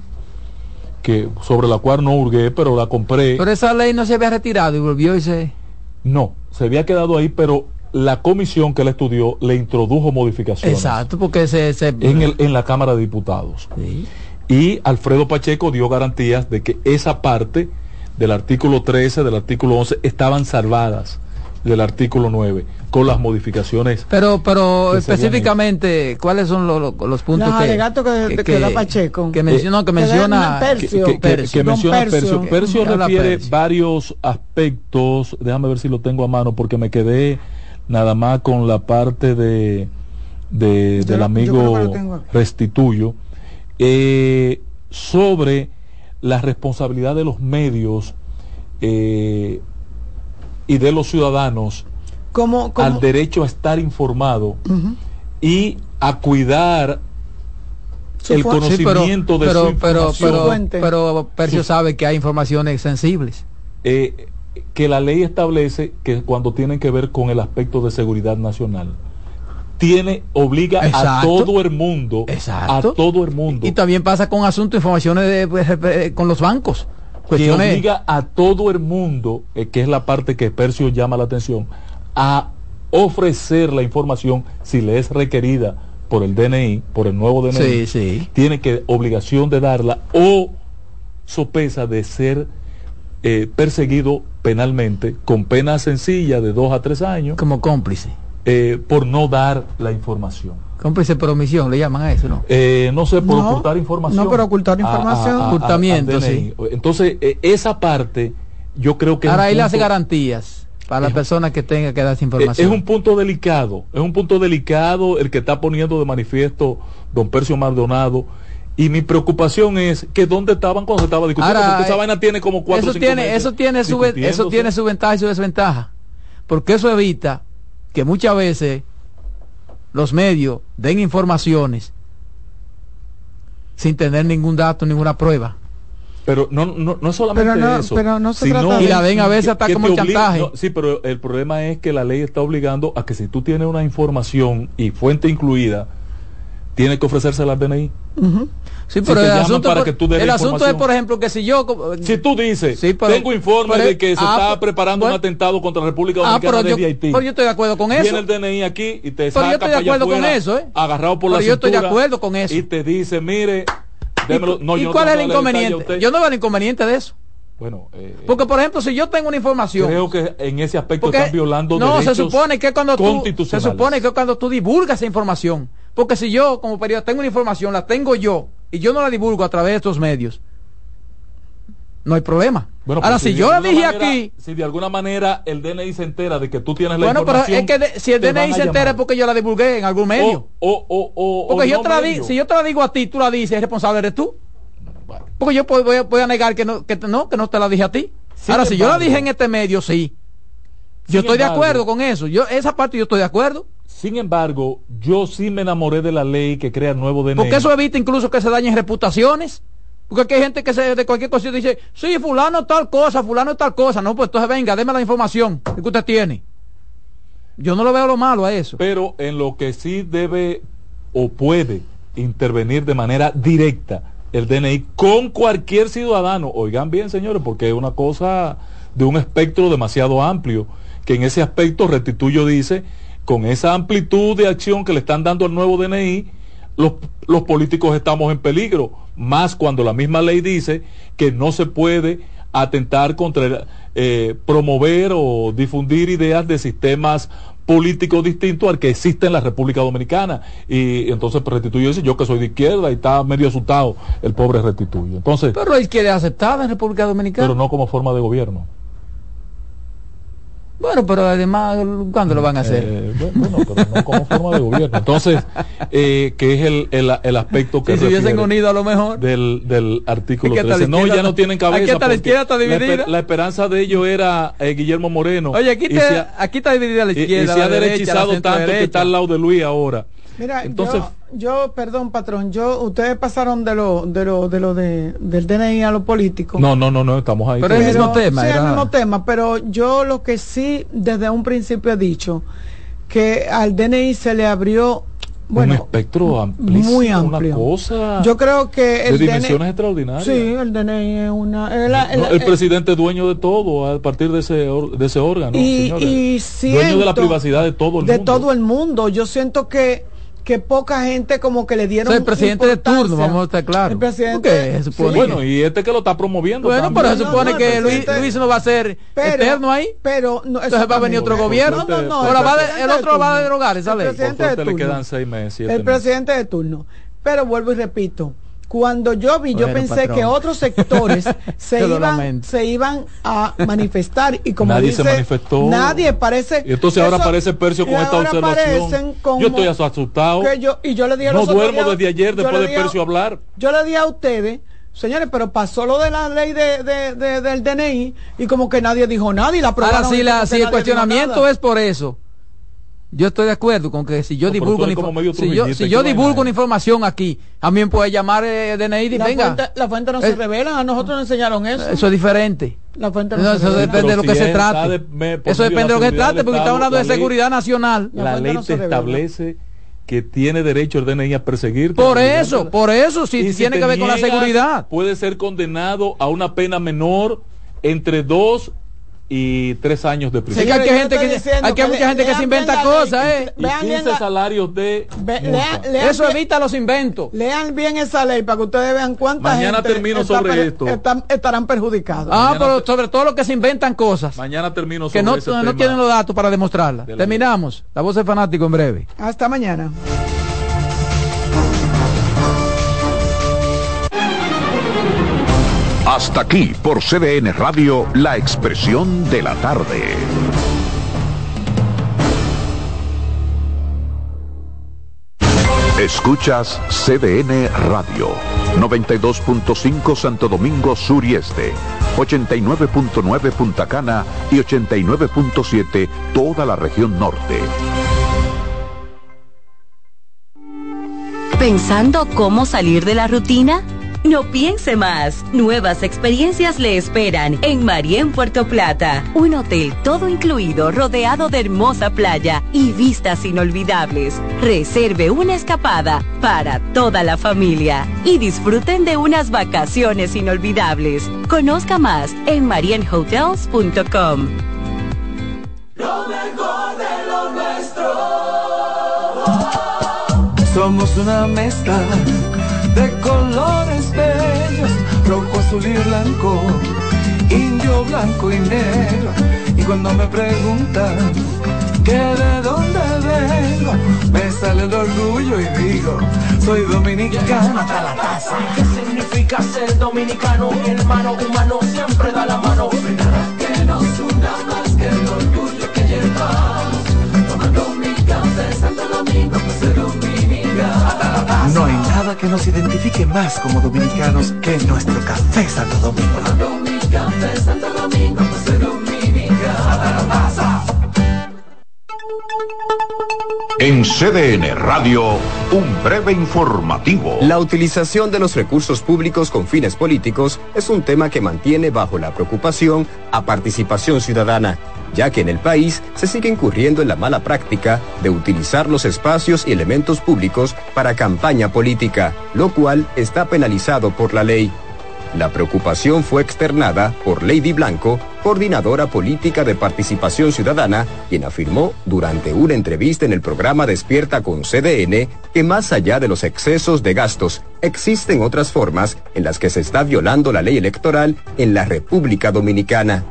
que sobre la cual no hurgué, pero la compré. Pero esa ley no se había retirado y volvió y se... No, se había quedado ahí, pero la comisión que la estudió le introdujo modificaciones. Exacto, porque se... se- en, el, en la Cámara de Diputados. Y Alfredo Pacheco dio garantías de que esa parte del artículo 13, del artículo 11, estaban salvadas del artículo 9 con las modificaciones. Pero, pero específicamente, ¿cuáles son lo- lo- los puntos Los que, que, que, da Pacheco. que mencionó, que menciona que, Percio. que- que- Percio. menciona Percio. Percio. Refiere Percio. varios aspectos, déjame ver si lo tengo a mano, porque me quedé nada más con la parte de, de- Yo del amigo. Restituyo, eh, sobre la responsabilidad de los medios eh, y de los ciudadanos como, como al derecho a estar informado y a cuidar Su el Sí, Sí, pero, conocimiento de pero, su pero, información. pero, pero Percio sabe que hay informaciones sensibles. eh, que la ley establece que cuando tienen que ver con el aspecto de seguridad nacional tiene obliga a todo el mundo Exacto. a todo el mundo Y también pasa con asuntos, informaciones de, pues, eh, con los bancos. que Cuestiones. obliga a todo el mundo eh, que es la parte que Percio llama la atención a ofrecer la información si le es requerida por el DNI por el nuevo DNI Sí, sí. tiene que obligación de darla o sopesa de ser eh, perseguido penalmente con pena sencilla de dos a tres años Como cómplice. eh, por no dar la información. Cómplice por omisión, le llaman a eso, ¿no? Eh, no sé, por No, ocultar información. no, por ocultar información. a- a- a- Ocultamiento, DNI. Entonces, eh, esa parte, yo creo que... Ahora ahí le hace punto- garantías para la persona que tenga que dar esa eh, información. Es un punto delicado, es un punto delicado el que está poniendo de manifiesto don Percio Maldonado. Y mi preocupación es que dónde estaban cuando se estaba discutiendo, Ahora, porque esa eh, vaina tiene como cuatro eso cinco tiene, meses eso tiene su eso tiene su ventaja y su desventaja. Porque eso evita que muchas veces los medios den informaciones sin tener ningún dato, ninguna prueba. Pero no, no, no solamente Pero no- eso. pero no se sino trata de- Y la den a veces hasta como obliga- chantaje. no, sí, pero el problema es que la ley está obligando a que si tú tienes una información y fuente incluida, tienes que ofrecérsela al DNI. Ujú. Sí, pero el asunto, para por, que tú des el la asunto es, por ejemplo, que si yo... Si tú dices, Sí, pero- tengo informe pero- de que se ah, está preparando bueno. un atentado contra la República Ah, Dominicana yo, Haití. pero yo estoy de acuerdo con eso. Viene el DNI aquí y te Pero saca yo estoy de acuerdo con eso, ¿eh? agarrado por la Pero yo estoy de acuerdo con eso. Y te dice, mire, démelo- no, ¿Y yo cuál es el inconveniente? Yo no veo el inconveniente de eso. Bueno, eh, Porque, por ejemplo, si yo tengo una información... creo que en ese aspecto Porque están violando no, se derechos supone que cuando tú se supone que cuando tú divulgas esa información, porque si yo como periodista tengo una información, la tengo yo y yo no la divulgo a través de estos medios, no hay problema. Bueno, Ahora si yo la dije manera- aquí, Si de alguna manera el DNI se entera de que tú tienes la bueno, pero información. es que de- si el DNI se entera es porque yo la divulgué en algún medio. O, o, o, o porque yo no te la di- si yo te la digo a ti, tú la dices, el responsable eres tú. Porque yo voy, a, voy a negar que no, que te- no, que no te la dije a ti. Sin Ahora, si yo la dije en este medio, sí. Yo estoy de acuerdo con eso. Yo esa parte yo estoy de acuerdo. Sin embargo, yo sí me enamoré de la ley que crea el nuevo DNI. Porque eso evita incluso que se dañen reputaciones. Porque aquí hay gente que se, de cualquier cosa dice, sí, fulano tal cosa, fulano tal cosa. No, pues entonces venga, deme la información que usted tiene. Yo no lo veo lo malo a eso. Pero en lo que sí debe o puede intervenir de manera directa el DNI con cualquier ciudadano. Oigan bien, señores, porque es una cosa de un espectro demasiado amplio, que en ese aspecto Restituyo dice, con esa amplitud de acción que le están dando al nuevo DNI, los, los políticos estamos en peligro, más cuando la misma ley dice que no se puede atentar contra eh, promover o difundir ideas de sistemas políticos distintos al que existe en la República Dominicana. Y entonces pues, Restituyo dice, yo que soy de izquierda y está medio asustado el pobre Restituyo. Entonces, Pero izquierda es aceptada en República Dominicana. pero no como forma de gobierno. Bueno, pero además, ¿cuándo lo van a hacer? Eh, bueno, pero no como forma de gobierno. Entonces, eh, que es el, el, el aspecto que si se hubiesen unido a lo mejor. del, del artículo Es que hasta 13. la No, izquierda ya no está- tienen cabeza. aquí hasta la izquierda está la esper- dividida. La, esperanza de ellos era eh, Guillermo Moreno. Oye, aquí, te- ha- aquí está dividida la y- y izquierda. se ha derechizado tanto que está al lado de Luis ahora. Mira, Entonces- yo, yo, perdón, patrón, yo, ustedes pasaron de lo, de lo, de lo de, del DNI a lo político. No, no, no, no, estamos ahí. Pero es el mismo tema, Sí, era- el mismo tema, pero yo lo que sí desde un principio he dicho, que al DNI se le abrió, un bueno, espectro amplísimo, muy amplio. una cosa yo creo que de el dimensiones DNI, extraordinarias. sí, el DNI es una, el, No, el- el presidente es dueño de todo a partir de ese, or- de ese órgano. y, señores. y dueño de la siento- privacidad de todo el de mundo. todo el mundo. Yo siento que que poca gente como que le dieron Soy el presidente de turno, vamos a estar claros. El presidente-. Bueno, y este que lo está promoviendo. Bueno, también. pero se supone no, que el Luis, Luis no va a ser Pero- eterno ahí. Pero no, Entonces va a venir otro gobierno. No, no, no, Ahora el va de- presidente el otro va a derogar esa El ley. Por presidente de suerte le turno. quedan seis meses. siete el meses. presidente de turno. Pero vuelvo y repito, cuando yo vi, yo pensé patrón. que otros sectores se iban, se iban a manifestar y como Nadie dice, se manifestó. nadie parece. Y entonces ahora aparece Percio con esta observación. como Yo estoy asustado. que yo- y yo le dije No otros duermo días- desde ayer después de a- Percio hablar. Yo le dije a ustedes, señores, pero pasó lo de la ley de, de- de- del DNI y como que nadie dijo nada y la aprobaron. Ahora sí, la, que el cuestionamiento es por eso. Yo estoy de acuerdo con que si yo No, divulgo una si yo, si ¿qué yo divulgo una información aquí, a mí me puede llamar eh, DNI y La venga. fuente, la fuente no se Eh, revela, a nosotros nos enseñaron eso. Eso es diferente. La fuente no No, se eso revela. depende de lo que si se trate. de- me- Eso depende de lo que se trate, porque estamos hablando de seguridad nacional. La ley no te establece que tiene derecho el DNI a perseguir. Por eso, por eso, si tiene que ver con la seguridad. Puede ser condenado a una pena menor entre dos y tres años de Sí, prisión. que hay que yo gente estoy que, diciendo hay que mucha le- gente que se inventa la cosas, ley. ¿eh? Y Vean bien 15 la- salarios de Ve- multa. lea- lean Eso bien- evita los inventos. Lean bien esa ley para que ustedes vean cuánta Mañana gente termino está sobre esto. están- estarán perjudicados. Ah, Mañana pero te- sobre todo los que se inventan cosas. Mañana termino sobre Que no, ese no tema. tienen los datos para demostrarlas. de la Terminamos. La voz del fanático en breve. Hasta mañana. Hasta aquí por CDN Radio, la expresión de la tarde. Escuchas CDN Radio, 92.5 Santo Domingo Sur y Este, 89.9 Punta Cana y 89.7 toda la región norte. ¿Pensando cómo salir de la rutina? No piense más. Nuevas experiencias le esperan en Marien Puerto Plata. Un hotel todo incluido rodeado de hermosa playa y vistas inolvidables. Reserve una escapada para toda la familia y disfruten de unas vacaciones inolvidables. Conozca más en marienhotels.com. Lo mejor de lo nuestro. Somos una mezcla de colores bellos, rojo, azul y blanco, indio, blanco y negro. Y cuando me preguntan que de dónde vengo, me sale el orgullo y digo, soy dominicano hasta la casa. ¿Qué significa ser dominicano? Mi hermano humano siempre da la mano. Nada que nos una más que el orgullo Que nos identifique más como dominicanos que nuestro café Santo Domingo. Café Santo Domingo. En CDN Radio, un breve informativo. La utilización de los recursos públicos con fines políticos es un tema que mantiene bajo la preocupación a participación ciudadana, ya que en el país se sigue incurriendo en la mala práctica de utilizar los espacios y elementos públicos para campaña política, lo cual está penalizado por la ley. La preocupación fue externada por Lady Blanco, coordinadora política de participación ciudadana, quien afirmó durante una entrevista en el programa Despierta con CDN que más allá de los excesos de gastos, existen otras formas en las que se está violando la ley electoral en la República Dominicana.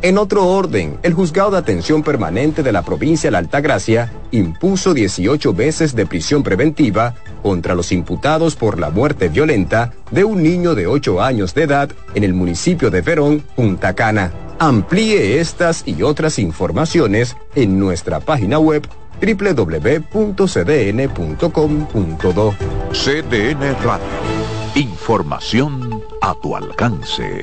En otro orden, el juzgado de atención permanente de la provincia de la Altagracia impuso 18 meses de prisión preventiva contra los imputados por la muerte violenta de un niño de 8 años de edad en el municipio de Verón, Punta Cana. Amplíe estas y otras informaciones en nuestra página web www.cdn.com.do. CDN Radio. Información a tu alcance.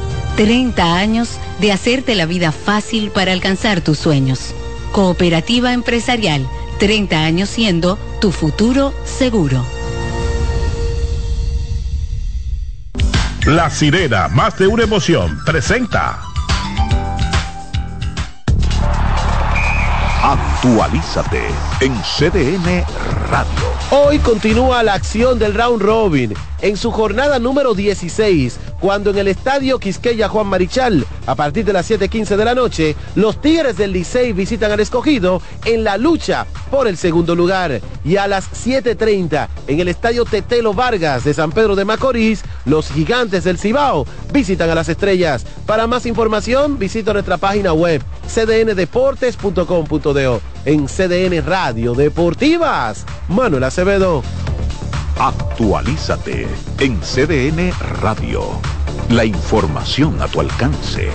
30 años de hacerte la vida fácil para alcanzar tus sueños. Cooperativa empresarial, 30 años siendo tu futuro seguro. La sirena, más de una emoción, presenta. Actualízate en CDN Radio. Hoy continúa la acción del round robin en su jornada número 16, cuando en el estadio Quisqueya Juan Marichal, a partir de las 7:15 de la noche, los Tigres del Licey visitan al escogido en la lucha por el segundo lugar. Y a las 7:30 en el estadio Tetelo Vargas de San Pedro de Macorís, los gigantes del Cibao visitan a las estrellas. Para más información, visita nuestra página web cdndeportes.com.do en CDN Radio Deportivas. Manuel Acevedo. Actualízate en CDN Radio. La información a tu alcance.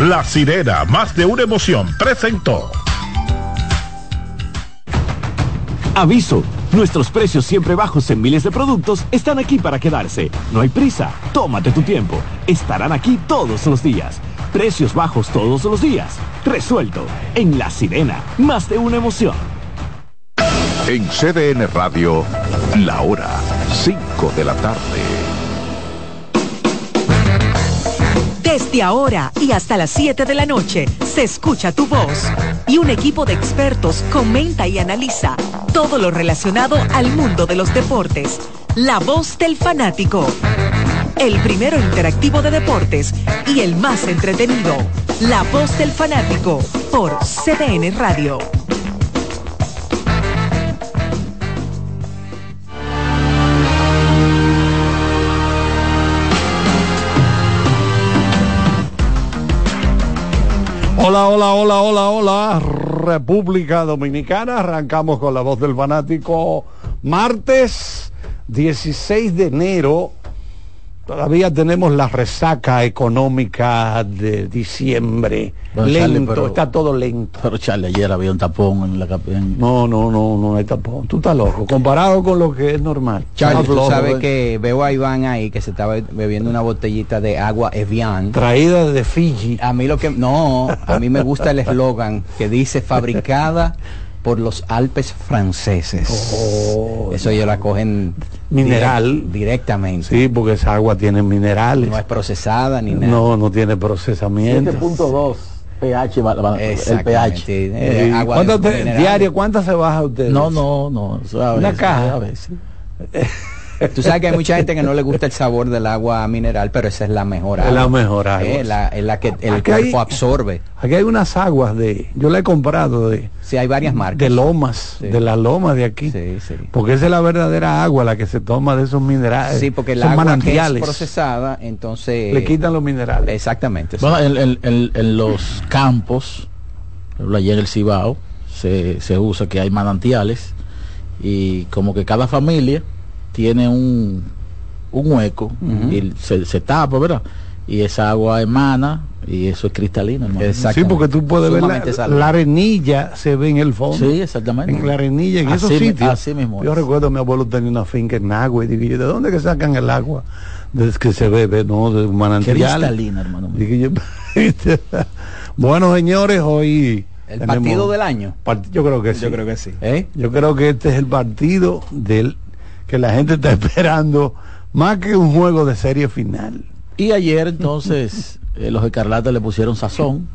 La sirena, más de una emoción, presentó. Aviso, nuestros precios siempre bajos en miles de productos están aquí para quedarse. No hay prisa, tómate tu tiempo. Estarán aquí todos los días. Precios bajos todos los días. Resuelto. En La Sirena, más de una emoción. En CDN Radio, la hora 5 de la tarde. Desde ahora y hasta las 7 de la noche se escucha tu voz y un equipo de expertos comenta y analiza todo lo relacionado al mundo de los deportes. La voz del fanático. El primero interactivo de deportes y el más entretenido. La voz del fanático por CDN Radio. Hola, hola, hola, hola, hola, República Dominicana. Arrancamos con la voz del fanático. Martes 16 de enero. Todavía tenemos la resaca económica de diciembre. Bueno, lento, Charlie, pero- está todo lento. Pero Charlie, ayer había un tapón en la en- No, no, no, no hay tapón. Tú estás loco. Comparado con lo que es normal. Charlie, tú loco, sabes ¿eh? que veo a Iván ahí que se estaba bebiendo una botellita de agua Evian. Traída de Fiji. A mí lo que no, a mí me gusta el eslogan que dice fabricada por los Alpes franceses. Eso ellos la cogen Oh, Mineral. direct- directamente. Sí, porque esa agua tiene minerales. No es procesada ni nada. No, no tiene procesamiento. 7.2 pH, el Exactamente, pH. eh, agua ¿Cuántas te- mineral. diario cuántas se baja usted? No, no, no. Una caja. a veces. Tú sabes que hay mucha gente que no le gusta el sabor del agua mineral, pero esa es la mejor Es agua. la mejor agua. Eh, la, es la que el Aquí cuerpo hay- absorbe. Aquí hay unas aguas de, yo la he comprado de, Sí, hay varias marcas. de lomas, Sí. de las lomas de aquí. Sí, sí. Porque esa es la verdadera agua, la que se toma de esos minerales. Sí, porque el agua que es procesada, entonces... Le quitan los minerales. Exactamente. Bueno, en, en- en- en los campos, allá en el Cibao, se, se usa que hay manantiales y como que cada familia tiene un, un hueco y se, se tapa, ¿verdad? Y esa agua emana y eso es cristalino, hermano. Sí, porque tú puedes ver la, arenilla, se ve en el fondo. Sí, exactamente. En la arenilla, en esos Así mi- sitios. así mismo Yo es. recuerdo mi abuelo tenía una finca en Agua y dije yo, ¿de dónde que sacan el agua? Desde que se bebe, ¿no? De manantial. cristalina, hermano. Dije yo, bueno, señores, hoy... ¿El partido del año? part- Yo creo que sí. Yo creo que sí. ¿Eh? Yo creo que este es el partido del que la gente está esperando más que un juego de serie final. Y ayer entonces eh, los escarlatas le pusieron sazón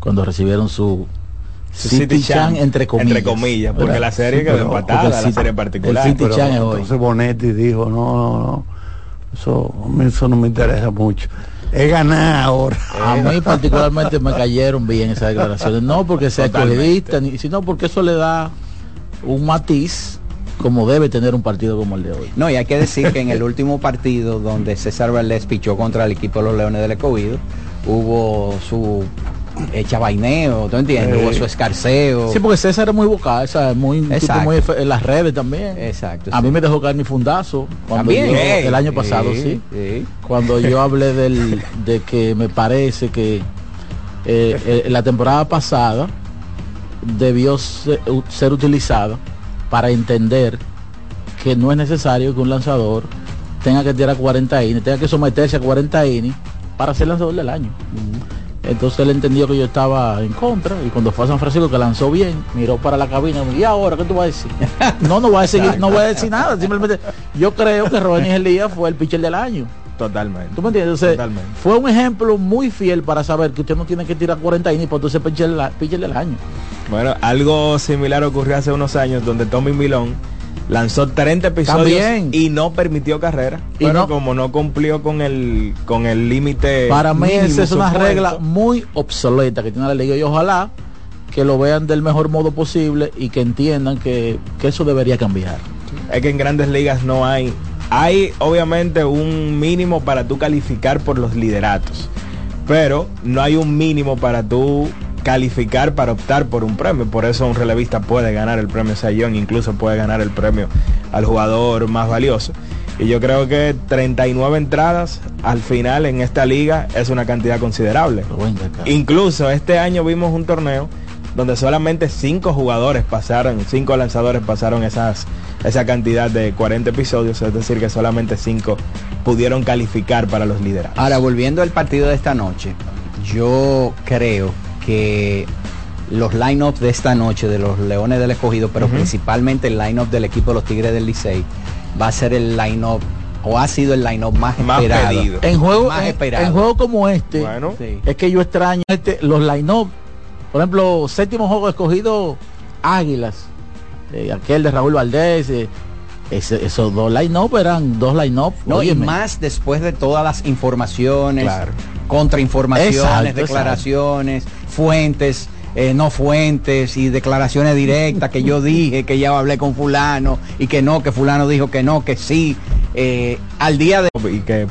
cuando recibieron su City, City Chan, Chan, entre comillas. entre comillas, porque ¿verdad? la serie quedó empatada, la City- serie particular. El City Pero Chan es hoy. entonces Bonetti dijo, no, no, no, eso, a mí eso no me interesa mucho. Es ganar ahora. A mí particularmente me cayeron bien esas declaraciones. No porque sea escogidista, ni- sino porque eso le da un matiz como debe tener un partido como el de hoy. No, y hay que decir que en el último partido donde César Valdés pichó contra el equipo de los Leones del Escogido, hubo su echa vaineo, ¿tú entiendes? Eh, Hubo su escarceo. Sí, porque César es muy vocal, o sea, muy, muy en las redes también. Exacto. A mí me dejó caer mi fundazo cuando yo- Ey, el año pasado, sí. sí. Cuando yo hablé del, de que me parece que eh, eh, la temporada pasada debió ser utilizada para entender que no es necesario que un lanzador tenga que tirar 40 innings, tenga que someterse a 40 innings para ser lanzador del año. Entonces él entendió que yo estaba en contra y cuando fue a San Francisco que lanzó bien, miró para la cabina y ahora qué tú vas a decir? no, no voy a decir, no voy a decir nada, simplemente yo creo que Rubén Elías fue el pitcher del año. Totalmente. ¿Tú me entiendes? Entonces, fue un ejemplo muy fiel para saber que usted no tiene que tirar 40 innings para entonces pitcher del año. Bueno, algo similar ocurrió hace unos años donde Tommy Milón lanzó 30 episodios También. y no permitió carrera. Y pero no- como no cumplió con el con el límite Para mí esa es una supuesto, regla muy obsoleta que tiene la liga y ojalá que lo vean del mejor modo posible y que entiendan que, que eso debería cambiar. Es que en grandes ligas no hay. Hay obviamente un mínimo para tú calificar por los lideratos. Pero no hay un mínimo para tú calificar para optar por un premio. Por eso un relevista puede ganar el premio Sayón, incluso puede ganar el premio al jugador más valioso. Y yo creo que 39 entradas al final en esta liga es una cantidad considerable. Incluso este año vimos un torneo donde solamente cinco jugadores pasaron, cinco lanzadores pasaron esas, esa cantidad de 40 episodios, es decir, que solamente cinco pudieron calificar para los lideratos. Ahora, volviendo al partido de esta noche, yo creo que los line-ups de esta noche de los Leones del Escogido, pero principalmente el line-up del equipo de los Tigres del Licey, va a ser el line-up o ha sido el line-up más, Más esperado. pedido. En juego, Más en, esperado. en juego como este, Sí. es que yo extraño este, los line-up. Por ejemplo, séptimo juego escogido Águilas. eh, aquel de Raúl Valdés. eh, ese- esos dos line-up eran dos line-up. No, y óyeme. más después de todas las informaciones, Claro. contrainformaciones, Exacto, declaraciones, fuentes, eh, no fuentes y declaraciones directas que yo dije que ya hablé con fulano y que no, que fulano dijo que no, que sí. Eh, al día de y que